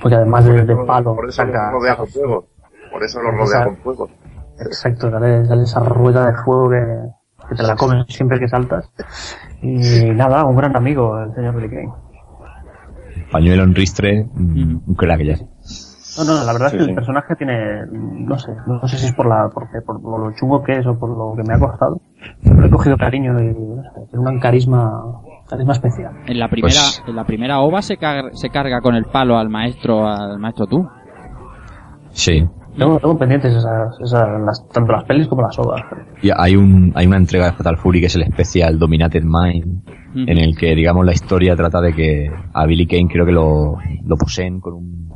porque además de, de palo Por eso saca- lo rodea con fuego. Por eso lo rodea Esa- con fuego. Exacto, sale, sale esa rueda de fuego que, que te la comes siempre que saltas. Y nada, un gran amigo, el señor Billy Kane. Pañuelo en ristre, un crack ya. No, no, la verdad Sí, es que sí. el personaje tiene, no sé, no sé si es por la, porque, por lo chungo que es o por lo que me ha costado, he cogido cariño tiene un carisma, carisma especial. En la primera, Pues- en la primera ova se, car- se carga con el palo al maestro, al maestro tú. Sí. Tengo, tengo pendientes esas, esas, las, tanto las pelis como las ovas. Y hay un, hay una entrega de Fatal Fury que es el especial Dominated Mind, en el que, digamos, la historia trata de que a Billy Kane creo que lo, lo poseen con un,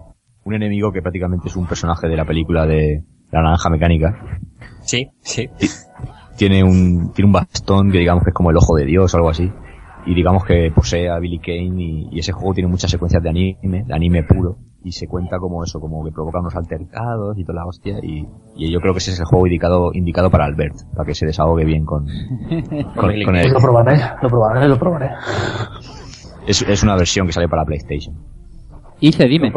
un enemigo que prácticamente es un personaje de la película de La Naranja Mecánica. Sí, sí. Tiene un, tiene un bastón que digamos que es como el ojo de Dios o algo así. Y digamos que posee a Billy Kane y, y ese juego tiene muchas secuencias de anime, de anime puro. Y se cuenta como eso, como que provoca unos altercados y toda la hostia. Y, y yo creo que ese es el juego indicado, indicado para Albert, para que se desahogue bien con, con, con Pues el, lo probaré, lo probaré, lo probaré. es, es una versión que sale para PlayStation. Hice, dime.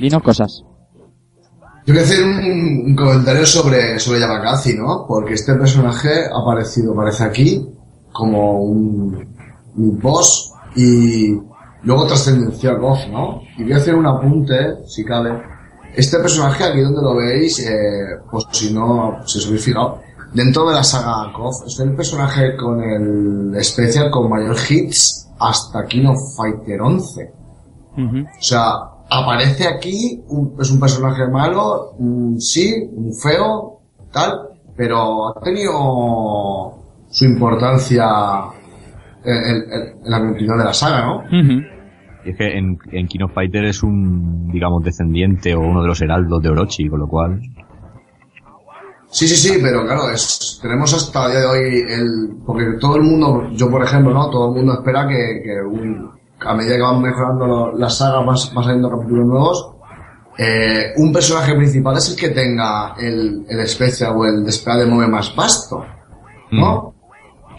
Dinos cosas. Yo quiero hacer un, un comentario sobre, sobre Yamakazi, ¿no? Porque este personaje ha aparecido, aparece aquí, como un, un boss y luego trascendenció a KOF, ¿no? Y voy a hacer un apunte, si cabe. Este personaje aquí donde lo veis, eh, pues si no, si os habéis fijado, dentro de la saga KOF, es el personaje con el especial con mayor hits hasta King of Fighter 11. O sea, aparece aquí, un- es un personaje malo, un sí, un feo, tal, pero ha tenido su importancia en, en- en la continuidad de la saga, ¿no? Y es que en, en King of Fighter es un, digamos, descendiente o uno de los heraldos de Orochi, con lo cual... Sí, sí, sí, pero claro, es, tenemos hasta el día de hoy el, porque todo el mundo, yo por ejemplo, ¿no? Todo el mundo espera que, que un, a medida que van mejorando lo- las sagas, van, van saliendo capítulos nuevos, eh, un personaje principal es el que tenga el, el especial o el desplegado de mueve más vasto, ¿no?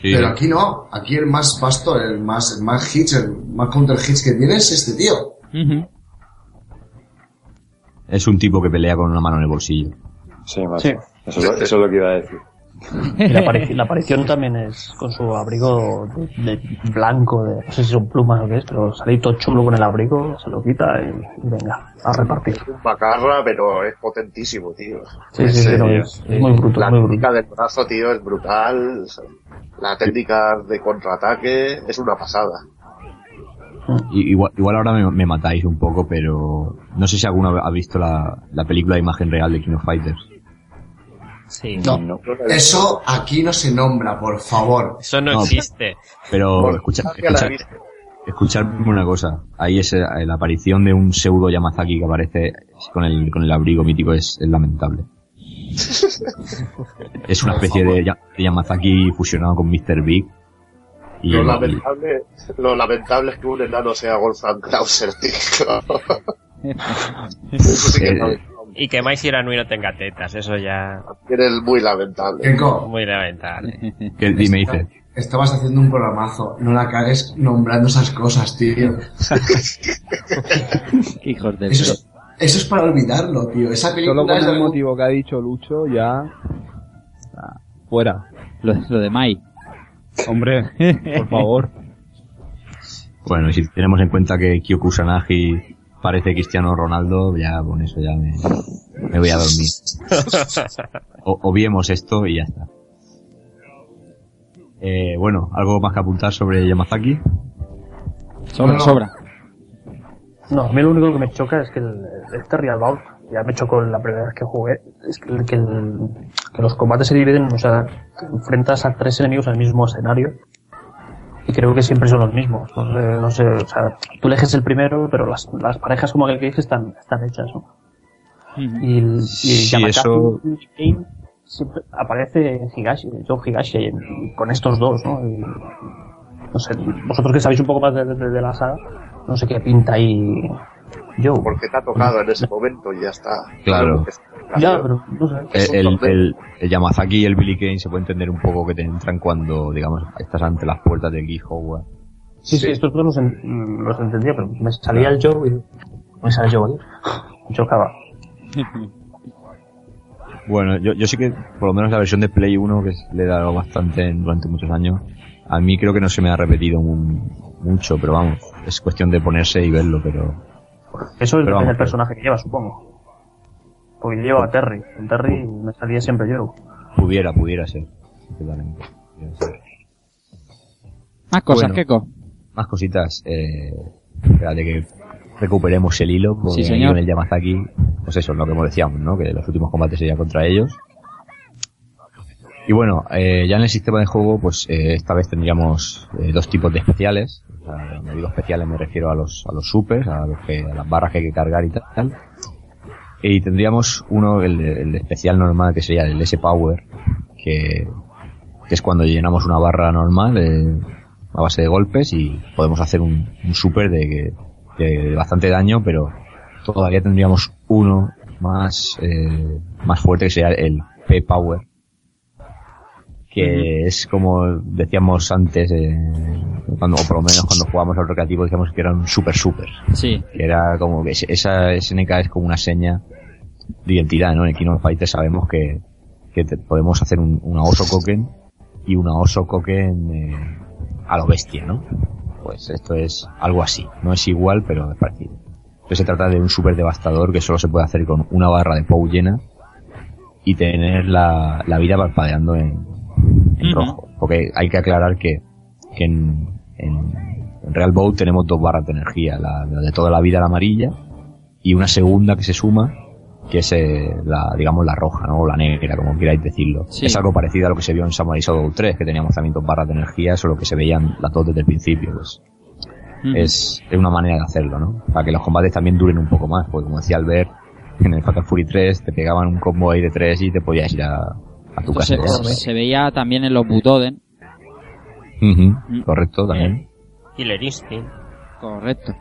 Sí. Pero aquí no, aquí el más vasto, el más, el más hits, el más counter hits que tiene es este tío. Es un tipo que pelea con una mano en el bolsillo. Sí. Sí. Eso, es lo- eso es lo que iba a decir. Y la, aparici- la aparición también es con su abrigo de, de blanco, de, no sé si son plumas o qué es, pero salí todo chulo con el abrigo, se lo quita y, y venga, a repartir. Un macarra, pero es potentísimo, tío. Sí, sí, sí, no, es, es muy bruto, La muy técnica del brazo, tío, es brutal. La técnica de contraataque es una pasada. Y- Igual, igual ahora me, me matáis un poco, pero no sé si alguno ha visto la, la película de imagen real de King of Fighters. Sí. No, eso aquí no se nombra, por favor. Eso no, No, existe. Pero escucha, escucha, escuchadme una cosa. Ahí es eh, la aparición de un pseudo Yamazaki que aparece con el, con el abrigo mítico es, es lamentable. es una especie de, Ya- de Yamazaki fusionado con Mr. Big. Y, Lo y- lamentable, lo lamentable es que un enano sea Wolfgang Krauser, tío. Eso sí que Eh. Y que Mai Shiranui no tenga tetas, eso ya Eres muy lamentable. Kenko, muy lamentable. que dime, dice. estabas haciendo un programazo, no la cagues nombrando esas cosas, tío. Hijos de... Eso es, eso es para olvidarlo, tío. Esa Solo película con es el algo- motivo que ha dicho Lucho, ya. ah, Fuera. Lo, lo de Mai. Hombre, por favor. Bueno, y si tenemos en cuenta que Kyoku Sanagi parece Cristiano Ronaldo, ya con eso ya me, me voy a dormir. O, obviemos esto y ya está. Eh, bueno, ¿algo más que apuntar sobre Yamazaki? Sobra, No. sobra. No, a mí lo único que me choca es que el, este Real Bout, ya me chocó la primera vez que jugué, es que, el- que, el- que los combates se dividen, o sea, te enfrentas a tres enemigos en el mismo escenario y creo que siempre son los mismos. No sé, no sé, o sea, tú eliges el primero, pero las, las parejas como aquel que dije están, están hechas, ¿no? Y, el- y Sí, eso- siempre aparece Higashi, Joe Higashi en- con estos dos, ¿no? Y, no sé, vosotros que sabéis un poco más de, de- de la saga, no sé qué pinta ahí Joe. Porque te ha tocado en ese momento y ya está. Claro. Ya, pero no sé. El, el, el Yamazaki y el Billy Kane se puede entender un poco que te entran cuando, digamos, estás ante las puertas del Geek Howard. Sí, sí, estos dos los, en- los entendía, pero me salía el Joe y me sale Joe ahí. Chocaba. Bueno, yo, yo sí que, por lo menos la versión de Play 1, que le he dado bastante en- durante muchos años, a mí creo que no se me ha repetido un- mucho, pero vamos, es cuestión de ponerse y verlo, pero Eso es Pero vamos, el personaje que lleva, supongo. Porque yo llevo a Terry. En Terry me salía siempre Joe. pudiera, pudiera ser. Totalmente. Pudiera ser. Más cosas, Bueno. Keiko. Más cositas, eh, espérate que recuperemos el hilo, porque Sí, señor. con el Yamazaki, pues eso, lo que decíamos, ¿no? Que los últimos combates serían contra ellos. Y bueno, eh, ya en el sistema de juego, pues eh, esta vez tendríamos eh, dos tipos de especiales. O sea, cuando digo especiales me refiero a los, a los supers, a, los que, a las barras que hay que cargar y tal. Y tendríamos uno, el, el especial normal, que sería el S-Power, que, que es cuando llenamos una barra normal eh, a base de golpes y podemos hacer un, un super de, de bastante daño, pero todavía tendríamos uno más, eh, más fuerte que sería el P-Power, que es como decíamos antes, eh, cuando, o por lo menos cuando jugábamos al recreativo decíamos que era un super super. Sí. Que era como que esa SNK es como una seña de identidad, ¿no? En el Kingdom Fighter sabemos que, que te- podemos hacer un, una oso koken y una oso koken eh, a lo bestia, ¿no? Pues esto es algo así. No es igual, pero es parecido. Entonces se trata de un super devastador que solo se puede hacer con una barra de POW llena y tener la, la vida parpadeando en, en rojo. Porque hay que aclarar que, que en, en, en Real Boat tenemos dos barras de energía. La, la de toda la vida, la amarilla, y una segunda que se suma, que es eh, la, digamos, la roja, ¿no? O la negra, como queráis decirlo. Sí. Es algo parecido a lo que se vio en Samurai Shodown 3, que teníamos también dos barras de energía, solo que se veían las dos desde el principio, pues. Es, es una manera de hacerlo, ¿no? Para que los combates también duren un poco más, porque como decía Albert, en el Fatal Fury 3 te pegaban un combo ahí de tres y te podías ir a, a tu casa. se, se veía también en los Butoden. Ujú, Correcto, también. Killer Instinct. Correcto.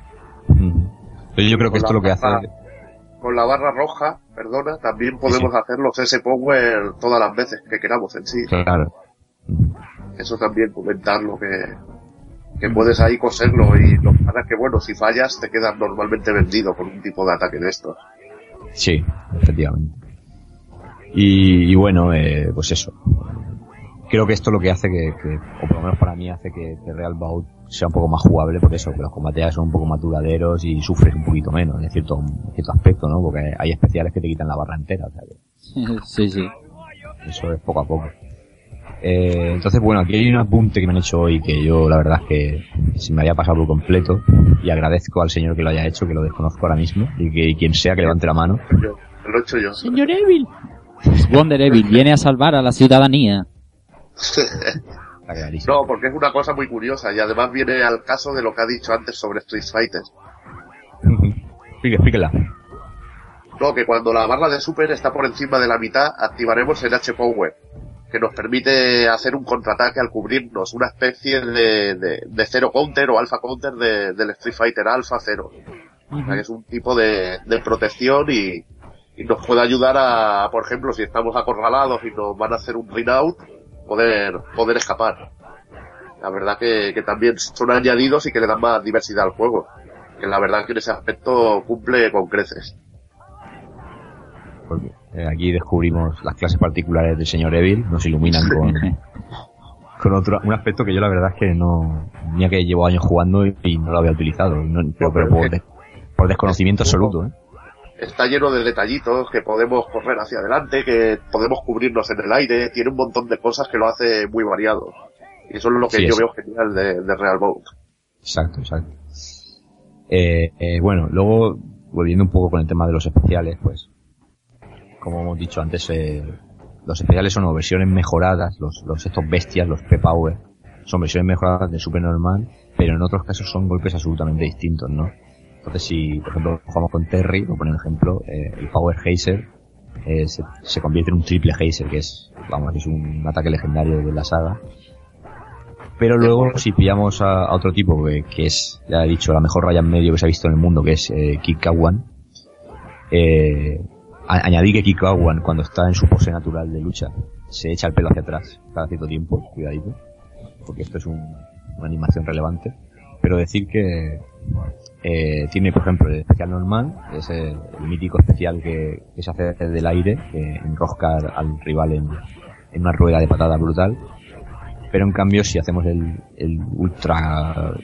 Yo creo que esto lo que hace... Con la barra roja, perdona, también podemos hacer los S-Power todas las veces que queramos en sí. Claro. Eso también comentarlo que, que puedes ahí coserlo y lo que pasa es que bueno, si fallas te quedas normalmente vendido con un tipo de ataque de estos. Sí, efectivamente. Y, y bueno, eh, pues eso. Creo que esto lo que hace que, que, o por lo menos para mí hace que, que Real Bout sea un poco más jugable, por eso, que los combates son un poco más duraderos y sufres un poquito menos, en cierto, en cierto aspecto, ¿no? Porque hay especiales que te quitan la barra entera, o sea que sí, sí. eso es poco a poco. Eh, entonces, bueno, aquí hay un apunte que me han hecho hoy que yo la verdad es que se me había pasado por completo y agradezco al señor que lo haya hecho, que lo desconozco ahora mismo, y que y quien sea que levante la mano. Yo, lo he hecho yo. Señor Evil. Wonder Evil viene a salvar a la ciudadanía. No, porque es una cosa muy curiosa y además viene al caso de lo que ha dicho antes sobre Street Fighter. Explíquela. No, que cuando la barra de super está por encima de la mitad, activaremos el H-Power, que nos permite hacer un contraataque al cubrirnos, una especie de, de, de cero counter o alfa counter de- del Street Fighter Alpha Zero. O sea, que es un tipo de, de protección y, y nos puede ayudar a, por ejemplo, si estamos acorralados y nos van a hacer un ring out, poder, poder escapar. La verdad que, que también son añadidos y que le dan más diversidad al juego. Que la verdad que en ese aspecto cumple con creces. Porque eh, aquí descubrimos las clases particulares del señor Evil, nos iluminan con, con otro, un aspecto que yo la verdad es que no, mira que llevo años jugando y, y no lo había utilizado, no- pero, pero por, por desconocimiento absoluto, ¿eh? Está lleno de detallitos que podemos correr hacia adelante, que podemos cubrirnos en el aire, tiene un montón de cosas que lo hace muy variado. Y eso es lo que Sí, yo es. veo genial de, de Real Boat. Exacto, exacto. Eh, eh, bueno, luego, volviendo un poco con el tema de los especiales, pues, como hemos dicho antes, eh, los especiales son o versiones mejoradas, los, los estos bestias, los P-Power, son versiones mejoradas de Super Normal, pero en otros casos son golpes absolutamente distintos, ¿no? Entonces, si, por ejemplo, jugamos con Terry, por poner un ejemplo, eh, el Power Hazer eh, se, convierte en un triple Hazer, que es, vamos, es un ataque legendario de la saga. Pero luego, si pillamos a, otro tipo, que, es, ya he dicho, la mejor raya en medio que se ha visto en el mundo, que es eh, Kid Kawan, eh, añadí que Kid Kawan, cuando está en su pose natural de lucha, se echa el pelo hacia atrás cada cierto tiempo, cuidadito, porque esto es un- una animación relevante. Pero decir que eh, tiene, por ejemplo, el especial normal, que es el, mítico especial que, que se hace desde el aire, que enrosca al rival en, una rueda de patada brutal. Pero en cambio, si hacemos el, ultra,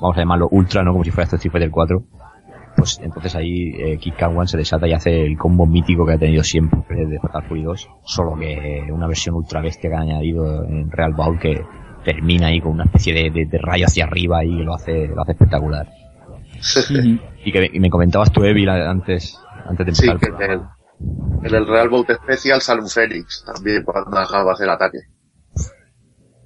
vamos a llamarlo ultra, ¿no? Como si fuera esto Street Fighter 4, pues entonces ahí eh, Kid Kawan se desata y hace el combo mítico que ha tenido siempre de Fatal Fury 2, solo que una versión ultra bestia que han añadido en Real Bout que termina ahí con una especie de, de- de rayo hacia arriba y lo hace, lo hace espectacular. Y que y me comentabas tú, Evil, antes, antes de Sí, empezar. que el en el, Real Boat Special sale un Fénix también cuando acabas el ataque.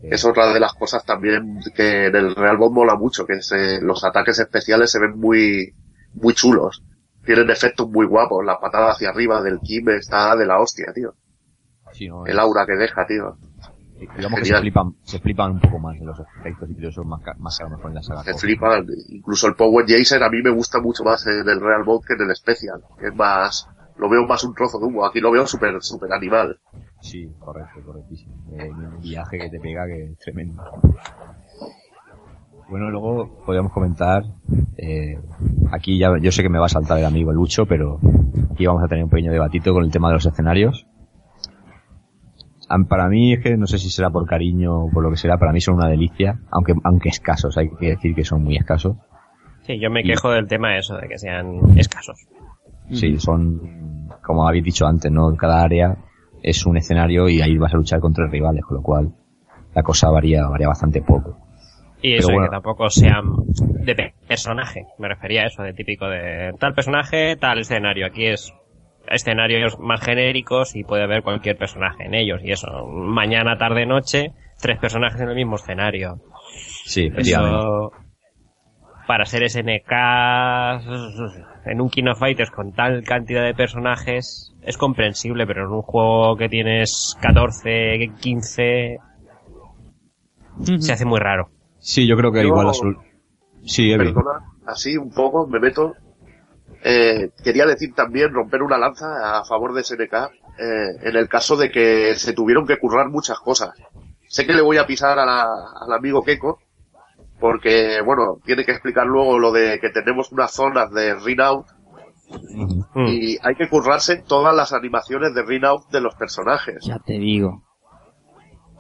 Es otra de las cosas también que en el Real Boat mola mucho, que se- los ataques especiales se ven muy, muy chulos. Tienen efectos muy guapos, la patada hacia arriba del Kim está de la hostia, tío. Sí, no, El aura que deja, tío. Digamos que se flipan, se flipan un poco más de los efectos y que son más, más a lo mejor en la saga. Se flipan. Incluso el Power Jason a mí me gusta mucho más en el Real Boat que en el Special. Es más, lo veo más un trozo de humo. Aquí lo veo súper, súper animal. Sí, correcto, correctísimo. Eh, un viaje que te pega que es tremendo. Bueno, luego podríamos comentar, eh, aquí ya yo sé que me va a saltar el amigo Lucho, pero aquí vamos a tener un pequeño debatito con el tema de los escenarios. Para mí es que no sé si será por cariño o por lo que será, para mí son una delicia, aunque aunque escasos, hay que decir que son muy escasos. Sí, yo me Y- quejo del tema eso, de que sean escasos. Sí, son, como habéis dicho antes, ¿no? Cada área es un escenario y ahí vas a luchar contra rivales, con lo cual la cosa varía, varía bastante poco. Y eso, bueno. que tampoco sean de pe- personaje. Me refería a eso, de típico de tal personaje, tal escenario. Aquí es escenarios más genéricos y puede haber cualquier personaje en ellos. Y eso, mañana, tarde, noche, tres personajes en el mismo escenario. Sí. Eso, para ser SNK, en un King of Fighters con tal cantidad de personajes, es comprensible, pero en un juego que tienes 14, 15, se hace muy raro. Sí, yo creo que Yo- igual sol- Sí, Evi. Perdona, así un poco me meto. Eh, quería decir también, romper una lanza a favor de SNK, eh, en el caso de que se tuvieron que currar muchas cosas. Sé que le voy a pisar a la- al amigo Keiko, porque, bueno, tiene que explicar luego lo de que tenemos unas zonas de ring out, Mm. y hay que currarse todas las animaciones de ring out de los personajes. Ya te digo.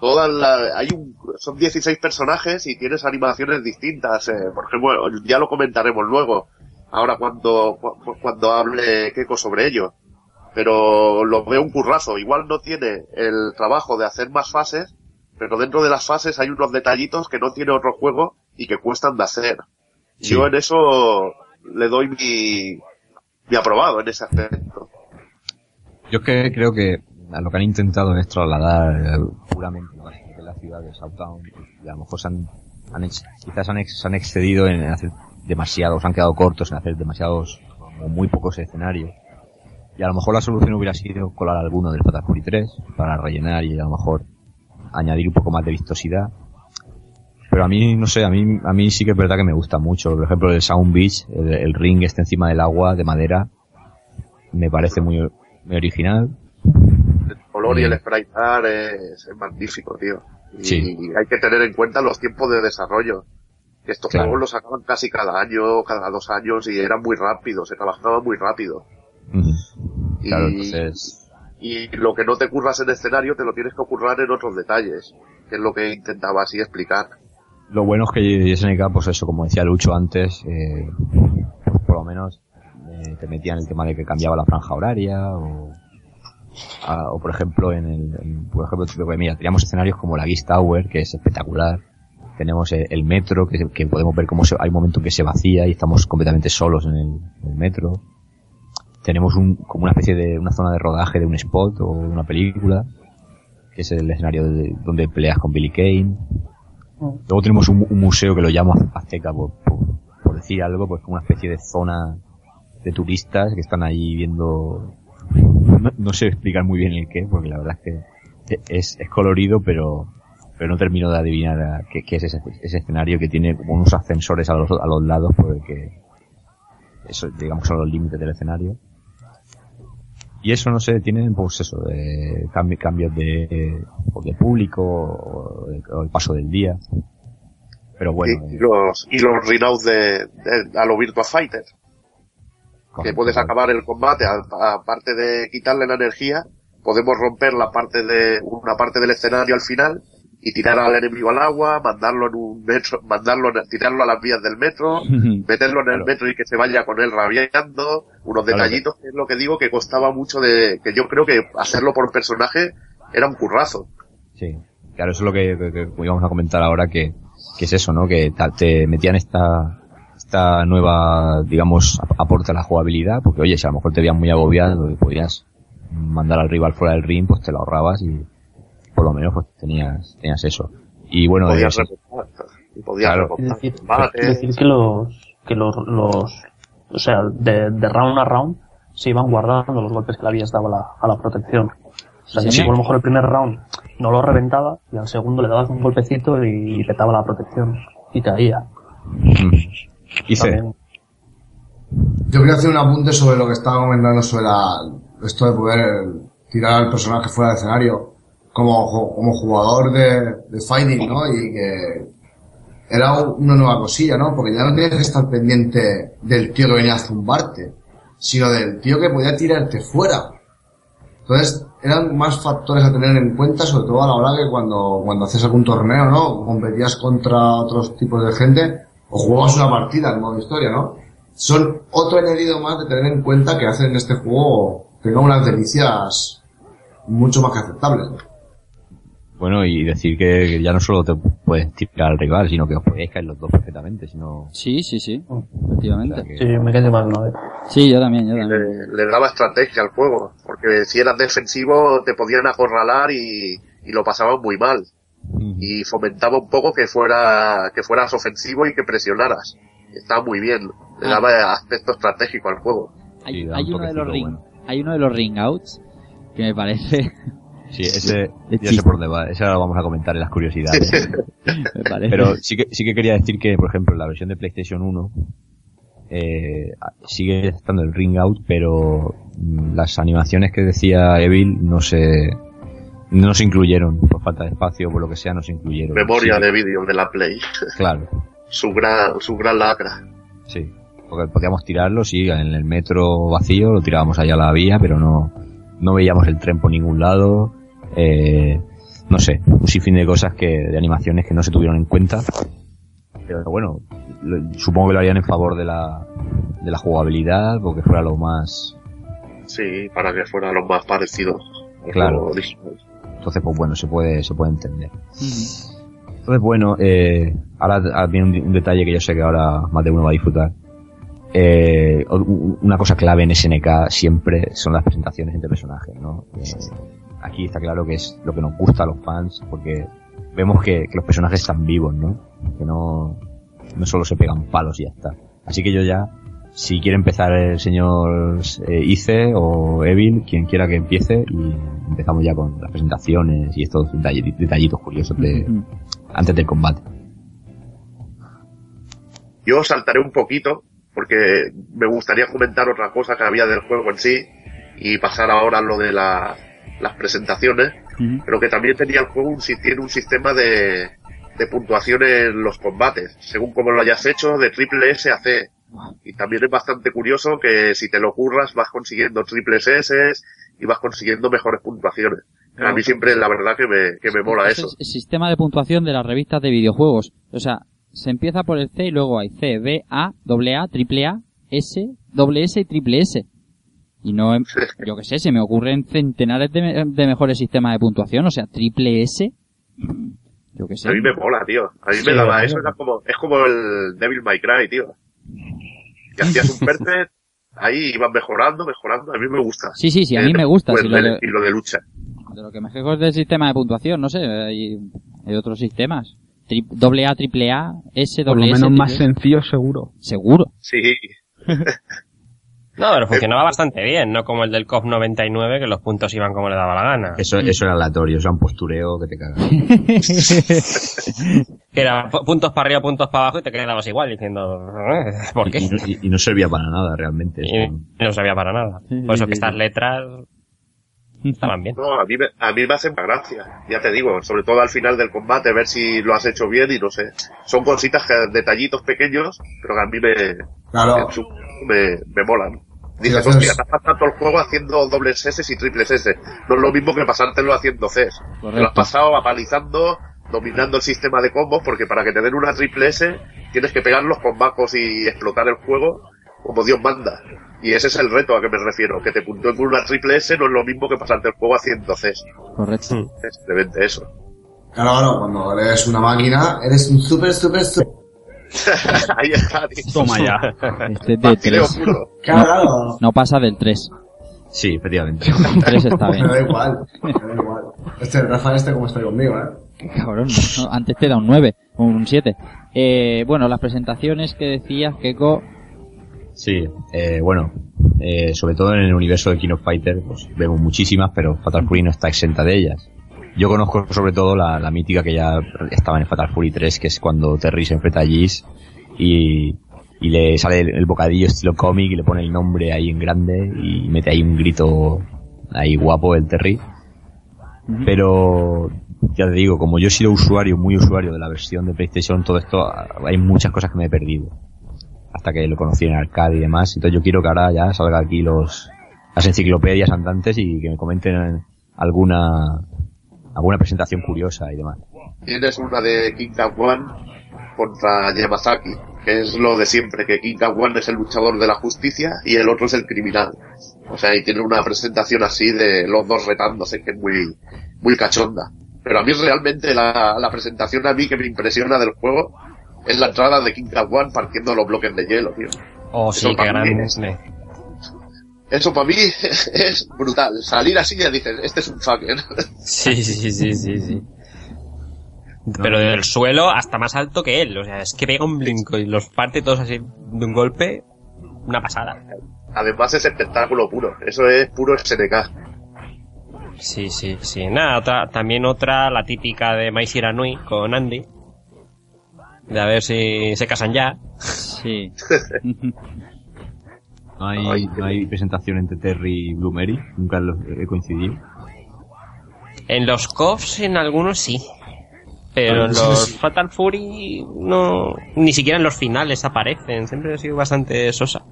Todas la- hay un, son 16 personajes y tienes animaciones distintas. eh, por ejemplo, ya lo comentaremos luego. Ahora cuando, cu- cuando hable Keiko sobre ello. Pero lo veo un currazo. Igual no tiene el trabajo de hacer más fases, pero dentro de las fases hay unos detallitos que no tiene otro juego y que cuestan de hacer. Sí. Yo en eso le doy mi, mi aprobado en ese aspecto. Yo es que creo que a lo que han intentado es trasladar eh, puramente la ciudad de Southtown y a lo mejor se han, han ex- quizás han ex- se han excedido en hacer demasiados, han quedado cortos en hacer demasiados o muy pocos escenarios. Y a lo mejor la solución hubiera sido colar alguno del Fatal Fury 3 para rellenar y a lo mejor añadir un poco más de vistosidad. Pero a mí, no sé, a mí, a mí sí que es verdad que me gusta mucho. Por ejemplo, el Sound Beach, el, el ring este encima del agua de madera, me parece muy, muy original. El color y el sprite art es, es magnífico, tío. Y Sí. hay que tener en cuenta los tiempos de desarrollo. Estos Claro. juegos los sacaban casi cada año, cada dos años y eran muy rápidos, se trabajaba muy rápido. Ujú. Y, Claro, entonces, y lo que no te curras en escenario te lo tienes que ocurrar en otros detalles, que es lo que intentaba así explicar. lo bueno es que SNK, pues eso, como decía Lucho antes, eh, pues por lo menos eh, te metían el tema de que cambiaba la franja horaria o, a- o por ejemplo en el, en- por ejemplo, mira, teníamos escenarios como la Geist Tower, que es espectacular. Tenemos el, el metro, que, podemos ver cómo se, hay un momento que se vacía y estamos completamente solos en el, metro. Tenemos un, como una especie de, una zona de rodaje de un spot o de una película, que es el escenario de- donde peleas con Billy Kane. Luego tenemos un, museo que lo llamo Azteca, por, por, decir algo, pues como una especie de zona de turistas que están ahí viendo, no, no sé explicar muy bien el qué, porque la verdad es que es colorido, pero, pero no termino de adivinar a qué, qué es ese, ese escenario que tiene como unos ascensores a los, a los lados por el que, eso, digamos, son los límites del escenario. Y eso, no sé, tienen, pues eso, de cambi- cambios de, o de público, o, de- o el paso del día. Pero bueno, y, eh, los, y los de, de- a los Virtua Fighter. Que correcto, puedes correcto. acabar el combate, aparte de quitarle la energía, podemos romper la parte de, una parte del escenario al final y tirar al enemigo al agua, mandarlo en un metro, mandarlo, en- tirarlo a las vías del metro, meterlo en el metro y que se vaya con él rabiando, unos detallitos, que es lo que digo que costaba mucho de, que yo creo que hacerlo por personaje era un currazo. Sí, claro, eso es lo que, que- que íbamos a comentar ahora, que, que es eso, ¿no? Que te metían esta, esta nueva, digamos, ap- aporte a la jugabilidad, porque oye, si a lo mejor te veían muy agobiado y podías mandar al rival fuera del ring, pues te lo ahorrabas y por lo menos pues tenías, tenías eso. Y bueno, podías remontar, y podías Claro. remontar Es decir, combate. Es decir, que los, que los, los, o sea, de, de round a round se iban guardando los golpes que le habías dado a la, a la protección. O sea, que Sí. a lo mejor el primer round no lo reventaba y al segundo le dabas un golpecito y petaba la protección y caía. mm, hice, También. Yo quería hacer un apunte sobre lo que estaba comentando sobre la, esto de poder tirar al personaje fuera del escenario como, como jugador de, de fighting, ¿no? Y que era una nueva cosilla, ¿no? Porque ya no tienes que estar pendiente del tío que venía a zumbarte, sino del tío que podía tirarte fuera. Entonces, eran más factores a tener en cuenta, sobre todo a la hora que cuando, cuando haces algún torneo, ¿no? Competías contra otros tipos de gente, o jugabas una partida en modo historia, ¿no? Son otro añadido más de tener en cuenta que hacen este juego tenga unas delicias mucho más que aceptables. Bueno, y decir que ya no solo te puedes tirar al rival, sino que os podéis caer los dos perfectamente, sino... Sí, sí, sí, efectivamente. Sí, me quedé mal, ¿no? Sí, yo también, yo también. Le, le daba estrategia al juego, porque si eras defensivo te podían acorralar y, y lo pasaban muy mal. Y fomentaba un poco que fuera que fueras ofensivo y que presionaras. Estaba muy bien, le Ah. daba aspecto estratégico al juego. Hay, Sí, hay un uno de los ring, bueno. hay uno de los ring outs que me parece, Sí, ese, Es ya sé por dónde va, ese ahora lo vamos a comentar en las curiosidades. parece. Pero sí que, sí que quería decir que, por ejemplo, en la versión de PlayStation 1, eh, sigue estando el ring out, pero mm, las animaciones que decía Evil no se, no se incluyeron, por falta de espacio, por lo que sea, no se incluyeron. Memoria Sí, de vídeo de la Play. Claro, su gran, su gran lacra. sí. Porque podíamos tirarlo, sí, en el metro vacío, lo tirábamos allá a la vía, pero no, no veíamos el tren por ningún lado, eh, no sé, un sinfín de cosas que, de animaciones que no se tuvieron en cuenta. Pero bueno, lo- supongo que lo harían en favor de la, de la jugabilidad, porque fuera lo más, Sí, para que fuera lo más parecido. Claro. entonces pues bueno, se puede, se puede entender. Entonces bueno, eh, ahora viene un, un detalle que yo sé que ahora más de uno va a disfrutar. Eh, una cosa clave en SNK siempre son las presentaciones entre personajes, ¿no? Eh, aquí está claro que es lo que nos gusta a los fans, porque vemos que, que los personajes están vivos, ¿no? Que no, no solo se pegan palos y ya está. Así que yo ya, si quiere empezar el señor eh, Ice o Evil, quien quiera que empiece, y empezamos ya con las presentaciones y estos detalle- detallitos curiosos de, antes del combate. Yo saltaré un poquito porque me gustaría comentar otra cosa que había del juego en sí y pasar ahora a lo de la- las presentaciones, pero que también tenía el juego un, si- tiene un sistema de, de puntuación en los combates, según como lo hayas hecho, de triple S a C. Y también es bastante curioso que si te lo curras vas consiguiendo triples S y vas consiguiendo mejores puntuaciones. A mí siempre la verdad que me, que me mola Ese eso. es el sistema de puntuación de las revistas de videojuegos. O sea, se empieza por el C y luego hay C, B, A, doble A, triple A, S, doble S y triple S. Y no, em- yo qué sé, se me ocurren centenares de, me- de mejores sistemas de puntuación. O sea, triple S, yo qué sé. A mí me mola, tío. A mí Sí, me daba eso, era como, es como el Devil May Cry, tío. Que hacías un perfect, ahí ibas mejorando, mejorando, a mí me gusta. Sí, sí, sí, a mí Eh, me gusta, pues, sí, lo de- lucha. De lo que me quejo es del sistema de puntuación, no sé, hay, hay otros sistemas. Tri- doble A, triple A, S, Por lo doble S. menos más sencillo seguro. Seguro. Sí. No, pero funcionaba bastante bien, no como el del COP 99, que los puntos iban como le daba la gana. Eso, eso era aleatorio, eso era un postureo que te cagas. Que era pu- puntos para arriba, puntos para abajo y te quedabas igual diciendo, "Eh, ¿por qué? Y, no- y- y no servía para nada realmente. Y no sabía para nada. Por eso que estas letras estaban bien. No, a mí, me, a mí me hacen gracia, ya te digo, sobre todo al final del combate, ver si lo has hecho bien y no sé. Son cositas, que, detallitos pequeños, pero que a mí me, Claro. en su- me, me molan. Dices, Sí, hostia, te has pasado todo el juego haciendo dobles S y triples S. No es lo mismo que pasártelo haciendo Cs. Te lo has pasado apalizando, dominando el sistema de combos, porque para que te den una triple S tienes que pegar los combacos y explotar el juego como Dios manda. Y ese es el reto a que me refiero, que te puntúen con una triple S no es lo mismo que pasarte el juego haciendo Cs. Correcto. Es simplemente eso. Claro, claro, cuando eres una máquina, eres un súper, súper, súper... Ahí está, tío. Toma ya. Este es de Vacileo 3. puro. Claro. No pasa del 3. Sí, efectivamente. El 3 está Me bien. da igual, me da igual. Este, Rafa, este como está conmigo, ¿eh? Cabrón, no, antes te da un 9, un 7. Eh, bueno, las presentaciones que decías, Keiko, Sí, eh, bueno, eh, sobre todo en el universo de King of Fighter, pues vemos muchísimas, pero Fatal Fury no está exenta de ellas. Yo conozco sobre todo la, la mítica que ya estaba en Fatal Fury 3, que es cuando Terry se enfrenta a Geese y, y le sale el, el bocadillo estilo cómic y le pone el nombre ahí en grande y mete ahí un grito ahí guapo el Terry. Pero ya te digo, como yo he sido usuario, muy usuario de la versión de PlayStation, todo esto, hay muchas cosas que me he perdido hasta que lo conocí en arcade y demás. Entonces yo quiero que ahora ya salga aquí los las enciclopedias andantes y que me comenten alguna alguna presentación curiosa y demás. Tienes una de King One contra Yamazaki, que es lo de siempre, que King One es el luchador de la justicia y el otro es el criminal. O sea, y tiene una presentación así de los dos retándose, que es muy, muy cachonda. Pero a mí realmente la, la presentación a mí que me impresiona del juego es la entrada de King One partiendo los bloques de hielo, tío. Oh, sí, Eso qué para mí gran es- es. Eso para mí es brutal. Salir así ya dices, este es un fucker. Sí, sí, sí, sí, sí. Pero del suelo hasta más alto que él. O sea, es que pega un brinco y los parte todos así de un golpe. Una pasada. Además es espectáculo puro. Eso es puro SNK. Sí, sí, sí. Nada, otra, también otra, la típica de Mai Shiranui con Andy. De a ver si se casan ya. Sí. No hay, no hay presentación entre Terry y Blue Mary, nunca los he coincidido. En los COFs en algunos sí. Pero en los Fatal Fury no, ni siquiera en los finales aparecen. Siempre ha sido bastante sosa.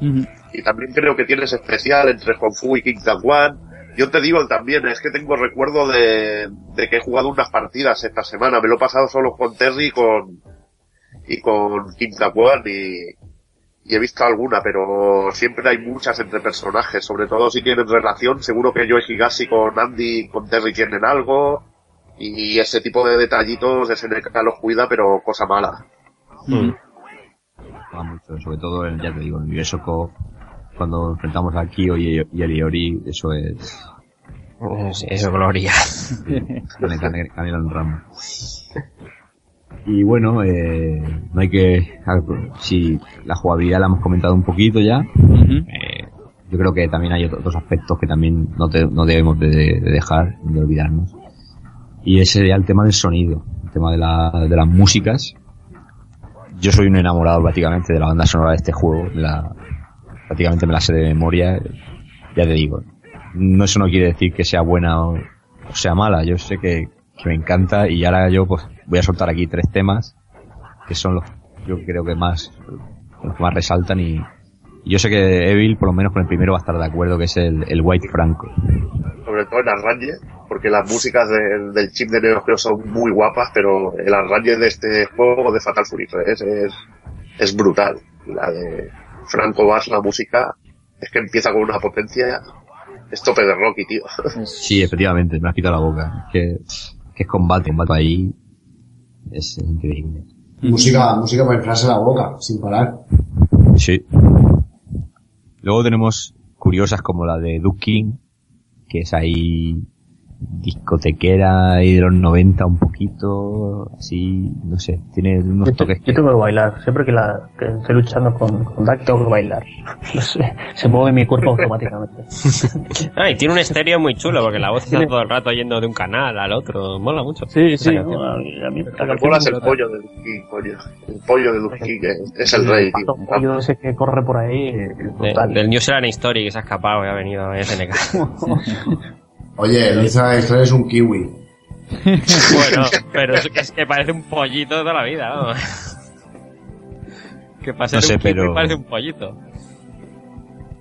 Y también creo que tienes especial entre Honfu y King One. Yo te digo también, es que tengo recuerdo de, de que he jugado unas partidas esta semana. Me lo he pasado solo con Terry y con, y con King One y, y he visto alguna, pero siempre hay muchas entre personajes, sobre todo si tienen relación. Seguro que yo y Higashi con Andy y con Terry tienen algo. Y ese tipo de detallitos SNK los cuida, pero cosa mala. Va mucho, sobre todo, en, ya te digo, en el Bioshock, cuando enfrentamos a Kyo y, y a Liori, eso es... Sí, eso gloria. Canela en ramo. Y bueno, eh, no hay que... Si la jugabilidad la hemos comentado un poquito ya, eh, yo creo que también hay otros aspectos que también no, te- no debemos de, de dejar, de olvidarnos. Y ese sería el tema del sonido, el tema de, la, de las músicas. Yo soy un enamorado prácticamente de la banda sonora de este juego, de la, prácticamente me la sé de memoria, ya te digo. No, eso no quiere decir que sea buena o, o sea mala, yo sé que, que me encanta y ahora yo pues voy a soltar aquí tres temas que son los yo creo que más los que más resaltan y, y yo sé que Evil por lo menos con el primero va a estar de acuerdo que es el, el White Franco. sobre todo en arranque, porque las músicas de- del chip de Neo Geo son muy guapas, pero el arranque de este juego de Fatal Fury 3 es, es brutal. La de Franco Bass, la música, es que empieza con una potencia, es tope de Rocky, tío. Sí, efectivamente, me has quitado la boca. Es que, que es combate, combate ahí es increíble. Música, música para inflarse la boca, sin parar. Sí. Luego tenemos curiosas como la de Duke King, que es ahí discotequera ahí de los 90 un poquito, así, no sé, tiene unos Yo, te- toques yo tengo que bailar. Siempre que, la, que estoy luchando con, con Dak, tengo que bailar. No sé, se mueve mi cuerpo automáticamente. Ah, y tiene un estéreo muy chulo porque la voz está todo el rato yendo de un canal al otro. Mola mucho. Sí, sí, no, a mí- a mí la que es el pollo de King, coño. El pollo de Duke King es, es el rey, tío. El pollo ese que corre por ahí, eh, De- brutal. del New Zealand Story que se ha escapado y ha venido a SNK. Oye, el Lisa Extra es un kiwi. bueno, pero es, es que parece un pollito de toda la vida, vamos. Que ser No sé, un pero- parece un pollito.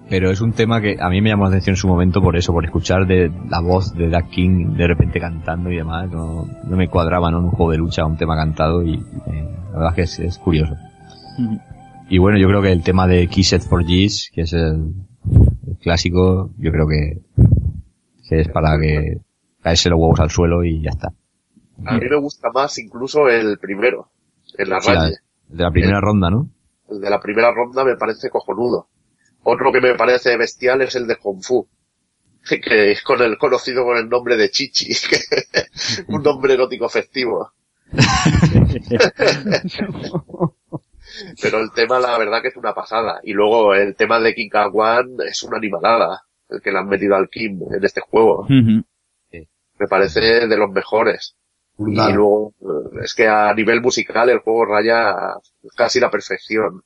Pero es un tema que a mí me llamó la atención en su momento por eso, por escuchar de la voz de Duck King de repente cantando y demás. No, no me cuadraba, ¿no? En un juego de lucha, un tema cantado y eh, la verdad es que es, es curioso. Y bueno, yo creo que el tema de Kissed for G's, que es el, el clásico, yo creo que, que es para que caerse los huevos al suelo y ya está. A mí me gusta más incluso el primero, Sí, la- arranque. el de la primera ronda, ¿no? El de la primera ronda me parece cojonudo. Otro que me parece bestial es el de Kung Fu. Que es con el conocido con el nombre de Chichi. un nombre erótico festivo. Pero el tema, la verdad que es una pasada. Y luego el tema de King One es una animalada. El que le han metido al Kim en este juego. Me parece de los mejores. Y luego, es que a nivel musical el juego raya casi la perfección.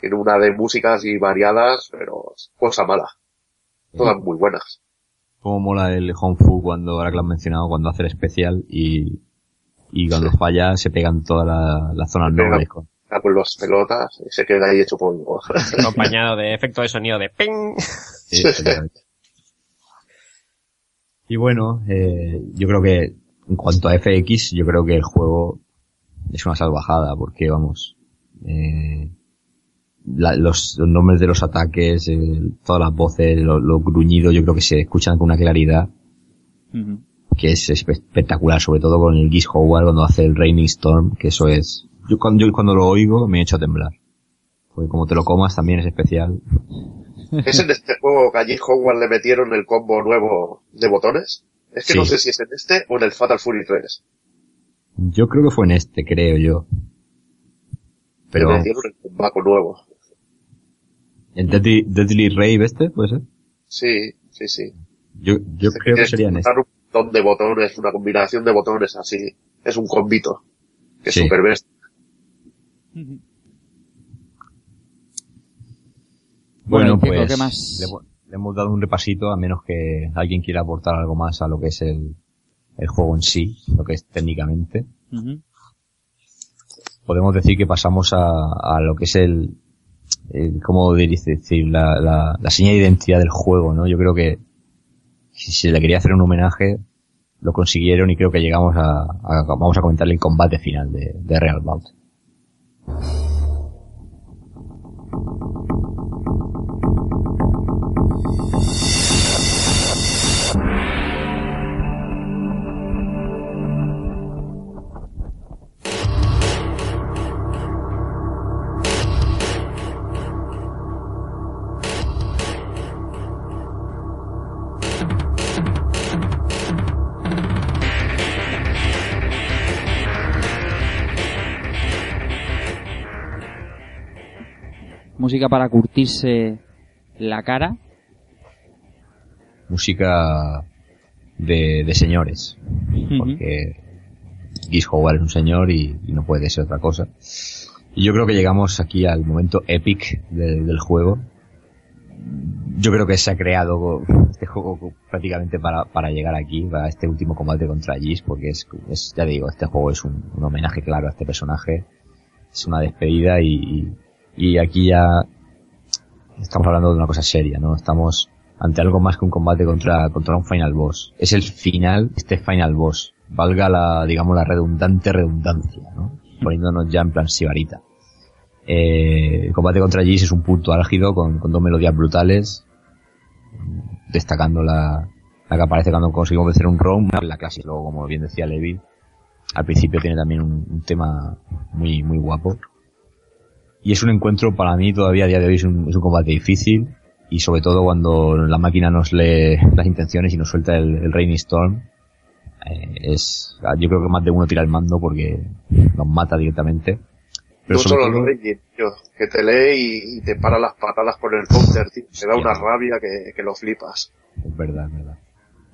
Tiene una de músicas y variadas, pero es cosa mala. Todas muy buenas. Cómo mola el Hong Fu cuando, ahora que lo has mencionado, cuando hace el especial y, y cuando falla se pegan todas la- las zonas Pega- nobles con, Está con las pelotas y se queda ahí hecho polvo. Acompañado de efecto de sonido de ping. Sí, efectivamente. Y bueno, eh, yo creo que en cuanto a FX, yo creo que el juego es una salvajada, porque vamos, eh, la- los, los nombres de los ataques, eh, todas las voces, los lo gruñidos, yo creo que se escuchan con una claridad que es espe- espectacular, sobre todo con el Geese Howard cuando hace el Raining Storm, que eso es, yo cuando, yo cuando lo oigo me he hecho a temblar. Porque como te lo comas también es especial. ¿Es en este juego que allí Hogwarts le metieron el combo nuevo de botones? Es que Sí. no sé si es en este o en el Fatal Fury 3. Yo creo que fue en este, creo yo. Pero Le metieron el combaco nuevo. el Deadly, Deadly Rave este, puede ser. Sí, sí, sí. Yo, yo creo que sería en este. un montón de botones, una combinación de botones así. Es un combito. Que Sí. es super bestia. Bueno, pues ¿qué más? Le, hemos- le hemos dado un repasito, a menos que alguien quiera aportar algo más a lo que es el, el juego en sí, lo que es técnicamente. Podemos decir que pasamos a, a lo que es el, el ¿cómo decir? La, la, la señal de identidad del juego, ¿no? Yo creo que si se le quería hacer un homenaje, lo consiguieron y creo que llegamos a, a- vamos a comentar el combate final de, de Real Bout. Thank you. Música para curtirse la cara. Música de, de señores. porque Geese Howard es un señor y, y no puede ser otra cosa. Y yo creo que llegamos aquí al momento epic del, del juego. Yo creo que se ha creado este juego prácticamente para, para llegar aquí, para este último combate contra Geese, porque es, es- ya digo, este juego es un, un homenaje claro a este personaje. Es una despedida y, y, y aquí ya estamos hablando de una cosa seria, ¿no? Estamos ante algo más que un combate contra, contra un final boss. Es el final, este final boss. Valga la, digamos, la redundante redundancia, ¿no? Poniéndonos ya en plan sibarita. Eh, el combate contra Geese es un punto álgido con, con dos melodías brutales, destacando la, la que aparece cuando conseguimos vencer un round, la clásica, luego como bien decía Levi, al principio tiene también un tema muy, muy guapo. Y es un encuentro para mí todavía a día de hoy es un, es un combate difícil y sobre todo cuando la máquina nos lee las intenciones y nos suelta el, el Rainy Storm. eh, es, yo creo que más de uno tira el mando porque nos mata directamente. Pero Tú solo todo- Raging, tío, que te lee y, y te para las patadas con el counter, tío. Te da una rabia que, que lo flipas. Es verdad, es verdad.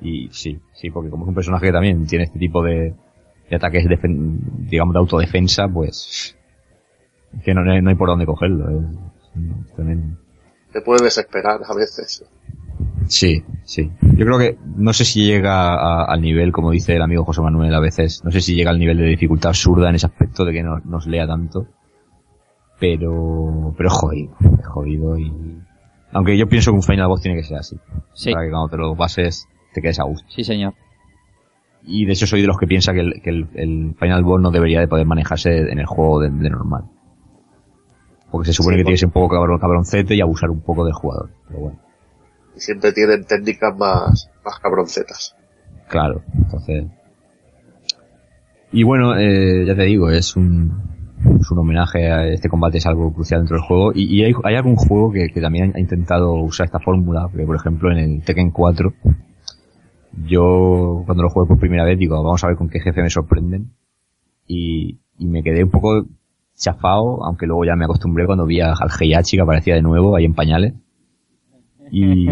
Y sí, sí, porque como es un personaje que también tiene este tipo de, de ataques, defen- digamos, de autodefensa, pues, es que no, no hay por dónde cogerlo. Es, es tremendo. Te puede desesperar a veces. Sí, sí. Yo creo que, no sé si llega a- al nivel, como dice el amigo José Manuel a veces, no sé si llega al nivel de dificultad absurda en ese aspecto de que no- nos lea tanto. Pero, pero es jodido, es jodido y, aunque yo pienso que un Final Boss tiene que ser así. Sí. Para que cuando te lo pases, te quedes a gusto. Sí, señor. Y de hecho soy de los que piensa que el, que el, el Final Boss no debería de poder manejarse en el juego de, de normal. Porque se supone Sí, que tiene que ser un poco cabrón, cabroncete y abusar un poco del jugador. Pero bueno, Y siempre tienen técnicas más, más cabroncetas. claro. Entonces... Y bueno, eh, ya te digo, es un, es un homenaje a este combate, es algo crucial dentro del juego. Y, y hay, hay algún juego que, que también ha intentado usar esta fórmula, porque por ejemplo en el Tekken 4, yo cuando lo jugué por primera vez digo, vamos a ver con qué jefe me sorprenden. Y, y me quedé un poco chafado, aunque luego ya me acostumbré cuando vi al Heihachi que aparecía de nuevo ahí en pañales. Y,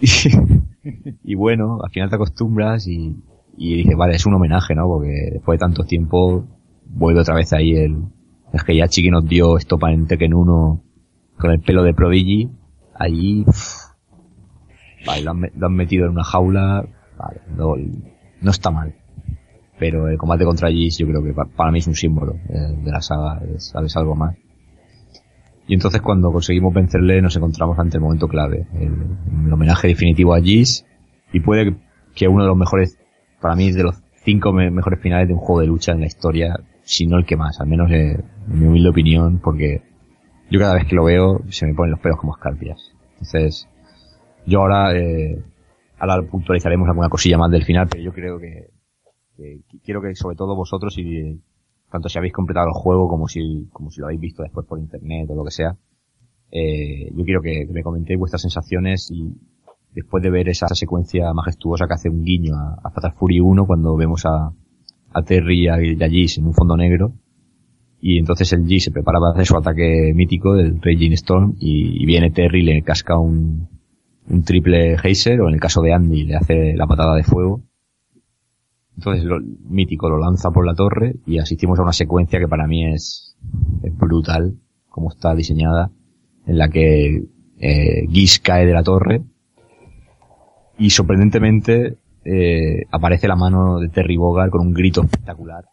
y bueno, al final te acostumbras y, y dije, vale, es un homenaje, ¿no? Porque después de tanto tiempo vuelve otra vez ahí el, el Heihachi que nos dio estopa en Tekken 1 con el pelo de Prodigy. Allí, vale, lo han, lo han metido en una jaula, vale, no está mal. Pero el combate contra Geese yo creo que pa- para mí es un símbolo eh, de la saga, es. Algo más. Y entonces cuando conseguimos vencerle nos encontramos ante el momento clave, el, el homenaje definitivo a Giz y puede que uno de los mejores, para mí, de los cinco me- mejores finales de un juego de lucha en la historia, si no el que más, al menos eh, en mi humilde opinión, porque yo cada vez que lo veo se me ponen los pelos como escarpias. Entonces, yo ahora, eh, ahora puntualizaremos alguna cosilla más del final, pero yo creo que, quiero que sobre todo vosotros y tanto si habéis completado el juego como si, como si lo habéis visto después por internet o lo que sea, eh, yo quiero que, me comentéis vuestras sensaciones y después de ver esa secuencia majestuosa que hace un guiño a, a Fatal Fury 1 cuando vemos a, a Terry y a, y a Giz en un fondo negro y entonces el G se prepara para hacer su ataque mítico del Raging Storm y, viene Terry y le casca un, un triple geyser o en el caso de Andy le hace la patada de fuego entonces lo mítico lo lanza por la torre y asistimos a una secuencia que para mí es, es brutal, como está diseñada, en la que eh, Giz cae de la torre y sorprendentemente eh, aparece la mano de Terry Bogard con un grito espectacular.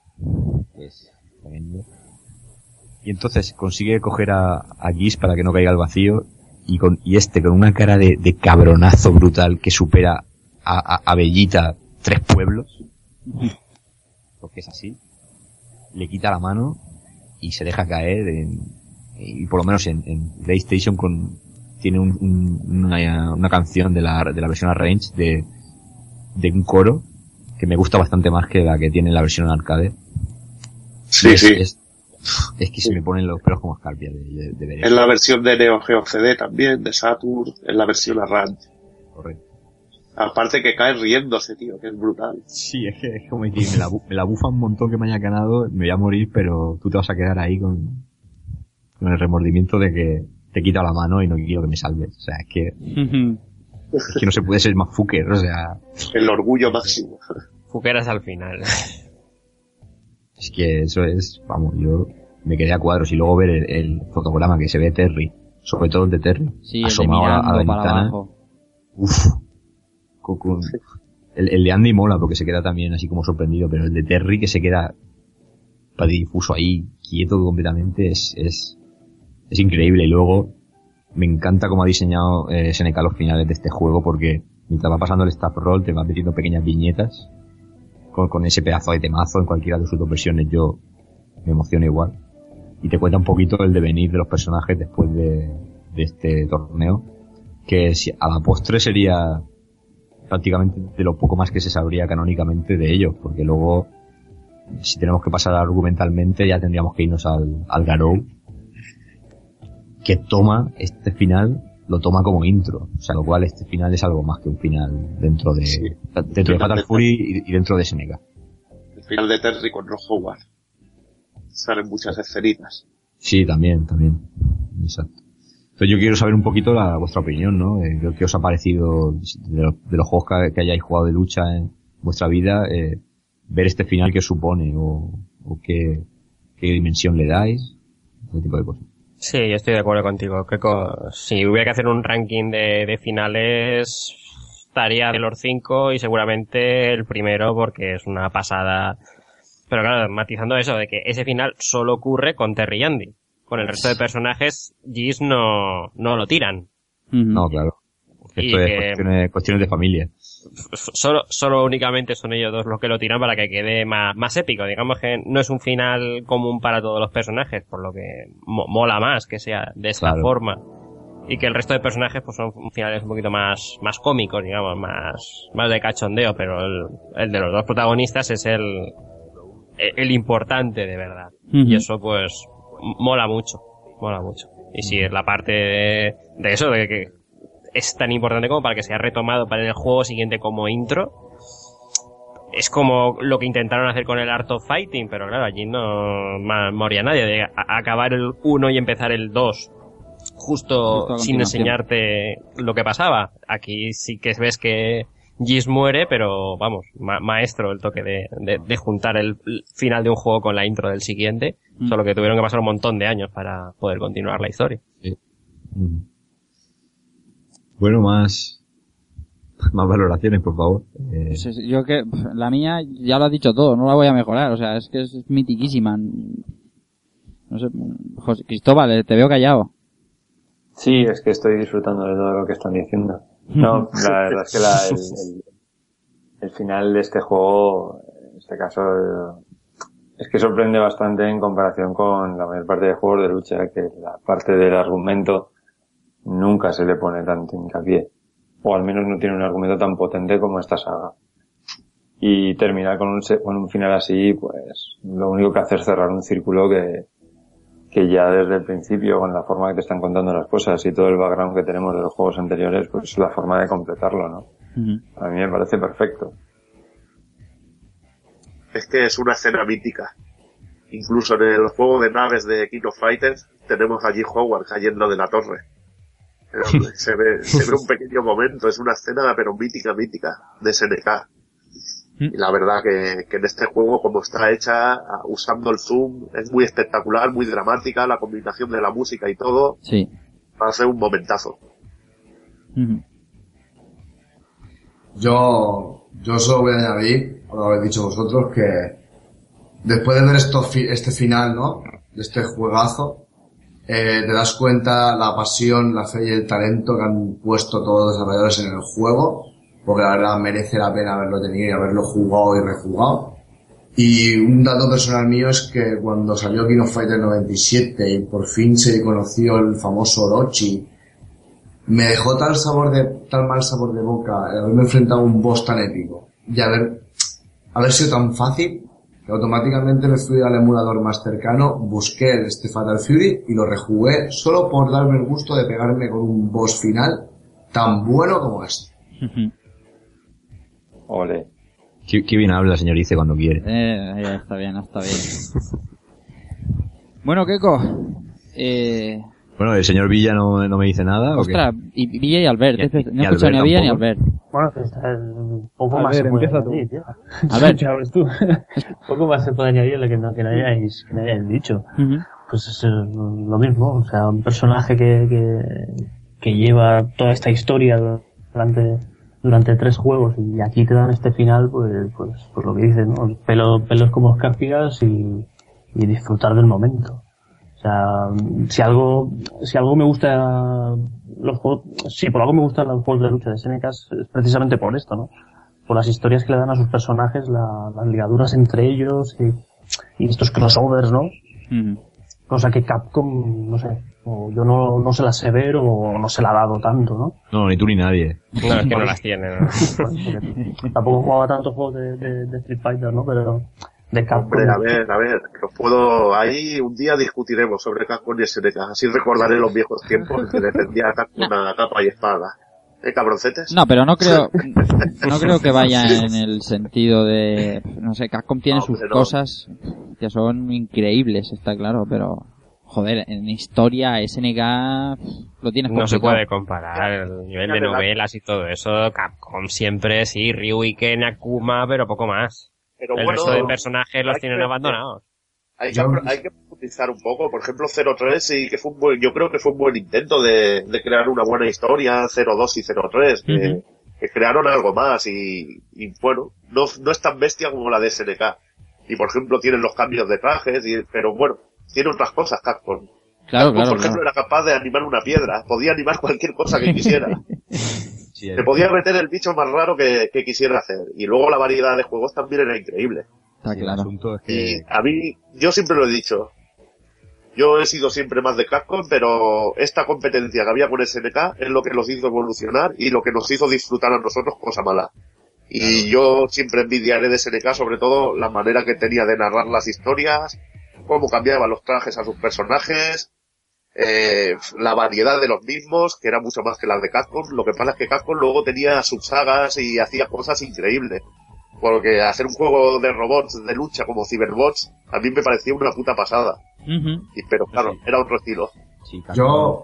que Es tremendo. Y entonces consigue coger a, a Giz para que no caiga al vacío y, con, y este con una cara de, de cabronazo brutal que supera a, a, a Bellita tres pueblos porque es así, le quita la mano y se deja caer en- y por lo menos en, en PlayStation con, tiene un- un- una, una canción de la, de la versión Arrange de, de un coro que me gusta bastante más que la que tiene la versión arcade. Sí, es, sí. Es, es que se me ponen los pelos como escarpias de, de, de eso. la versión de Neo Geo CD también, de Saturn, es la versión Arrange. Correcto. Aparte que cae riéndose, tío, que es brutal. Sí, es que es como decir, me la, bu- me la bufa un montón que me haya ganado, me voy a morir, pero tú te vas a quedar ahí con, con el remordimiento de que te he quitado la mano y no quiero que me salves. O sea, es que, es que no se puede ser más fucker, o sea, El orgullo máximo. Fuqueras al final. es que eso es, vamos, yo me quedé a cuadros y luego ver el, el fotograma que se ve Terry, sobre todo el de Terry, Sí, el de asomado a la- a la mirando para ventana. abajo. Uf. El de Andy mola porque se queda también así como sorprendido, pero el de Terry que se queda difuso ahí, quieto completamente, es, es, es increíble. Y luego me encanta cómo ha diseñado eh, SNK los finales de este juego porque mientras va pasando el staff roll te va metiendo pequeñas viñetas con, con ese pedazo de temazo en cualquiera de sus dos versiones. Yo me emociono igual. Y te cuenta un poquito el devenir de los personajes después de, de este torneo que si a la postre sería prácticamente de lo poco más que se sabría canónicamente de ellos, porque luego si tenemos que pasar argumentalmente ya tendríamos que irnos al, al Garou, que toma este final, lo toma como intro, o sea, lo cual este final es algo más que un final dentro de, dentro de Fatal Fury y, y dentro de SNK. El final de Terry con Ron Howard. Salen muchas escenitas. Sí, también, también. Exacto. Entonces yo quiero saber un poquito la, vuestra opinión, ¿no? Eh, ¿Qué os ha parecido de, los- de los juegos que, que hayáis jugado de lucha en vuestra vida? eh, ver este final que supone o, o qué, qué dimensión le dais, ese tipo de cosas. Sí, yo estoy de acuerdo contigo. Que co- si hubiera que hacer un ranking de, de finales, estaría de los cinco y seguramente el primero porque es una pasada. Pero claro, matizando eso de que ese final solo ocurre con Terry y Andy. Con el resto de personajes, Giz no, no lo tiran. No, claro. Y Esto es que- cuestiones, cuestiones de familia. Solo, solo únicamente son ellos dos los que lo tiran para que quede más, más épico. Digamos que no es un final común para todos los personajes, por lo que mo- mola más que sea de esta Claro. forma. Y que el resto de personajes pues son finales un poquito más, más cómicos, digamos, más, más de cachondeo, pero el, el de los dos protagonistas es el, el, importante de verdad. Y eso pues mola mucho, mola mucho. Y si es la parte de, de eso, de que es tan importante como para que sea retomado para el juego siguiente como intro. Es como lo que intentaron hacer con el Art of Fighting, pero claro, allí no moría nadie. De acabar el 1 y empezar el 2 justo Justo sin enseñarte lo que pasaba. Aquí sí que ves que Giz muere, pero vamos, ma- maestro el toque de, de- de juntar el final de un juego con la intro del siguiente. Mm. Solo que tuvieron que pasar un montón de años para poder continuar la historia. Mm. Bueno, más, más valoraciones, por favor. Eh, Pues es- yo que la mía ya lo has dicho todo, no la voy a mejorar, o sea, es que es mitiquísima. No sé, José, Cristóbal, eh, te veo callado. Sí, es que estoy disfrutando de todo lo que están diciendo. No, la verdad es que la- el, el- el final de este juego, en este caso, es que sorprende bastante en comparación con la mayor parte de juegos de lucha, que la parte del argumento nunca se le pone tanto hincapié. O al menos no tiene un argumento tan potente como esta saga. Y terminar con un, con un final así, pues lo único que hace es cerrar un círculo que, que ya desde el principio, con la forma que te están contando las cosas y todo el background que tenemos de los juegos anteriores, pues es la forma de completarlo, ¿no? A mí me parece perfecto. Es que es una escena mítica. Incluso en el juego de naves de King of Fighters tenemos allí Howard cayendo de la torre. Se, ve, se ve un pequeño momento, es una escena pero mítica, mítica, de SNK. Y la verdad que, que en este juego, como está hecha, usando el zoom, es muy espectacular, muy dramática, la combinación de la música y todo, Sí. va a ser un momentazo. Yo, yo solo voy a añadir, o lo habéis dicho vosotros, que después de ver esto, este final, ¿no? De este juegazo, eh, te das cuenta la pasión, la fe y el talento que han puesto todos los desarrolladores en el juego, porque la verdad merece la pena haberlo tenido y haberlo jugado y rejugado. Y un dato personal mío es que cuando salió King of Fighters 97 y por fin se conoció el famoso Orochi, me dejó tal sabor de, tal mal sabor de boca haberme enfrentado a un boss tan épico y haber, haber sido tan fácil que automáticamente me fui al emulador más cercano, busqué este Fatal Fury y lo rejugué solo por darme el gusto de pegarme con un boss final tan bueno como este. Ole. Qué, qué bien habla, señorice, cuando quiere. Eh, ya está bien, está bien. bueno, Keiko. Eh, Bueno, el señor Villa no, no me dice nada, ¿o qué? ostras, y Villa y Albert. Y- no he y escuchado ni a Villa ni a. Albert. Bueno, pues, un poco A más ver, se puede empieza tú. añadir, tío. A ver. Tú. un poco más se puede añadir lo que no, que no hayáis, que no hayáis dicho. Ujú. Pues es eh, lo mismo, o sea, un personaje que, que, que lleva toda esta historia durante, durante tres juegos y aquí te dan este final, pues, pues, pues lo que dices, ¿no? Pelo, pelos como escarpias y, y disfrutar del momento. O sea, si algo, si algo me gusta los juegos, si por algo me gustan los juegos de lucha de SNK es precisamente por esto, ¿no? Por las historias que le dan a sus personajes, la- las ligaduras entre ellos y, y estos crossovers, ¿no? Ujú. Cosa que Capcom, no sé, o yo no, no se la sé ver o no se la ha dado tanto, ¿no? No, ni tú ni nadie. No, es que no las tiene. tampoco jugaba tantos juegos de, de- de Street Fighter, ¿no? Pero de Capcom. Hombre, a ver, a ver, que os puedo, ahí un día discutiremos sobre Capcom y SNK, así recordaré los viejos tiempos que defendía a Capcom a capa y espada. ¿Eh, cabroncetes? No, pero no creo, no creo que vaya en el sentido de, no sé, Capcom tiene No, sus no. cosas que son increíbles, está claro, pero, joder, en historia SNK lo tienes No se complicado. puede comparar el nivel de novelas y todo eso. Capcom siempre, sí, Ryu y Ken, Akuma, pero poco más. Pero el bueno, resto de personajes los tienen que- abandonados. Hay que, hay que profundizar un poco. Por ejemplo, 03 sí que fue un buen, yo creo que fue un buen intento de, de crear una buena historia, 02 y 03, que, Ujú. que crearon algo más y, y bueno, no, no es tan bestia como la de SNK. Y por ejemplo tienen los cambios de trajes, y, pero bueno, tiene otras cosas Capcom. Claro, Capcom, claro, por ejemplo, claro. era capaz de animar una piedra, podía animar cualquier cosa que quisiera. Sí, Se podía meter el bicho más raro que, que quisiera hacer. Y luego la variedad de juegos también era increíble. Está el claro. asunto es Y a mí, yo siempre lo he dicho. Yo he sido siempre más de Capcom, pero esta competencia que había con SNK es lo que los hizo evolucionar y lo que nos hizo disfrutar a nosotros cosa mala. Y yo siempre envidiaré de SNK sobre todo la manera que tenía de narrar las historias, cómo cambiaban los trajes a sus personajes, eh, la variedad de los mismos, que era mucho más que las de Capcom. Lo que pasa es que Capcom luego tenía subsagas y hacía cosas increíbles. Porque hacer un juego de robots de lucha como Cyberbots a mí me parecía una puta pasada. Y, pero claro, era otro estilo. sí, Yo,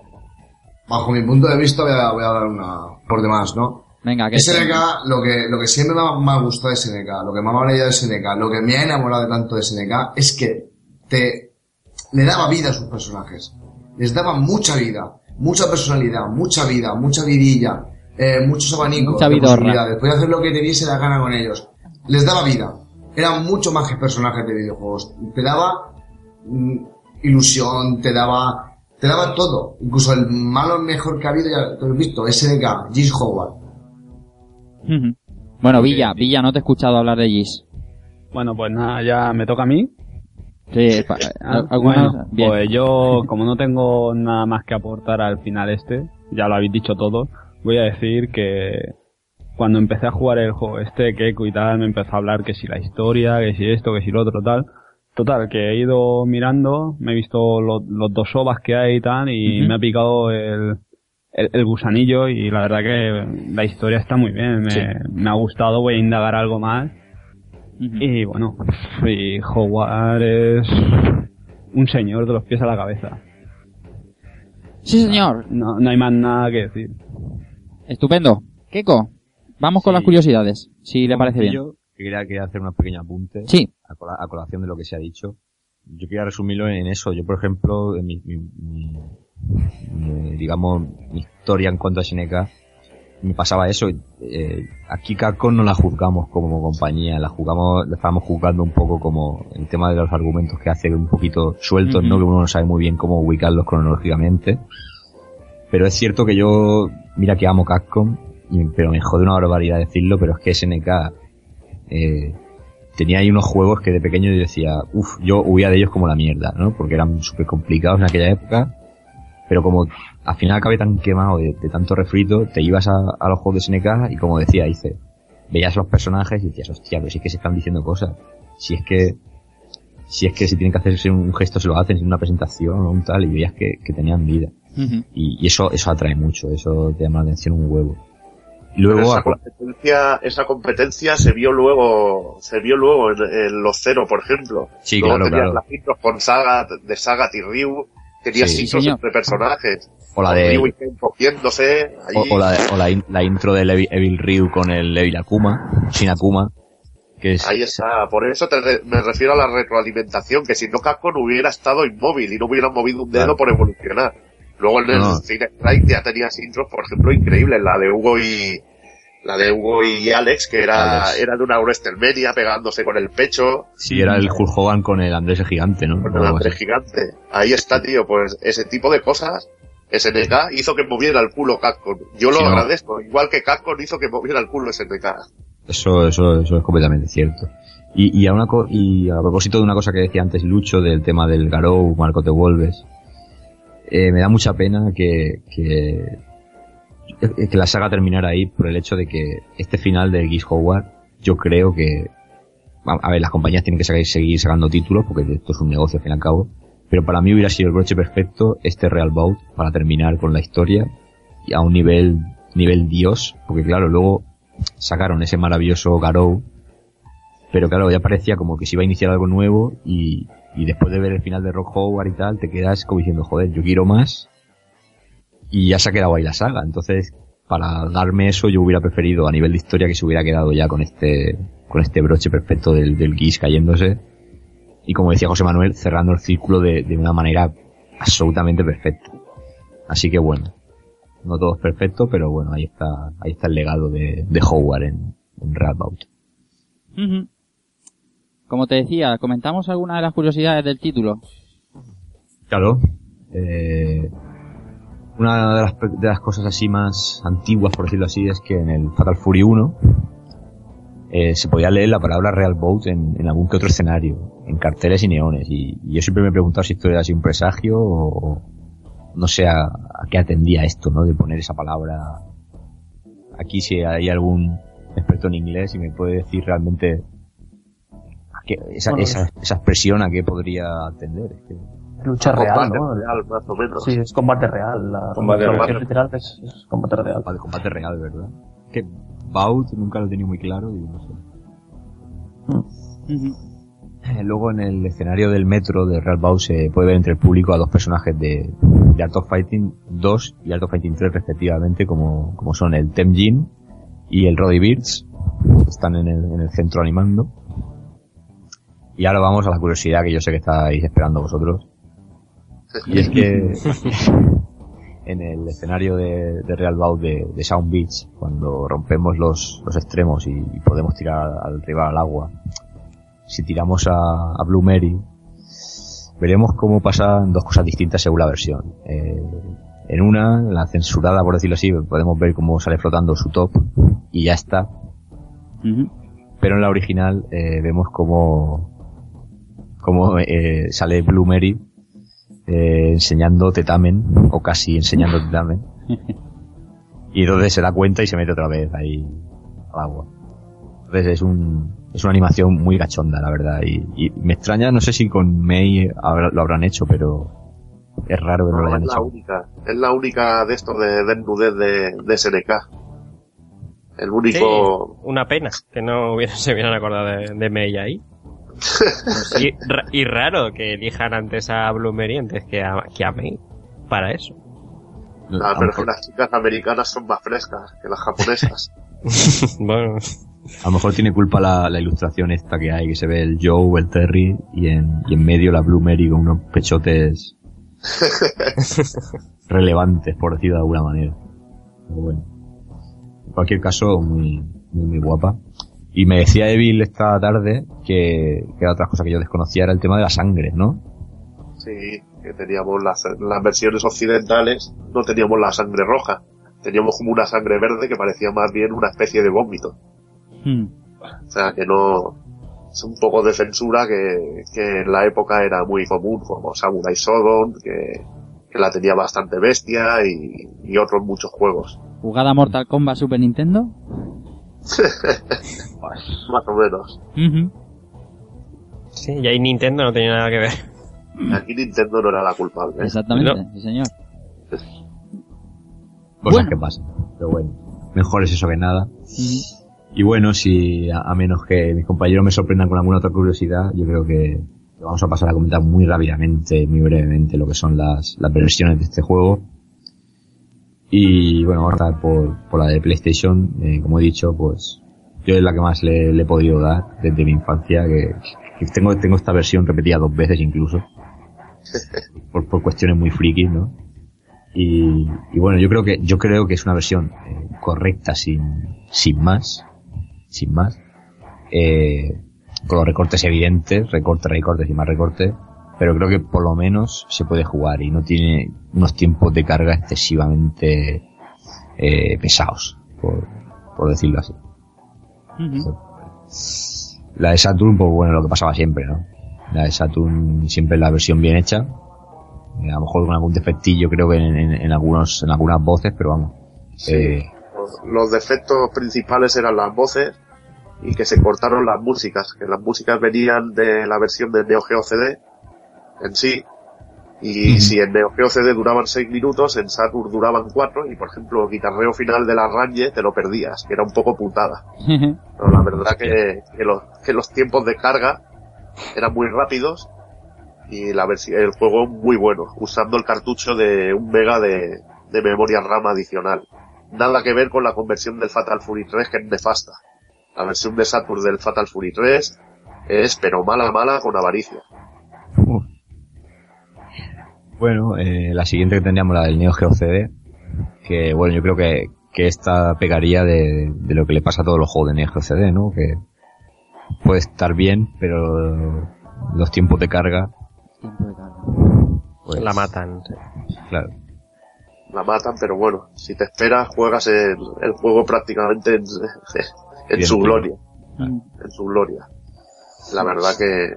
bajo mi punto de vista, voy a, voy a dar una por demás, ¿no? Venga, que SNK, lo que, lo que siempre me ha, me ha gustado de SNK, lo que más me ha valido de SNK, lo que me ha enamorado de tanto de SNK, es que te, le daba vida a sus personajes. Les daba mucha vida, mucha personalidad, mucha vida, mucha vidilla, eh, muchos abanicos Mucha de posibilidades. Podía hacer lo que te diese la gana con ellos. Les daba vida. Eran mucho más que personajes de videojuegos. Te daba mm, ilusión, te daba te daba todo. Incluso el malo mejor que ha habido, ya lo he visto, SNK, Gis Howard. Bueno, Villa, Villa, no te he escuchado hablar de Gis. Bueno, pues nada, ya me toca a mí. Sí, pa- Ah, bueno, bien. pues yo, como no tengo nada más que aportar al final este, ya lo habéis dicho todo, voy a decir que cuando empecé a jugar el juego este Keiko y tal, me empezó a hablar que si la historia, que si esto, que si lo otro, tal. Total, que he ido mirando, me he visto lo- los dos ovas que hay y tal, y Ujú. me ha picado el, el, el gusanillo y la verdad que la historia está muy bien, me, Sí. me ha gustado, voy a indagar algo más. Y bueno, y Howard es un señor de los pies a la cabeza. Sí, señor. No, no hay más nada que decir. Estupendo. Keiko, vamos con Sí. las curiosidades, si le parece bien. Yo quería, quería hacer un pequeño apunte Sí. a, cola- a colación de lo que se ha dicho. Yo quería resumirlo en eso. Yo, por ejemplo, en mi, mi- mi- mi- digamos, mi historia en cuanto a Seneca, me pasaba eso. Eh, aquí Capcom no la juzgamos como compañía, la jugamos, la estábamos juzgando un poco como el tema de los argumentos que hace un poquito sueltos. ¿no? Que uno no sabe muy bien cómo ubicarlos cronológicamente. Pero es cierto que yo, mira que amo Capcom, y- pero me jode una barbaridad decirlo, pero es que SNK eh, tenía ahí unos juegos que de pequeño yo decía, uff, yo huía de ellos como la mierda, ¿no? Porque eran súper complicados en aquella época, pero como al final acabé tan quemado de, de tanto refrito, te ibas a, a los juegos de SNK y como decía, dice, veías los personajes y decías, hostia, pero si es que se están diciendo cosas, si es que si es que si tienen que hacerse un gesto se lo hacen, en una presentación o un tal, y veías que, que tenían vida. Y, y eso, eso atrae mucho, eso te llama la atención un huevo. Y luego, esa competencia, esa competencia se vio luego, se vio luego en, en los cero, por ejemplo. Sí, luego claro, tenías claro. las con Saga, de Sagat y Ryu, tenías Sí, señor. entre personajes. o la de, cogiéndose, o, o la, o la, in- la intro del Evil, Evil Ryu con el Evil Akuma, sin Akuma, que es, Ahí está, por eso te re- me refiero a la retroalimentación, que si no Capcom hubiera estado inmóvil y no hubieran movido un dedo Claro. por evolucionar. Luego en el No. Cine Strike ya tenías intros, por ejemplo, increíbles, la de Hugo y la de Hugo y Alex, que era, Alex. era de una Wrestlemania pegándose con el pecho, si era el Hulk Hogan con el Andrés el Gigante, ¿no? con el Andrés gigante. Ahí está, tío, pues ese tipo de cosas, SNK hizo que moviera el culo Capcom. Yo lo Sí, no. agradezco, igual que Capcom hizo que moviera el culo SNK. Eso, eso, eso es completamente cierto. Y, y, a una co- y a propósito de una cosa que decía antes Lucho del tema del Garou, Marco te vuelves, eh, me da mucha pena que, que, que la saga terminara ahí por el hecho de que este final del Geese Howard, yo creo que, a, a ver, las compañías tienen que seguir, seguir sacando títulos porque esto es un negocio al fin y al cabo, pero para mí hubiera sido el broche perfecto este Real Bout para terminar con la historia y a un nivel, nivel dios, porque claro, luego sacaron ese maravilloso Garou, pero claro, ya parecía como que se iba a iniciar algo nuevo y, y después de ver el final de Rock Howard y tal, te quedas como diciendo, joder, yo quiero más y ya se ha quedado ahí la saga. Entonces, para darme eso, yo hubiera preferido a nivel de historia que se hubiera quedado ya con este, con este broche perfecto del, del Geese cayéndose y como decía José Manuel, cerrando el círculo de, de una manera absolutamente perfecta. Así que bueno, no todo es perfecto, pero bueno, ahí está, ahí está el legado de, de Howard en, en Real Bout. Ujú. Como te decía, comentamos algunas de las curiosidades del título. Claro. Eh, una de las, de las cosas así más antiguas, por decirlo así, es que en el Fatal Fury 1 eh, se podía leer la palabra Real Boat en, en algún que otro escenario, en carteles y neones. Y, y yo siempre me he preguntado si esto era así un presagio o no sé a, a qué atendía esto, ¿no? De poner esa palabra. Aquí si hay algún experto en inglés y me puede decir realmente a qué- esa, Bueno, esa, esa expresión a qué podría atender. Es que- Lucha real, Combate ¿no? real, más o menos. Sí, es combate real. La Combate la real. literal es, es combate real. Combate, combate real, ¿verdad? Que Bout nunca lo he tenido muy claro, digo, no sé. Eh, Luego en el escenario del metro de Real Bout se puede ver entre el público a dos personajes de, de Art of Fighting 2 y Art of Fighting 3 respectivamente, como, como son el Temjin y el Roddy Beards, que están en el, en el centro animando. Y ahora vamos a la curiosidad que yo sé que estáis esperando vosotros. Y es que en el escenario de, de Real Bout de, de Sound Beach, cuando rompemos los, los extremos y, y podemos tirar al rival al agua, si tiramos a, a Blue Mary, veremos cómo pasan dos cosas distintas según la versión. Eh, en una, la censurada, por decirlo así, podemos ver cómo sale flotando su top y ya está. Pero en la original eh, vemos cómo, cómo eh, sale Blue Mary eh, enseñando tetamen, o casi enseñando tetamen. Y entonces se da cuenta y se mete otra vez ahí al agua. Entonces es un, es una animación muy gachonda, la verdad. Y, y me extraña, no sé si con May habrá- lo habrán hecho, pero es raro que no lo hayan es la hecho. única, es la única de estos de desnudez de, de SNK. El único, Una pena que no hubiera- se hubieran acordado de, de Mei ahí. Y, ra- y raro que elijan antes a Bloomery antes que a, que a Mei para eso. Ah, pero que las chicas americanas son más frescas que las japonesas. bueno, A lo mejor tiene culpa la, la ilustración esta que hay, que se ve el Joe, el Terry y en, y en medio la Blue Mary con unos pechotes relevantes, por decirlo de alguna manera. Pero bueno. En cualquier caso, muy, muy, muy guapa. Y me decía Evil esta tarde que, que era otra cosa que yo desconocía era el tema de la sangre, ¿no? Sí, que teníamos las, las versiones occidentales, no teníamos la sangre roja. Teníamos como una sangre verde que parecía más bien una especie de vómito. O sea, que no... Es un poco de censura que, que en la época era muy común, como Samurai Shodown, que, que la tenía bastante bestia y, y otros muchos juegos. ¿Jugada Mortal Kombat Super Nintendo? Más o menos. sí, y ahí Nintendo no tenía nada que ver. Aquí Nintendo no era la culpable. ¿eh? Exactamente, sí señor. Cosas que pasan. Pero bueno, mejor es eso que nada. Y bueno, si a, a menos que mis compañeros me sorprendan con alguna otra curiosidad, yo creo que que vamos a pasar a comentar muy rápidamente, muy brevemente lo que son las, las versiones de este juego. Y bueno, vamos a empezar por, por la de PlayStation. Eh, como he dicho, pues yo es la que más le, le he podido dar desde mi infancia, que, que tengo, tengo esta versión repetida dos veces incluso, por, por cuestiones muy frikis, ¿no? Y, y bueno, yo creo que, yo creo que es una versión eh, correcta sin, sin más, sin más, eh, con los recortes evidentes, recortes, recortes y más recortes, pero creo que por lo menos se puede jugar y no tiene unos tiempos de carga excesivamente eh, pesados, por, por decirlo así. La de Saturn, pues bueno, lo que pasaba siempre, ¿no? La de Saturn siempre la versión bien hecha, eh, a lo mejor con algún defectillo creo que en, en- en algunos, en algunas voces, pero vamos. Eh, Los- Los defectos principales eran las voces y que se cortaron las músicas, que las músicas venían de la versión de Neo Geo CD en sí, y si en Neo Geo CD duraban 6 minutos, en Saturn duraban 4, y por ejemplo el guitarreo final de la Ranger te lo perdías, que era un poco putada. Pero la verdad que, que los, que los tiempos de carga eran muy rápidos y la versión, el juego muy bueno, usando el cartucho de un mega de, de memoria RAM adicional. Nada que ver con la conversión del Fatal Fury 3 que es nefasta. La versión de Saturn del Fatal Fury 3 es pero mala mala con avaricia. Bueno, eh, la siguiente que tendríamos la del Neo Geo CD, que bueno, yo creo que, que esta pegaría de, de lo que le pasa a todos los juegos de Neo Geo CD, ¿no? Que puede estar bien, pero los tiempos de carga... pues, La matan. Claro. La matan, pero bueno, si te esperas juegas el, el juego prácticamente en, en su gloria. En su gloria. La verdad que,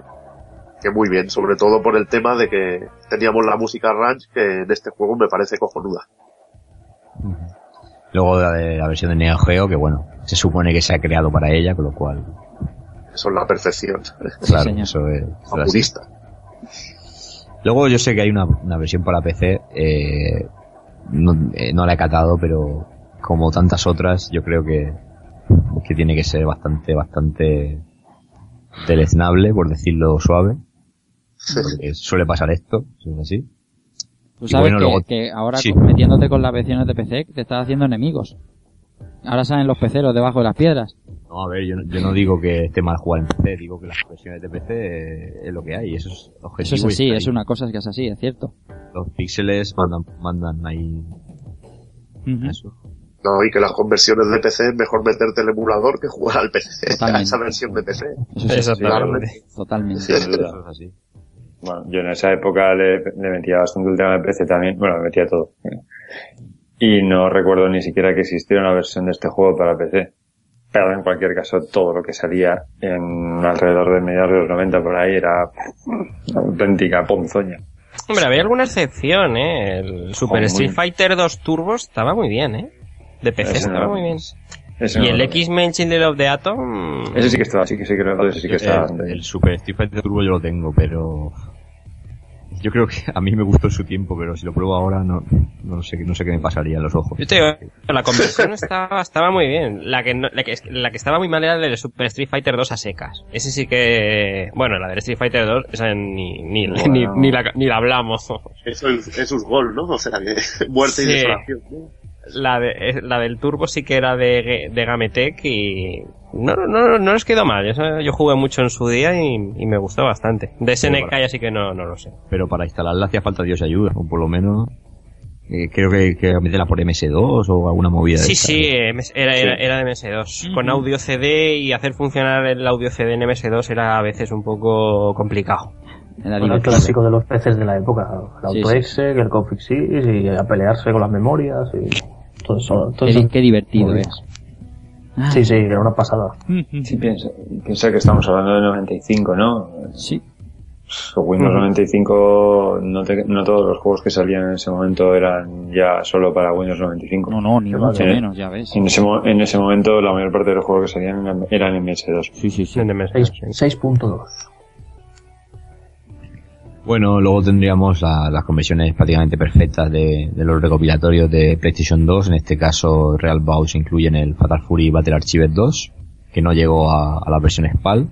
que muy bien, sobre todo por el tema de que teníamos la música ranch que en este juego me parece cojonuda. Luego la de la versión de Neo Geo, que bueno, se supone que se ha creado para ella, con lo cual, Eso es la perfección. claro, es... eso es. Purista. Luego yo sé que hay una, una versión para PC, eh, no, eh, no la he catado, pero como tantas otras, yo creo que, que tiene que ser bastante, bastante deleznable, por decirlo suave. Porque suele pasar esto, eso es así. Tú sabes bueno, que, luego- que ahora Sí. metiéndote con las versiones de PC te estás haciendo enemigos. Ahora salen los peceros debajo de las piedras. No, a ver, yo, no- yo no digo que esté mal jugar en PC, digo que las versiones de PC eh, es lo que hay, eso es objetivo. Eso es así, es una cosa que es así, es cierto. Los píxeles mandan, mandan ahí eso. No, y que las conversiones de PC es mejor meterte el emulador que jugar al PC, a Totalmente. esa versión de PC. Eso Claramente. Totalmente. Sí, Eso es así. Bueno, yo en esa época le, le metía bastante el tema de PC también. Bueno, me metía todo. Y no recuerdo ni siquiera que existiera una versión de este juego para PC. Pero en cualquier caso, todo lo que salía en alrededor de mediados de los 90 por ahí era auténtica ponzoña. Hombre, había alguna excepción, ¿eh? El Super Oh, Street bien. Fighter 2 Turbo estaba muy bien, ¿eh? De PC Ese estaba no- muy bien. ese y no el X-Men Children of the Atom... Ese sí que estaba, sí que sí que sí que estaba. el, el Super Street Fighter Turbo yo lo tengo, pero yo creo que a mí me gustó en su tiempo, pero si lo pruebo ahora no, no sé, no sé qué me pasaría en los ojos. Yo te digo, la conversión estaba, estaba muy bien. La que, no- la, que, la que estaba muy mal era la del Super Street Fighter 2 a secas. Ese sí que... Bueno, la del Street Fighter 2, esa ni, ni, Bueno. ni, ni la, ni la hablamos. Eso es, es un gol, ¿no? O sea que muerte y desolación. ¿no? La, de, la del Turbo sí que era de, de Gametec y no, no, no, no les quedó mal. Eso yo jugué mucho en su día y, y me gustó bastante. De SNK ya sí que no, no lo sé. Pero para instalarla hacía falta Dios ayuda, o por lo menos eh, creo que, que meterla por MS2 o alguna movida de Sí, esta. sí, MS era, era, Sí. era de MS2. Con audio CD y hacer funcionar el audio CD en MS2 era a veces un poco complicado. Era Bueno, el clásico de los PCs de la época. El Sí, AutoExe, el Config6 y a pelearse con las memorias y todo eso. todo Qué, eso. qué divertido es. Bien. Sí, sí, era una pasada. Sí, piensa, piensa que estamos hablando de 95, ¿no? Sí. Windows 95, no, te- no todos los juegos que salían en ese momento eran ya solo para Windows 95. No, no, ni mucho vale. menos, ya ves. En ese, mo- en ese momento la mayor parte de los juegos que salían eran- eran en MS2. Sí, sí, sí. De MS2, Seis- sí. 6.2. Bueno, luego tendríamos la- las conversiones prácticamente perfectas de, de los recopilatorios de PlayStation 2. En este caso, Real Bounce incluyen el Fatal Fury Battle Archives 2, que no llegó a, a la versión SPAL.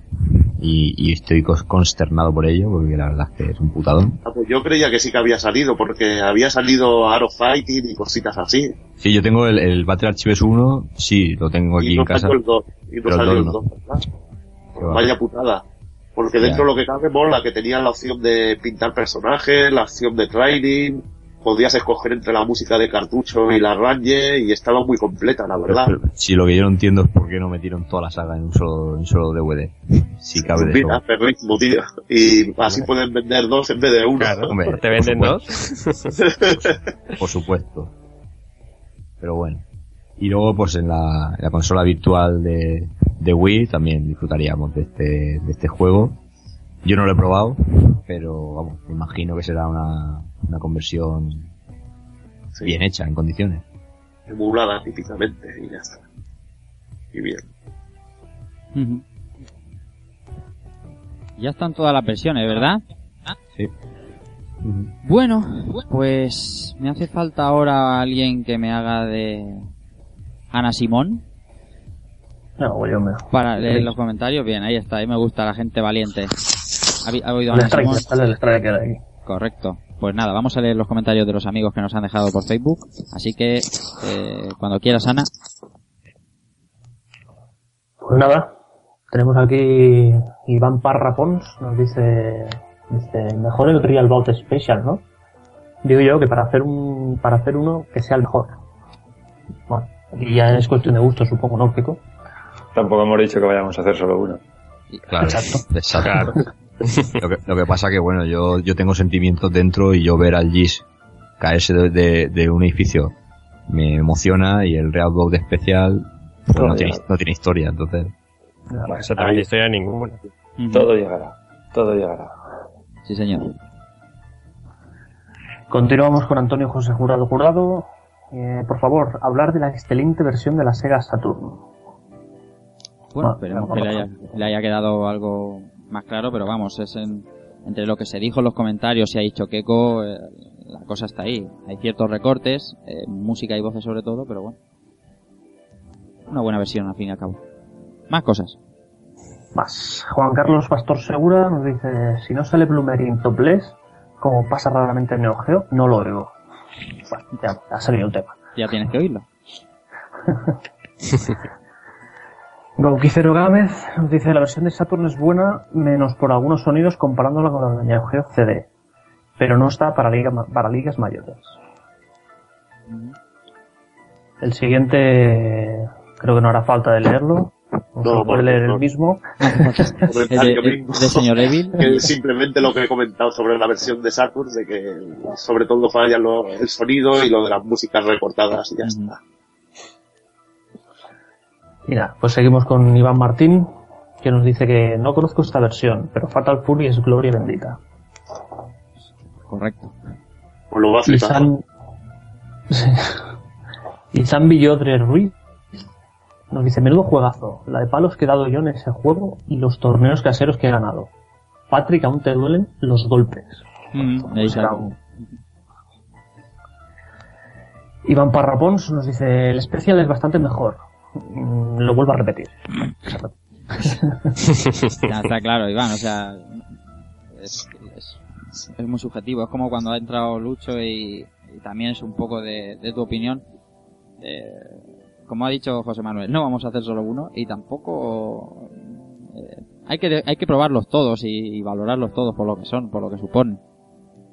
Y, y estoy consternado por ello, porque la verdad es que es un putadón. Ah, pues yo creía que sí que había salido, porque había salido Art of Fighting y cositas así. Sí, yo tengo el, el Battle Archives 1, sí, lo tengo aquí y no en casa. el 2. Y no salió el 2 2, no. Vaya putada. Porque dentro de lo que cabe mola, que tenían la opción de pintar personajes, la opción de training, podías escoger entre la música de cartucho y la Ranger y estaba muy completa, la verdad. Pero- pero si lo que yo no entiendo es por qué no metieron toda la saga en un solo, en solo DVD. Si cabe de Mira, tío. Y así pueden vender dos en vez de uno. Hombre, ¿Te venden por dos? Por supuesto. Pero bueno. Y luego, pues en la, en la consola virtual de, de Wii también disfrutaríamos de este, de este juego. Yo no lo he probado, pero vamos, me imagino que será una, una conversión Sí. bien hecha, en condiciones. Emulada típicamente y ya está. Y bien. Ya están todas las versiones, ¿verdad? Sí. Bueno, pues me hace falta ahora alguien que me haga de Ana Simón No, yo me... para leer los comentarios. Bien, ahí está, ahí me gusta la gente valiente. ¿Ha, oído Ana Simón? Correcto. Pues nada, vamos a leer los comentarios de los amigos que nos han dejado por Facebook. Así que, eh, cuando quieras, Ana. Pues nada, tenemos aquí Iván Parra Pons, nos dice, dice, mejor el Real Bout Special, ¿no? Digo yo que para hacer un, para hacer uno que sea el mejor. Bueno, y ya es cuestión de gusto, supongo, ¿no, Pico? Tampoco hemos dicho que vayamos a hacer solo uno. Claro, Exacto. exacto. Lo que, lo que pasa que, bueno, yo, yo tengo sentimientos dentro y yo ver al Gis caerse de, de- de un edificio me emociona y el Real Bout especial pues, no, tiene, no tiene historia, entonces. Exactamente, historia ninguna. Todo llegará. Todo llegará. Sí, señor. Continuamos con Antonio José Jurado Jurado. Eh, por favor, hablar de la excelente versión de la Sega Saturn. Bueno, Ah, esperemos que le haya, le haya quedado algo más claro, pero vamos, es en- entre lo que se dijo en los comentarios y ha dicho Keiko, eh, la cosa está ahí. Hay ciertos recortes, eh, música y voces sobre todo, pero bueno. Una buena versión al fin y al cabo. Más cosas. Más. Juan Carlos Pastor Segura nos dice, si no sale Bloomerin topless, como pasa raramente en Neo Geo, no lo oigo. Bueno, ya ha salido el tema. Ya tienes que oírlo. Gauquicero Gámez nos dice, la versión de Saturn es buena, menos por algunos sonidos comparándola con la de Neo Geo CD, pero no está para, liga- para ligas mayores. El siguiente, creo que no hará falta de leerlo, No, no, leer no. el mismo. de- señor Evil. Que es simplemente lo que he comentado sobre la versión de Saturn, de que sobre todo falla lo- el sonido y lo de las músicas recortadas y ya está. Mira, pues seguimos con Iván Martín, que nos dice que no conozco esta versión, pero Fatal Fury es gloria bendita. Correcto. Pues lo va a Y flipar. San... y San Villodre Ruiz nos dice, menudo juegazo, la de palos que he dado yo en ese juego y los torneos caseros que he ganado. Patrick, aún te duelen los golpes. Mm, un- Iván Parrapons nos dice, el especial es bastante mejor. Mm, Lo vuelvo a repetir. Ya está claro, Iván, o sea, es, es- es muy subjetivo. Es como cuando ha entrado Lucho y, y también es un poco de, de tu opinión. Eh, como ha dicho José Manuel, no vamos a hacer solo uno y tampoco eh, hay que hay que probarlos todos y, y valorarlos todos por lo que son, por lo que suponen.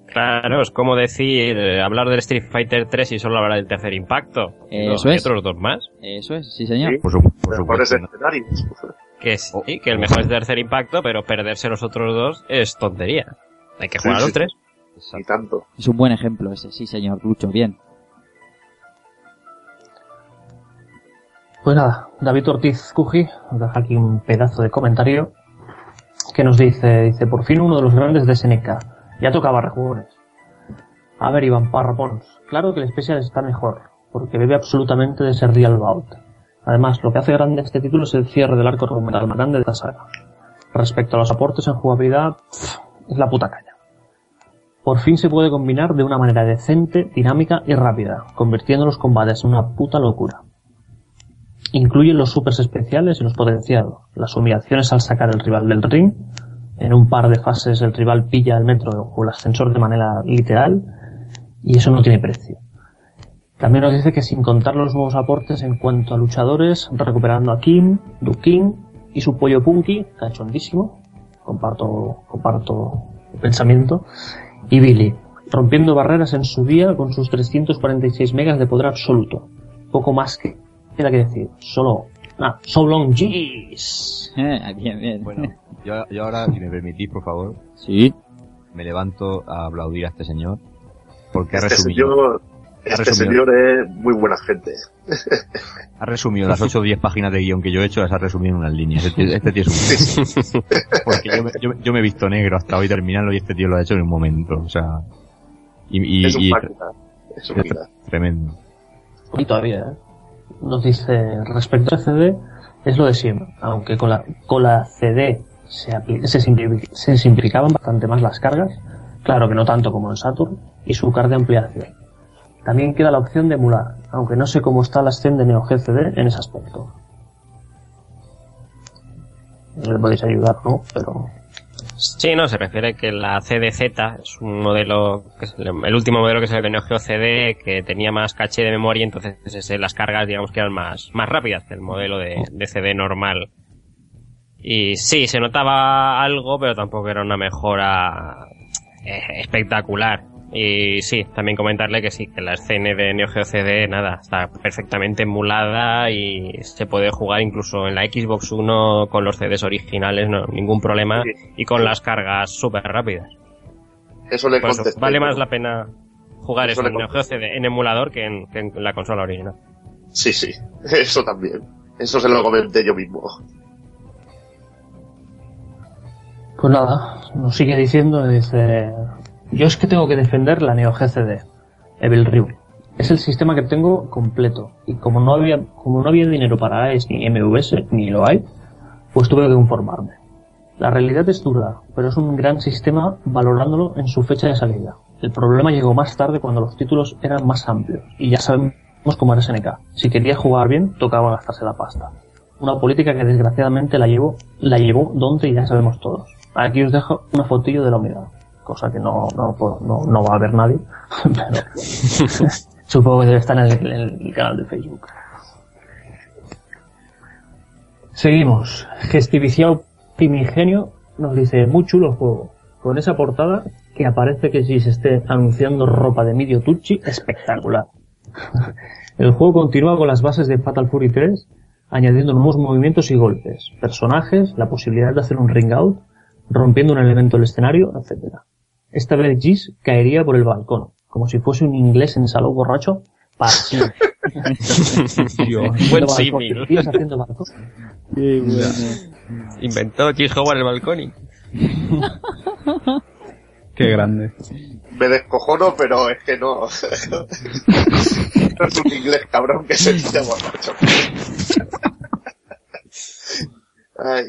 Claro, es como decir, eh, hablar del Street Fighter 3 y solo hablar del tercer impacto. Eso es. otros dos más. Eso es, sí señor. Sí. Por, su- por Mejores supuesto. Que sí, que el mejor es el tercer impacto, pero perderse los otros dos es tontería. Hay que jugar a los sí, tres. Y tanto. Es un buen ejemplo ese, sí señor, Lucho, bien. Pues nada, David Ortiz Cuji nos deja aquí un pedazo de comentario que nos dice, dice, por fin uno de los grandes de Seneca. Ya tocaba rejugones. A ver, Iván Parrapons, claro que el Special está mejor, porque bebe absolutamente de ese Real Bout. Además, lo que hace grande este título es el cierre del arco argumental más grande de la saga. Respecto a los aportes en jugabilidad, es la puta caña. Por fin se puede combinar de una manera decente, dinámica y rápida, convirtiendo los combates en una puta locura. Incluyen los supers especiales y los potenciados, las humillaciones al sacar el rival del ring, en un par de fases el rival pilla el metro o el ascensor de manera literal, y eso no tiene precio. También nos dice que sin contar los nuevos aportes en cuanto a luchadores, recuperando a Kim, Dukin y su pollo Punky, cachondísimo, comparto, comparto el pensamiento, y Billy, rompiendo barreras en su día con sus 346 megas de poder absoluto. Poco más que queda que decir, solo, ah, so long. Eh, bien, bien. Bueno, yo, yo ahora, si me permitís, por favor, Sí. me levanto a aplaudir a este señor. Porque ha Este resumido, señor, este resumido. señor es muy buena gente. ha resumido las 8 o 10 páginas de guion que yo he hecho, las ha resumido en unas líneas. Este, tío- este tío es un... Porque yo, me- yo, me- yo me he visto negro hasta hoy terminarlo y este tío lo ha hecho en un momento. O sea... Y, y- es un y-. Es un tremendo. Y todavía, ¿eh? Nos dice, respecto al CD, es lo de siempre, aunque con la, con la CD se, se, simplifi- se simplificaban bastante más las cargas, claro que no tanto como en Saturn, y su card de ampliación. También queda la opción de emular, aunque no sé cómo está la escena de Neo Geo CD en ese aspecto. No le podéis ayudar, ¿no? Pero Sí, no, se refiere que la CDZ es un modelo, el, último modelo que es el de Neo Geo CD, que tenía más caché de memoria, entonces las cargas digamos que eran más, más rápidas que el modelo de, de CD normal. Y sí, se notaba algo, pero tampoco era una mejora eh, espectacular. Y sí, también comentarle que sí, que la escena de Neo Geo CD, nada, está perfectamente emulada y se puede jugar incluso en la Xbox One con los CDs originales, no, ningún problema, Sí. y con las cargas súper rápidas. Eso le eso, contesté. vale más la pena jugar Eso en Neo Geo CD en emulador que en, que en la consola original. Sí, sí. Eso también. Eso se lo comenté yo mismo. Pues nada, nos sigue diciendo, dice, yo es que tengo que defender la Neo GCD, Evil Ryu. Es el sistema que tengo completo, y como no había, como no había dinero para AES ni MVS, ni lo hay, pues tuve que conformarme. La realidad es dura, pero es un gran sistema valorándolo en su fecha de salida. El problema llegó más tarde cuando los títulos eran más amplios, y ya sabemos cómo era SNK. Si quería jugar bien, tocaba gastarse la pasta. Una política que desgraciadamente la llevó, la llevó donde ya sabemos todos. Aquí os dejo una fotillo de la unidad, cosa que no, no, puedo- no, no va a ver nadie, supongo que debe estar en el, en el canal de Facebook. Seguimos. Gestiviciado Primigenio nos dice, muy chulo el juego. Con esa portada que aparece que si se esté anunciando ropa de Midio Tucci, espectacular. El juego continúa con las bases de Fatal Fury 3, añadiendo nuevos movimientos y golpes, personajes, la posibilidad de hacer un ring out, rompiendo un elemento del escenario, etc. Esta vez Gis caería por el balcón, como si fuese un inglés en salón borracho para siempre. Buen Haciendo balcón, símil. Gis haciendo balcón. Inventó Chris Howard el balcón. Qué grande. Me descojono, pero es que no. no es un inglés cabrón que se dice borracho. Ay.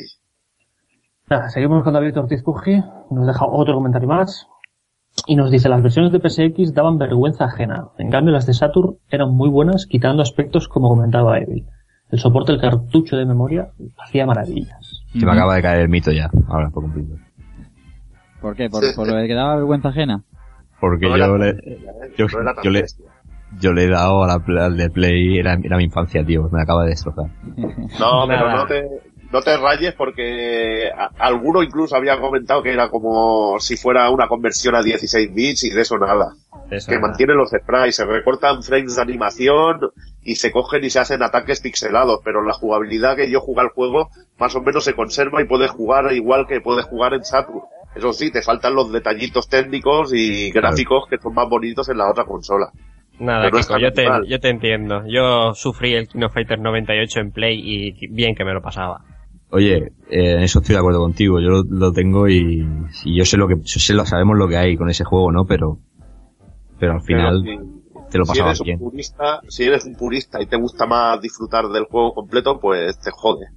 Nada, seguimos con David Ortiz Cuji, nos deja otro comentario más y nos dice las versiones de PSX daban vergüenza ajena, en cambio las de Saturn eran muy buenas quitando aspectos como comentaba Evil. El soporte del cartucho de memoria hacía maravillas. Se me acaba de caer el mito ya, ahora por completo. ¿Por qué? ¿Por, por lo que daba vergüenza ajena? Porque No yo le, ¿eh? yo, No le, yo le he dado a la, al de Play, era, era mi infancia, tío, me acaba de destrozar. No, pero no te, no te rayes porque a- alguno incluso había comentado que era como si fuera una conversión a 16 bits y de eso nada. Eso que nada. mantiene los sprites, se recortan frames de animación y se cogen y se hacen ataques pixelados, pero la jugabilidad que yo jugué al juego más o menos se conserva y puedes jugar igual que puedes jugar en Saturn. Eso sí, te faltan los detallitos técnicos y gráficos que son más bonitos en la otra consola. Nada, Kiko, yo te, yo te entiendo. Yo sufrí el Kino Fighter 98 en Play y bien que me lo pasaba. Oye, eh, en eso estoy de acuerdo contigo, yo lo, lo tengo y, y yo sé lo que, yo sé lo, sabemos lo que hay con ese juego, ¿no? Pero, pero al final Pero si- te lo si pasabas eres bien. un purista, si eres un purista y te gusta más disfrutar del juego completo, pues te jode.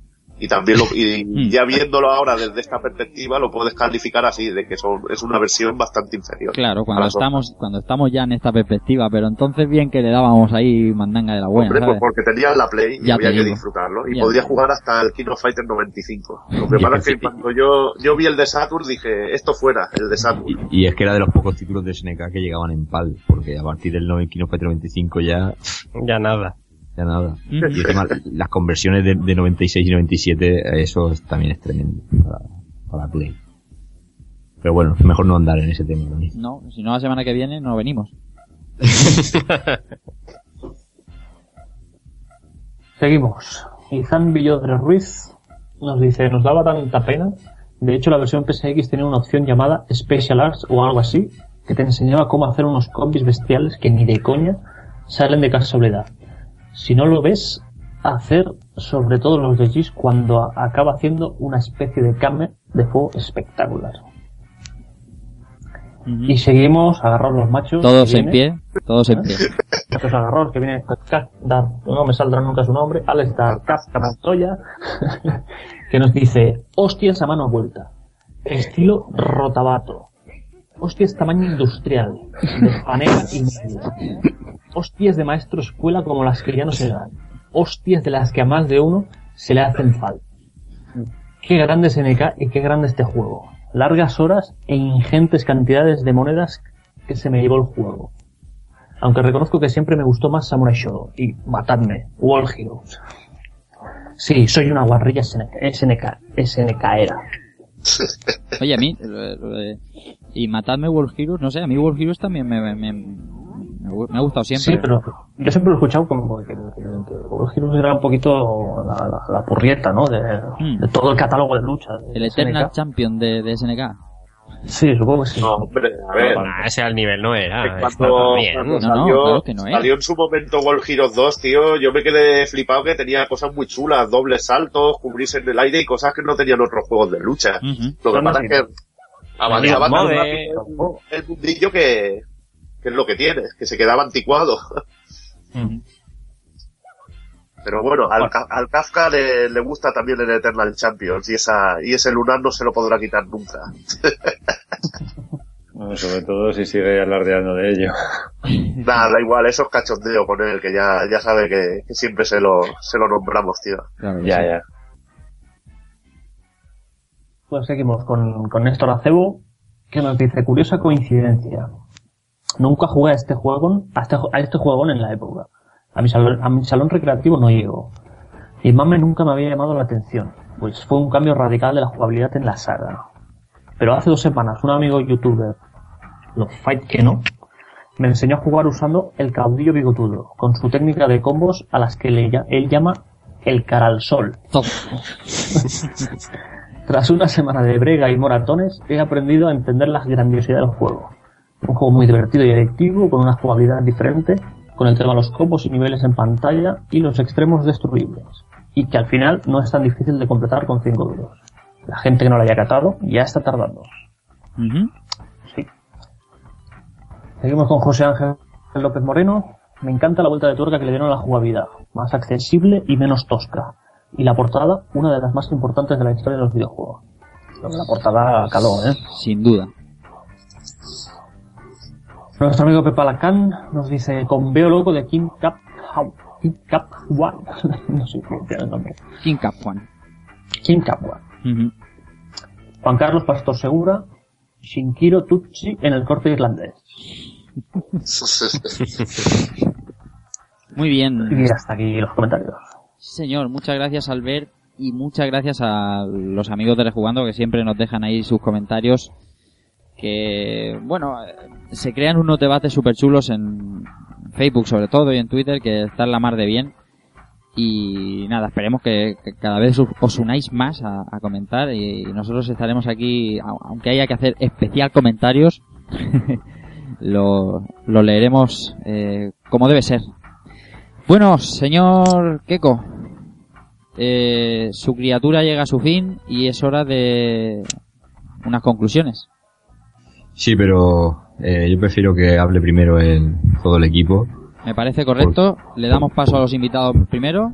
Y también lo, y Mm. ya viéndolo ahora desde esta perspectiva, lo puedes calificar así, de que son, es una versión bastante inferior. Claro, cuando otras. estamos, cuando estamos ya en esta perspectiva, pero entonces bien que le dábamos ahí mandanga de la buena, Hombre, pues porque tenías la Play y Ya había que disfrutarlo. Y Ya digo. jugar hasta el Kino Fighter 95. Lo que pasa es que cuando yo, yo vi el de Saturn dije, esto fuera, el de Saturn. Y, y es que era de los pocos títulos de SNK que llegaban en PAL, porque a partir del 9 Kino Fighter 95 ya, Ya nada. Ya nada. Y encima, las conversiones de, de 96 y 97, eso es- también es tremendo para, para Play. Pero bueno, mejor no andar en ese tema. ¿no? No, si no la semana que viene no venimos. Seguimos. Izan Villodre Ruiz nos dice, nos daba tanta pena. De hecho, la versión PSX tenía una opción llamada Special Arts o algo así, que te enseñaba cómo hacer unos combis bestiales que ni de coña salen de casualidad. Si no lo ves, hacer sobre todo los de Gis cuando acaba haciendo una especie de cambio de fuego espectacular. Y seguimos agarrados los machos. Todos en viene- pie, todos en pie. Estos agarrados que viene Dar, no me saldrá nunca su nombre, Alex Darkaz Montoya, que nos dice, hostias a mano vuelta, estilo rotabato, hostias tamaño industrial, de panera y medio, hostias de maestro escuela como las que ya no se dan, hostias de las que a más de uno se le hacen falta. Qué grande es NK y qué grande este juego. Largas horas e ingentes cantidades de monedas que se me llevó el juego. Aunque reconozco que siempre me gustó más Samurai Shodown y Matadme, World Heroes. Sí, soy una guarrilla SNK, SNK, SNK era. Oye, a mí, lo de- y matadme World Heroes, no sé, a mí World Heroes también me, me, me, me ha gustado siempre. Sí, pero yo siempre lo he escuchado como que, que- que World Heroes era un poquito la, la, la purrieta, ¿no? De, Hmm. de todo el catálogo de lucha. de El Eternal SNK. Champion de, de SNK. Sí, supongo que sí. No, hombre, a ver. Nah, ese al nivel no era. cuando, bien. cuando No, no, salió, claro que no era. salió en su momento World Heroes 2, tío, yo me quedé flipado que tenía cosas muy chulas, dobles saltos, cubrirse en el aire y cosas que no tenían otros juegos de lucha. Lo que pasa es que avanzaba el mundillo que, que es lo que tiene, que se quedaba anticuado. Pero bueno, al, al Kafka le, le gusta también el Eternal Champions y esa y ese lunar no se lo podrá quitar nunca. Bueno, sobre todo si sigue alardeando de ello. Nada, da igual, eso es cachondeo con él, que ya, ya sabe que, que siempre se lo, se lo nombramos, tío. Claro Ya, sí. ya. Pues seguimos con, con Néstor Acebo, que nos dice, curiosa coincidencia. Nunca jugué a este juego, este, a este juego en la época. A mi salón, mi salón recreativo no llegó. Y Mame nunca me había llamado la atención, pues fue un cambio radical de la jugabilidad en la saga. Pero hace dos semanas un amigo youtuber, los Fight que no, me enseñó a jugar usando el caudillo bigotudo, con su técnica de combos a las que él llama El cara al sol. Tras una semana de brega y moratones, he aprendido a entender la grandiosidad del juego. Un juego muy divertido y adictivo, con una jugabilidad diferente, con el tema de los combos y niveles en pantalla y los extremos destruibles. Y que al final no es tan difícil de completar con 5 duros. La gente que no lo haya catado ya está tardando. Sí. Seguimos con José Ángel López Moreno. Me encanta la vuelta de tuerca que le dieron a la jugabilidad. Más accesible y menos tosca. Y la portada, una de las más importantes de la historia de los videojuegos. La portada caló, ¿eh? Sin duda. Nuestro amigo Pepa Lacan nos dice con Veo Loco de Kim Cap Kim Cap One. no sé pronunciar el nombre. King Cap Juan. Kim Cap One. Juan Carlos Pastor Segura. Shinkiro Tutsi en el corte irlandés. Muy bien. Y hasta aquí los comentarios. Sí, señor, muchas gracias Albert y muchas gracias a los amigos de Rejugando que siempre nos dejan ahí sus comentarios que, bueno, se crean unos debates súper chulos en Facebook sobre todo y en Twitter que están la mar de bien y nada, esperemos que, cada vez os- unáis más a, comentar y, nosotros estaremos aquí, au- aunque haya que hacer especial comentarios, lo, lo leeremos eh, como debe ser. Bueno, señor Keko, eh, su criatura llega a su fin y es hora de unas conclusiones. Sí, pero eh, yo prefiero que hable primero el, todo el equipo. Me parece correcto. Le damos paso a los invitados primero.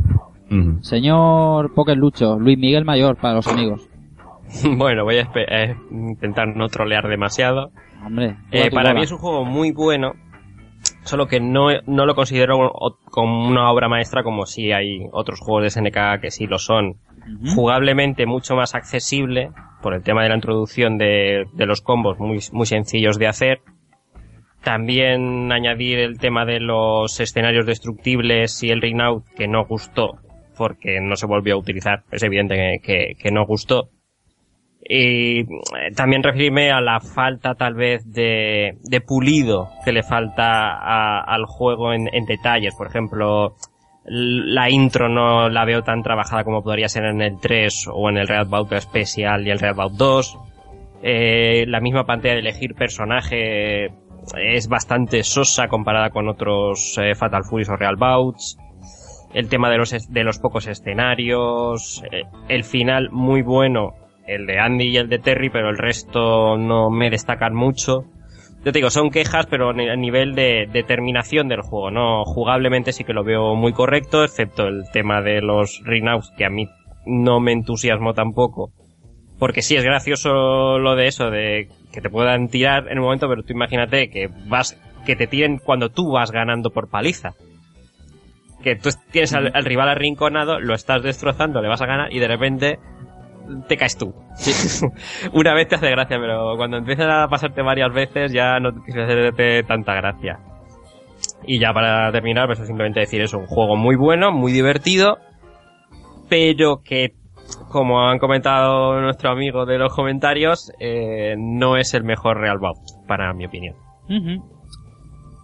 Señor Poker Lucho, Luis Miguel Mayor para los amigos. bueno, voy a a intentar no trolear demasiado. Hombre, Eh, para bola. mí es un juego muy bueno, solo que no, no lo considero como una obra maestra como si hay otros juegos de SNK que sí lo son. Jugablemente mucho más accesible por el tema de la introducción de, de los combos muy, muy sencillos de hacer. También añadir el tema de los escenarios destructibles y el ring que no gustó porque no se volvió a utilizar. Es evidente que, que- no gustó. Y eh, también referirme a la falta tal vez de, de pulido que le falta a- al juego en, detalles. Por ejemplo, la intro no la veo tan trabajada como podría ser en el 3 o en el Real Bout Special y el Real Bout 2. Eh, la misma pantalla de elegir personaje es bastante sosa comparada con otros eh, Fatal Furies o Real Bouts. El tema de los, de los pocos escenarios. eh, el final muy bueno. El de Andy y el de Terry, pero el resto no me destacan mucho. Yo te digo, son quejas, pero a nivel de, de terminación del juego, ¿no? Jugablemente sí que lo veo muy correcto, excepto el tema de los ring-outs, que a mí no me entusiasmó tampoco. Porque sí es gracioso lo de eso, de que te puedan tirar en un momento, pero tú imagínate que vas, que te tiren cuando tú vas ganando por paliza. Que tú tienes al, al rival arrinconado, lo estás destrozando, le vas a ganar y de repente te caes tú. Una vez te hace gracia, pero cuando empiezan a pasarte varias veces ya no te hace tanta gracia. Y ya para terminar, pues simplemente decir eso, un juego muy bueno, muy divertido, pero que, como han comentado nuestro amigo de los comentarios, eh, no es el mejor Real Bout, para mi opinión. Ujú.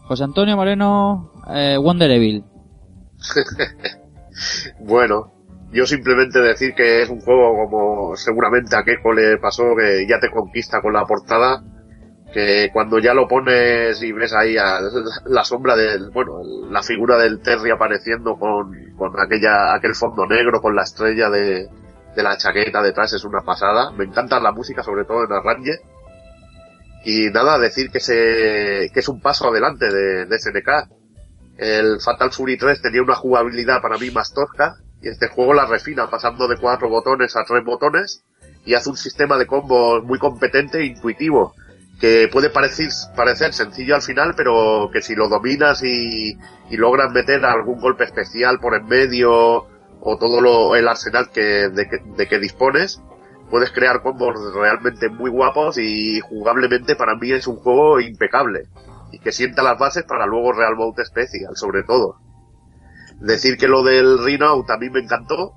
José Antonio Moreno, eh, Wonder Evil. bueno, yo simplemente decir que es un juego como seguramente a Keiko le pasó que ya te conquista con la portada, que cuando ya lo pones y ves ahí a la sombra del, bueno, la figura del Terry apareciendo con, con aquella, aquel fondo negro con la estrella de, de la chaqueta detrás es una pasada. Me encanta la música, sobre todo en Arrange. Y nada, decir que se, que es un paso adelante de, de SNK. El Fatal Fury 3 tenía una jugabilidad para mí más tosca y este juego la refina pasando de cuatro botones a tres botones y hace un sistema de combos muy competente e intuitivo que puede parecer, parecer sencillo al final pero que si lo dominas y, y logras meter algún golpe especial por en medio o todo lo, el arsenal que, de, que, de que dispones puedes crear combos realmente muy guapos y jugablemente para mí es un juego impecable y que sienta las bases para luego Real Bout Special, sobre todo. Decir que lo del a mí me encantó,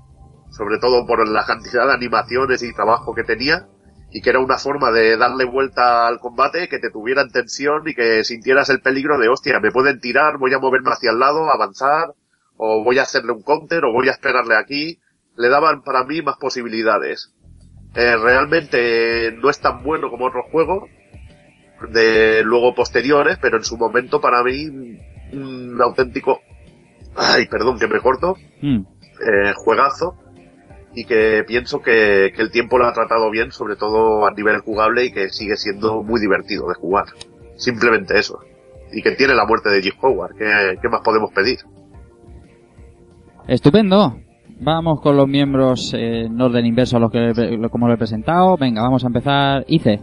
sobre todo por la cantidad de animaciones y trabajo que tenía, y que era una forma de darle vuelta al combate, que te tuviera en tensión y que sintieras el peligro de, hostia, me pueden tirar, voy a moverme hacia el lado, avanzar, o voy a hacerle un counter, o voy a esperarle aquí, le daban para mí más posibilidades. Eh, realmente no es tan bueno como otros juegos, de luego posteriores, pero en su momento para mí un auténtico, ay, perdón que me corto, Mm. eh, juegazo y que pienso que, que el tiempo lo ha tratado bien, sobre todo a nivel jugable y que sigue siendo muy divertido de jugar. Simplemente eso. Y que tiene la muerte de G. Howard. ¿Qué, qué más podemos pedir? Estupendo. Vamos con los miembros eh, en orden inverso a los que lo- como lo he presentado. Venga, vamos a empezar. Ice.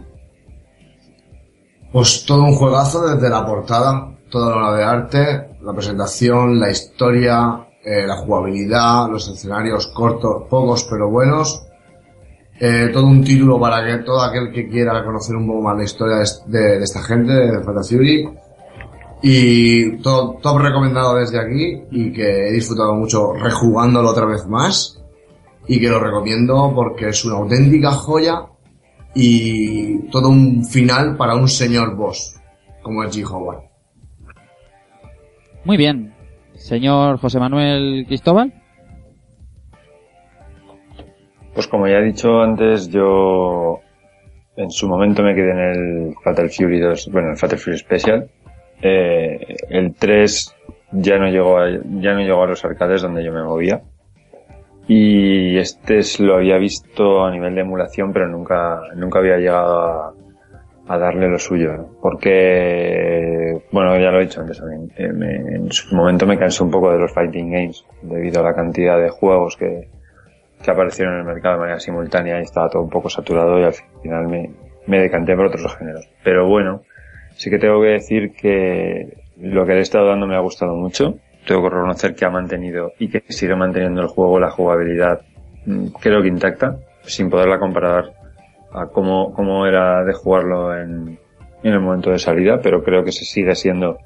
Pues todo un juegazo desde la portada, toda la obra de arte, la presentación, la historia, eh, la jugabilidad, los escenarios cortos, pocos pero buenos. Eh, todo un título para que todo aquel que quiera conocer un poco más la historia de, esta gente, de Fury. Y todo, top recomendado desde aquí y que he disfrutado mucho rejugándolo otra vez más. Y que lo recomiendo porque es una auténtica joya y todo un final para un señor boss, como es G. Howard. Muy bien. Señor José Manuel Cristóbal. Pues como ya he dicho antes, yo en su momento me quedé en el Fatal Fury 2, bueno, el Fatal Fury Special. Eh, el 3 ya no llegó a, ya no llegó a los arcades donde yo me movía. Y este es- lo había visto a nivel de emulación, pero nunca, nunca había llegado a, a darle lo suyo. Porque, bueno, ya lo he dicho antes también, eh, en su momento me cansé un poco de los fighting games debido a la cantidad de juegos que, que aparecieron en el mercado de manera simultánea y estaba todo un poco saturado y al final me, me decanté por otros géneros. Pero bueno, sí que tengo que decir que lo que le he estado dando me ha gustado mucho. Tengo que reconocer que ha mantenido y que sigue manteniendo el juego la jugabilidad mm, creo que intacta, sin poderla comparar a cómo, cómo era de jugarlo en, en el momento de salida, pero creo que se sigue siendo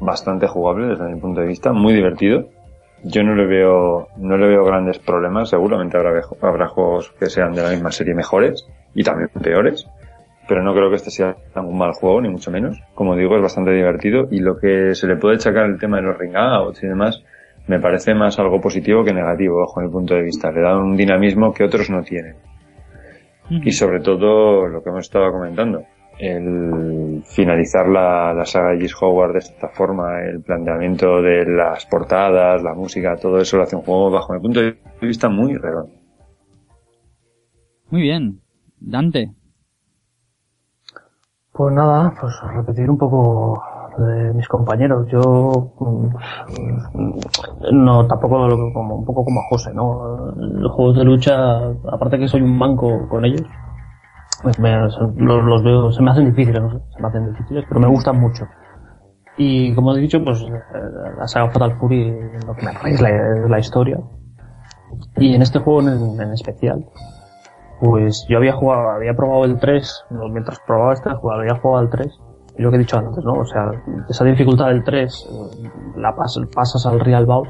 bastante jugable desde mi punto de vista, muy divertido. Yo no le veo, no le veo grandes problemas, seguramente habrá, habrá juegos que sean de la misma serie mejores y también peores, pero no creo que este sea un mal juego, ni mucho menos. Como digo, es bastante divertido y lo que se le puede achacar el tema de los ring outs y demás, me parece más algo positivo que negativo, bajo mi punto de vista. Le da un dinamismo que otros no tienen. Y sobre todo, lo que hemos estado comentando, el finalizar la, la saga de Gis Howard de esta forma, el planteamiento de las portadas, la música, todo eso lo hace un juego, bajo mi punto de vista, muy redondo. Muy bien. Dante. Pues nada, pues repetir un poco de mis compañeros. Yo mm, no tampoco como un poco como a José, ¿no? Los juegos de lucha, aparte que soy un manco con ellos, pues me- los, veo, se me hacen difíciles, no sé, se me hacen difíciles, pero me gustan mucho. Y como he dicho, pues eh, la saga Fatal Fury lo que me atrae es la, historia. Y en este juego en, especial, pues yo había jugado, había probado el 3, no, mientras probaba este había jugado al 3, y lo que he dicho antes, ¿no? O sea, esa dificultad del 3, eh, la pas- pasas al Real Bout,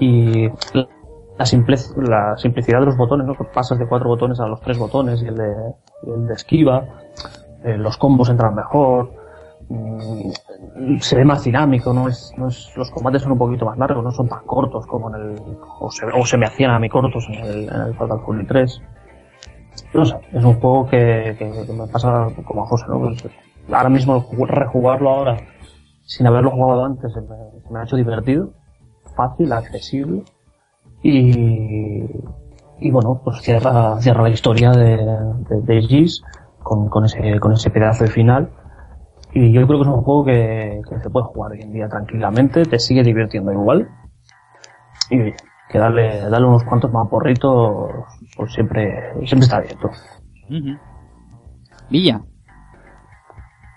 y la, simplec- la simplicidad de los botones, ¿no? Pasas de cuatro botones a los tres botones, y el de, el de esquiva, eh, los combos entran mejor, mm, se ve más dinámico, ¿no? Es, no es- los combates son un poquito más largos, no son tan cortos como en el, o se, o se me hacían a mí cortos en el, en el Fatal Fury 3 no sé, es un juego que, que- que me pasa como a José, ¿no? Pues, ahora mismo ju- rejugarlo ahora, sin haberlo jugado antes, se me, ha hecho divertido, fácil, accesible, y, y bueno, pues cierra, cierra la historia de, de, de con, con ese, con ese pedazo de final. Y yo creo que es un juego que, que se puede jugar hoy en día tranquilamente, te sigue divirtiendo igual. Y que darle, darle unos cuantos más porritos, pues siempre, siempre está bien. ¿no? Villa.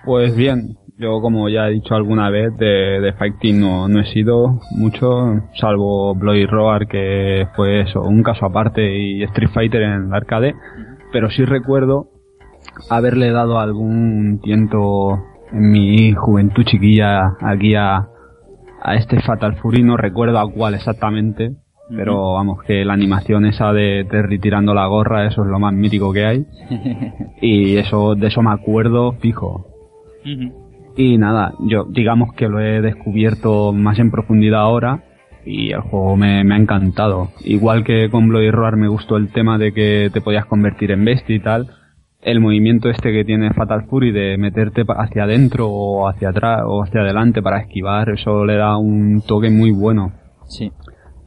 Pues bien, yo como ya he dicho alguna vez, de, de fighting no, no he sido mucho, salvo Bloody Roar, que fue eso, un caso aparte, y Street Fighter en la arcade, pero sí recuerdo haberle dado algún tiento en mi juventud chiquilla aquí a, a este Fatal Fury, no recuerdo a cuál exactamente, pero vamos, que la animación esa de Terry tirando la gorra, eso es lo más mítico que hay, y eso, de eso me acuerdo fijo. Y nada, yo digamos que lo he descubierto más en profundidad ahora y el juego me, me ha encantado. Igual que con Bloody Roar me gustó el tema de que te podías convertir en bestia y tal, el movimiento este que tiene Fatal Fury de meterte hacia adentro o hacia atrás o hacia adelante para esquivar, eso le da un toque muy bueno. Sí.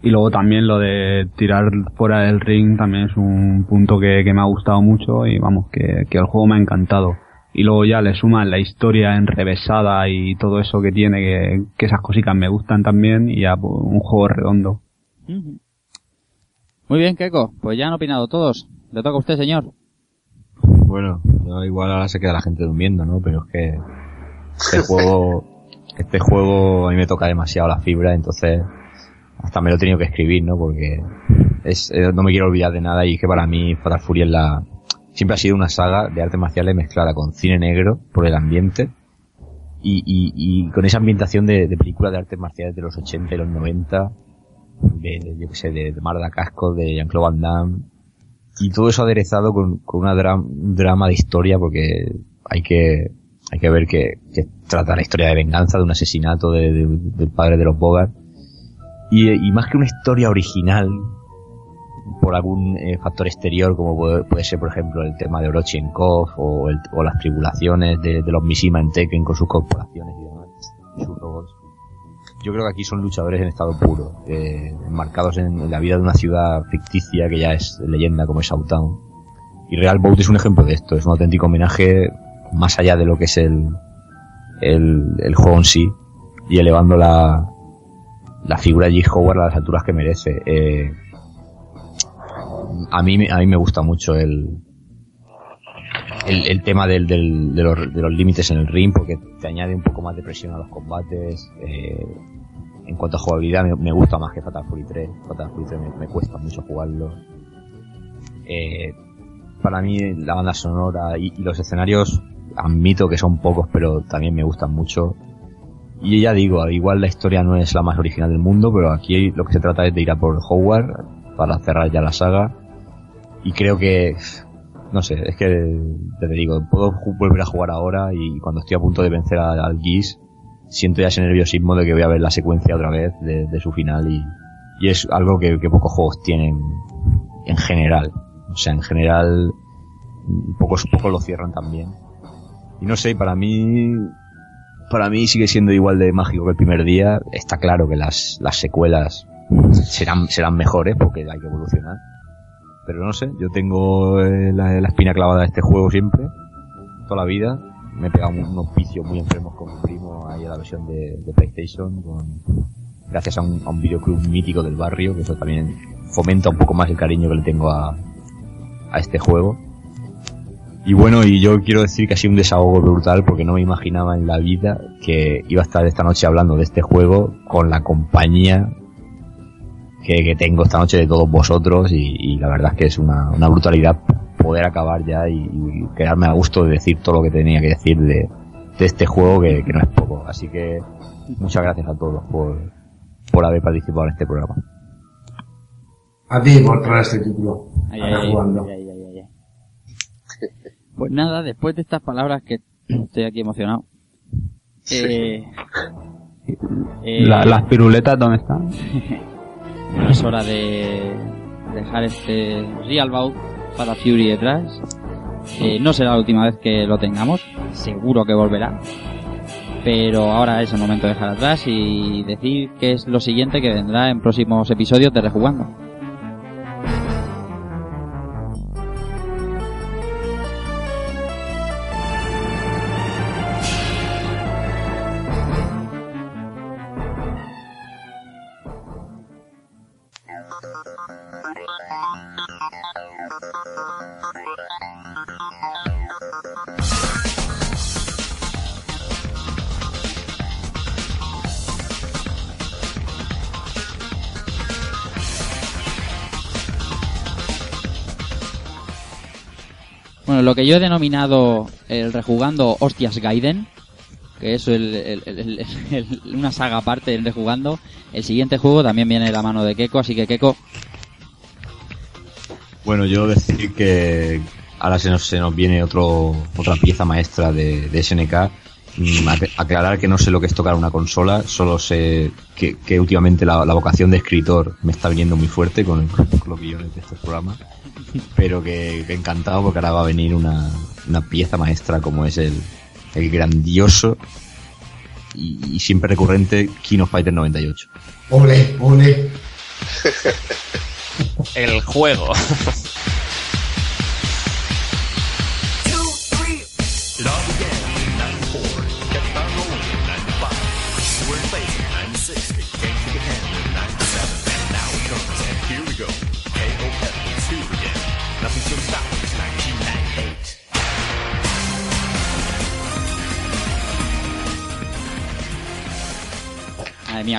Y luego también lo de tirar fuera del ring también es un punto que, que me ha gustado mucho y vamos, que, que el juego me ha encantado. Y luego ya le suman la historia enrevesada y todo eso que tiene, que, que esas cositas me gustan también y ya pues, un juego redondo. Muy bien, Keiko. Pues ya han opinado todos. Le toca a usted, señor. Bueno, yo igual ahora se queda la gente durmiendo, ¿no? Pero es que este juego, este juego a mí me toca demasiado la fibra, entonces hasta me lo he tenido que escribir, ¿no? Porque es, eh, no me quiero olvidar de nada y es que para mí Fatal Fury es la, siempre ha sido una saga de artes marciales mezclada con cine negro por el ambiente y, y, con esa ambientación de, películas de artes marciales de los 80 y los 90, de, de- yo qué sé, de, de Marda Casco, de Jean-Claude Van Damme, y todo eso aderezado con, con una un drama de historia porque hay que hay que ver que, que trata la historia de venganza de un asesinato de- de- del padre de los Bogart y más que una historia original por algún eh, factor exterior como puede, puede ser por ejemplo el tema de Orochenkov o, el- o las tribulaciones de, los Mishima en Tekken con sus corporaciones y demás y sus robots yo creo que aquí son luchadores en estado puro, eh, enmarcados en, la vida de una ciudad ficticia que ya es leyenda como es Southtown. Y Real Boat es un ejemplo de esto, es un auténtico homenaje más allá de lo que es el, el, juego en sí y elevando la, la figura de J. Howard a las alturas que merece. Eh, a mí, a mí me gusta mucho el, el, tema del, del- de, los, de los límites en el ring porque te añade un poco más de presión a los combates. eh, en cuanto a jugabilidad me, gusta más que Fatal Fury 3. Fatal Fury 3 me, me cuesta mucho jugarlo. Eh, para mí la banda sonora y, y los escenarios admito que son pocos pero también me gustan mucho. Y ya digo, igual la historia no es la más original del mundo, pero aquí lo que se trata es de ir a por Howard para cerrar ya la saga. Y creo que no sé, es que te digo, puedo volver a jugar ahora y cuando estoy a punto de vencer al Geese, siento ya ese nerviosismo de que voy a ver la secuencia otra vez de, su final y, y es algo que, que pocos juegos tienen en general. O sea, en general, pocos, pocos lo cierran también. Y no sé, para mí, para mí sigue siendo igual de mágico que el primer día. Está claro que las, las secuelas serán, serán mejores porque hay que evolucionar. Pero no sé, yo tengo eh, la, espina clavada de este juego siempre, toda la vida. Me he pegado unos vicios muy enfermos con mi primo ahí a la versión de, PlayStation, gracias a un, a un videoclub mítico del barrio, que eso también fomenta un poco más el cariño que le tengo a, a este juego. Y bueno, y yo quiero decir que ha sido un desahogo brutal porque no me imaginaba en la vida que iba a estar esta noche hablando de este juego con la compañía que, que tengo esta noche de todos vosotros y, y la verdad es que es una, una brutalidad poder acabar ya y, y quedarme a gusto de decir todo lo que tenía que decir de, de este juego que, que no es poco. Así que muchas gracias a todos por, por haber participado en este programa. A ti por traer este título. Ay, ay, jugando. ay, ay, ay, ay. Pues nada, después de estas palabras que estoy aquí emocionado. Eh, eh, La- ¿Las piruletas dónde están? es hora de dejar este Real Bout para Fury detrás. Eh, no será la última vez que lo tengamos, seguro que volverá. Pero ahora es el momento de dejar atrás y decir qué es lo siguiente que vendrá en próximos episodios de Rejugando. Lo que yo he denominado el rejugando Hostias Gaiden, que es el- una saga aparte del rejugando, el siguiente juego también viene de la mano de Keiko, así que Keiko, Bueno, yo decir que ahora se nos, se nos viene otro, otra pieza maestra de, de SNK aclarar que no sé lo que es tocar una consola, solo sé que, que últimamente la, la vocación de escritor me está viniendo muy fuerte con, con los guiones de estos programas, pero que, que encantado porque ahora va a venir una, una pieza maestra como es el, el grandioso y, y siempre recurrente King of Fighter 98. Ole, ole. El juego.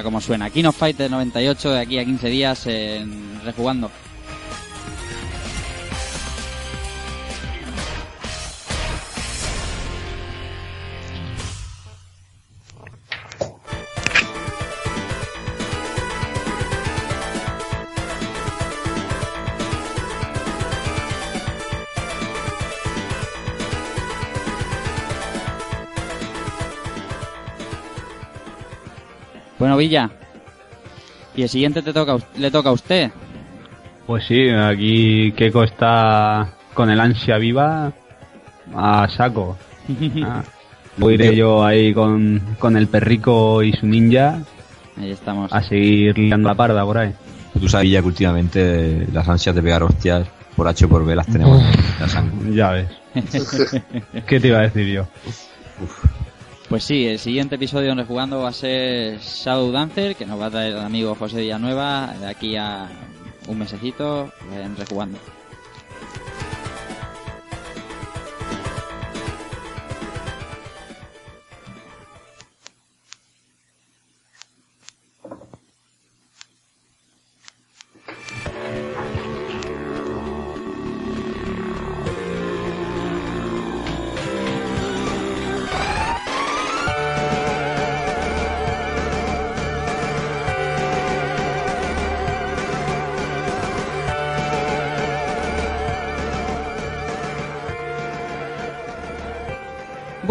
cómo suena. King of Fighters 98 de aquí a 15 días en Rejugando. Bueno, Villa. Y el siguiente te toca, le toca a usted. Pues sí, aquí Keiko está con el ansia viva a saco. Ah, iré yo ahí con, con el perrico y su ninja Ahí estamos. a seguir liando la parda por ahí. Tú sabes ya que últimamente las ansias de pegar hostias por H o por B las tenemos en la sangre. Ya ves. ¿Qué te iba a decir yo? Pues sí, el siguiente episodio de Rejugando va a ser Shadow Dancer, que nos va a traer el amigo José Villanueva de aquí a un mesecito en Rejugando.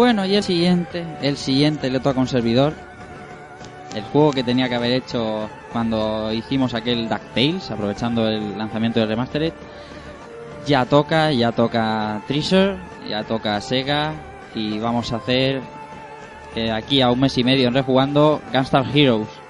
Bueno, y el siguiente, el siguiente le toca un servidor. El juego que tenía que haber hecho cuando hicimos aquel DuckTales, aprovechando el lanzamiento del Remastered. Ya toca, ya toca Treasure, ya toca Sega y vamos a hacer eh, aquí a un mes y medio en rejugando Gunstar Heroes.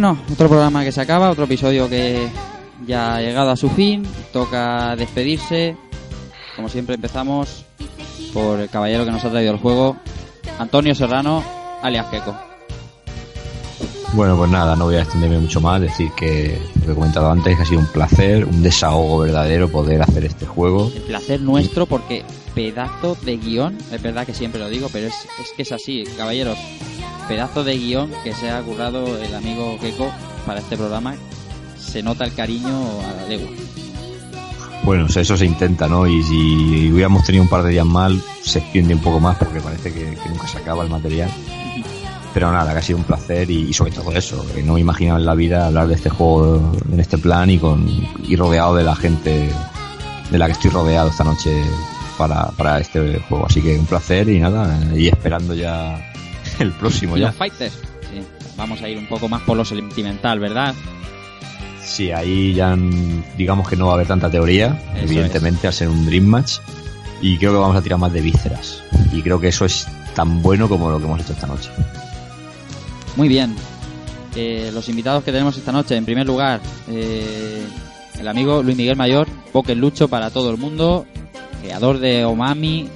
Bueno, otro programa que se acaba, otro episodio que ya ha llegado a su fin, toca despedirse. Como siempre empezamos por el caballero que nos ha traído el juego, Antonio Serrano, alias Keiko. Bueno, pues nada, no voy a extenderme mucho más, decir que lo que he comentado antes, que ha sido un placer, un desahogo verdadero poder hacer este juego. El placer nuestro porque pedazo de guion, es verdad que siempre lo digo, pero es, es que es así, caballeros, pedazo de guion que se ha currado el amigo Keiko para este programa. Se nota el cariño a la legua. Bueno, eso se intenta, ¿no? Y si hubiéramos tenido un par de días mal, se extiende un poco más porque parece que, nunca se acaba el material. Pero nada, que ha sido un placer y, y sobre todo eso, que no me imaginaba en la vida hablar de este juego en este plan y con y rodeado de la gente de la que estoy rodeado esta noche para, para este juego. Así que un placer y nada, y esperando ya el próximo Y ya. los fighters, sí, vamos a ir un poco más por lo sentimental, ¿verdad? Sí, ahí ya mm, digamos que no va a haber tanta teoría, Eso evidentemente, al ser un Dream Match. Y creo que vamos a tirar más de vísceras. Y creo que eso es tan bueno como lo que hemos hecho esta noche. Muy bien. Eh, los invitados que tenemos esta noche, en primer lugar, eh, el amigo Luis Miguel Mayor, Poker Lucho para todo el mundo, creador de Omami,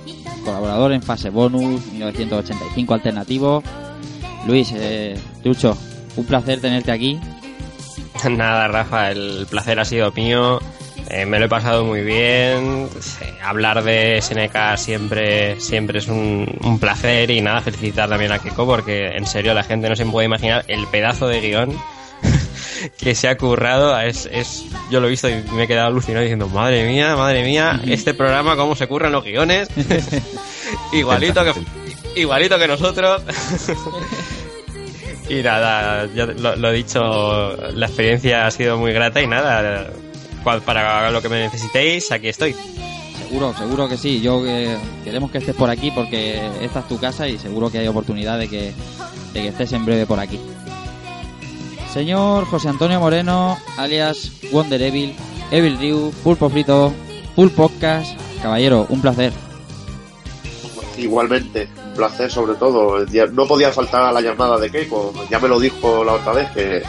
colaborador en Fase Bonus 1985 Alternativo. Luis, eh, un placer tenerte aquí. Nada, Rafa, el placer ha sido mío. Eh, me lo he pasado muy bien. Hablar de SNK siempre, siempre es un, placer y nada, felicitar también a Keko porque en serio la gente no se puede imaginar el pedazo de guion que se ha currado. Es, es, yo lo he visto y me he quedado alucinado diciendo, madre mía, madre mía, este programa, cómo se curran los guiones. igualito que, igualito que nosotros. y nada, ya lo, lo he dicho, la experiencia ha sido muy grata y nada, cual- para lo que me necesitéis, aquí estoy. Seguro, seguro que sí. Yo eh, queremos que estés por aquí porque esta es tu casa y seguro que hay oportunidad de que, de que estés en breve por aquí. Señor José Antonio Moreno, alias Wonder Evil, Evil Ryu, Pulpo Frito, Full Podcast. Caballero, un placer. Igualmente, un placer sobre todo. No podía faltar la llamada de Keiko, ya me lo dijo la otra vez que,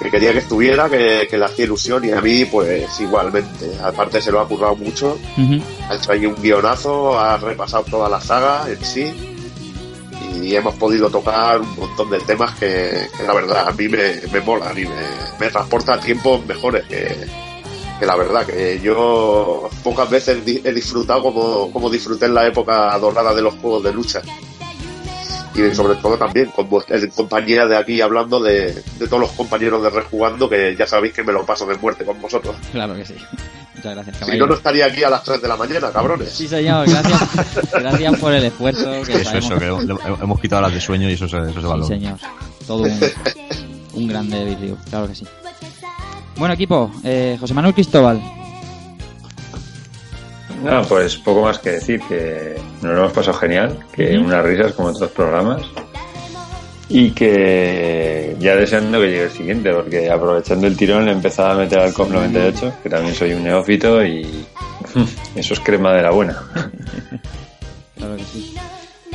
que quería que estuviera, que, que le hacía ilusión y a mí pues igualmente. Aparte se lo ha currado mucho, ha hecho ahí un guionazo, ha repasado toda la saga en sí y hemos podido tocar un montón de temas que, la verdad a mí me, me mola, a mí me, me transporta a tiempos mejores que, la verdad que yo pocas veces he disfrutado como, como disfruté en la época dorada de los juegos de lucha y sobre todo también con compañía de aquí hablando de, de todos los compañeros de Rejugando que ya sabéis que me lo paso de muerte con vosotros Claro que sí. Muchas gracias, si no caballero. no estaría aquí a las 3 de la mañana cabrones Sí, señor, gracias, gracias por el esfuerzo. Que Eso, sabemos- eso, que hemos, quitado las de sueño y eso se, eso se Sí, señor. Todo un, un grande vídeo, claro que sí. Bueno, equipo, eh, José Manuel Cristóbal. No, pues poco más que decir, que nos lo hemos pasado genial, que unas risas como otros programas. Y que ya deseando que llegue el siguiente, porque aprovechando el tirón le empezaba a meter al COP 98, que también soy un neófito y eso es crema de la buena. Claro que sí.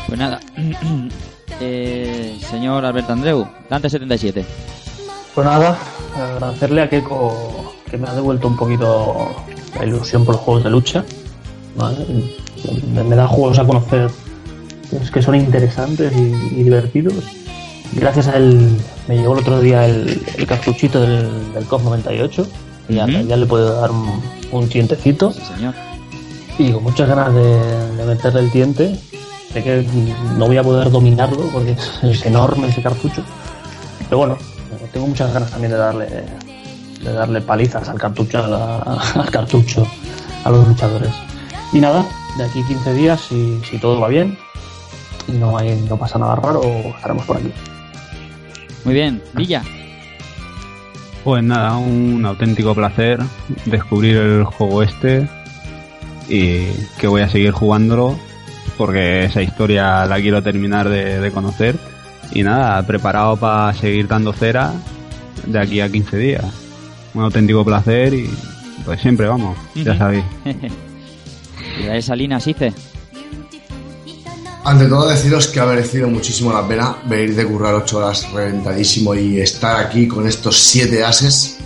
Pues nada, eh, señor Alberto Andreu, Dante77. Pues nada, agradecerle a Keiko que me ha devuelto un poquito la ilusión por los juegos de lucha. ¿vale? Me, da juegos a conocer es que son interesantes y, y divertidos. Gracias a él me llegó el otro día el, el cartuchito del, del COF 98 y ya, Ujú. ya le puedo dar un, un tientecito. señor. Y con muchas ganas de, de meterle el tiente. Sé que no voy a poder dominarlo porque es, enorme ese cartucho. Pero bueno, tengo muchas ganas también de darle de darle palizas al cartucho, a la- al cartucho, a los luchadores. Y nada, de aquí 15 días, si, si todo va bien y no, hay, no pasa nada raro, estaremos por aquí. Muy bien, Villa. Pues nada, un auténtico placer descubrir el juego este y que voy a seguir jugándolo porque esa historia la quiero terminar de, de conocer y nada, preparado para seguir dando cera de aquí a 15 días. Un auténtico placer y pues siempre vamos, ya sabéis. Israel Salinas, Ice. Ante todo deciros que ha merecido muchísimo la pena venir de currar 8 horas reventadísimo y estar aquí con estos 7 ases.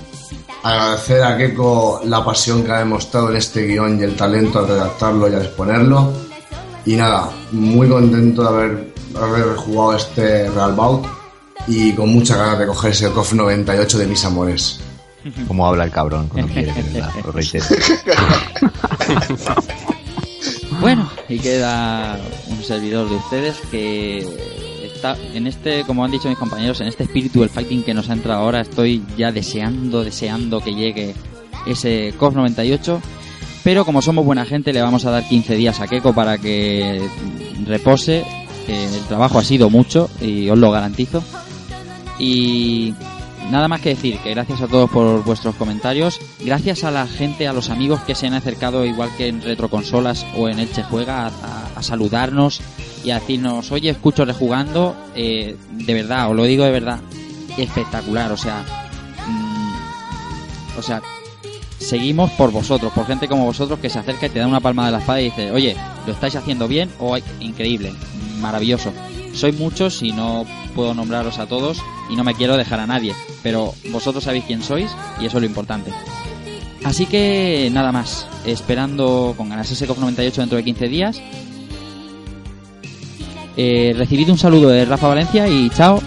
Agradecer a Keiko la pasión que ha demostrado en este guion y el talento al redactarlo y al exponerlo. Y nada, muy contento de haber, haber jugado este Real Bout y con muchas ganas de coger ese COF 98 de mis amores. Cómo habla el cabrón cuando quiere, de verdad, lo reitero. Bueno, y queda un servidor de ustedes que está en este, como han dicho mis compañeros, en este espíritu del fighting que nos ha entrado ahora, estoy ya deseando, deseando que llegue ese COF 98. Pero como somos buena gente, le vamos a dar 15 días a Keiko para que repose. que el trabajo ha sido mucho y os lo garantizo. Y nada más que decir que gracias a todos por vuestros comentarios, gracias a la gente, a los amigos que se han acercado igual que en Retroconsolas o en Elche Juega a, saludarnos y a decirnos, oye, escucho rejugando, eh, de verdad, os lo digo de verdad, espectacular, o sea, mm, o sea, seguimos por vosotros, por gente como vosotros que se acerca y te da una palma de la espada y dice, oye, lo estáis haciendo bien o increíble, maravilloso. Soy muchos y no puedo nombraros a todos y no me quiero dejar a nadie pero vosotros sabéis quién sois y eso es lo importante. Así que nada más, esperando con ganas ese COF 98 dentro de 15 días. Eh, recibid un saludo de Rafa Valencia y chao.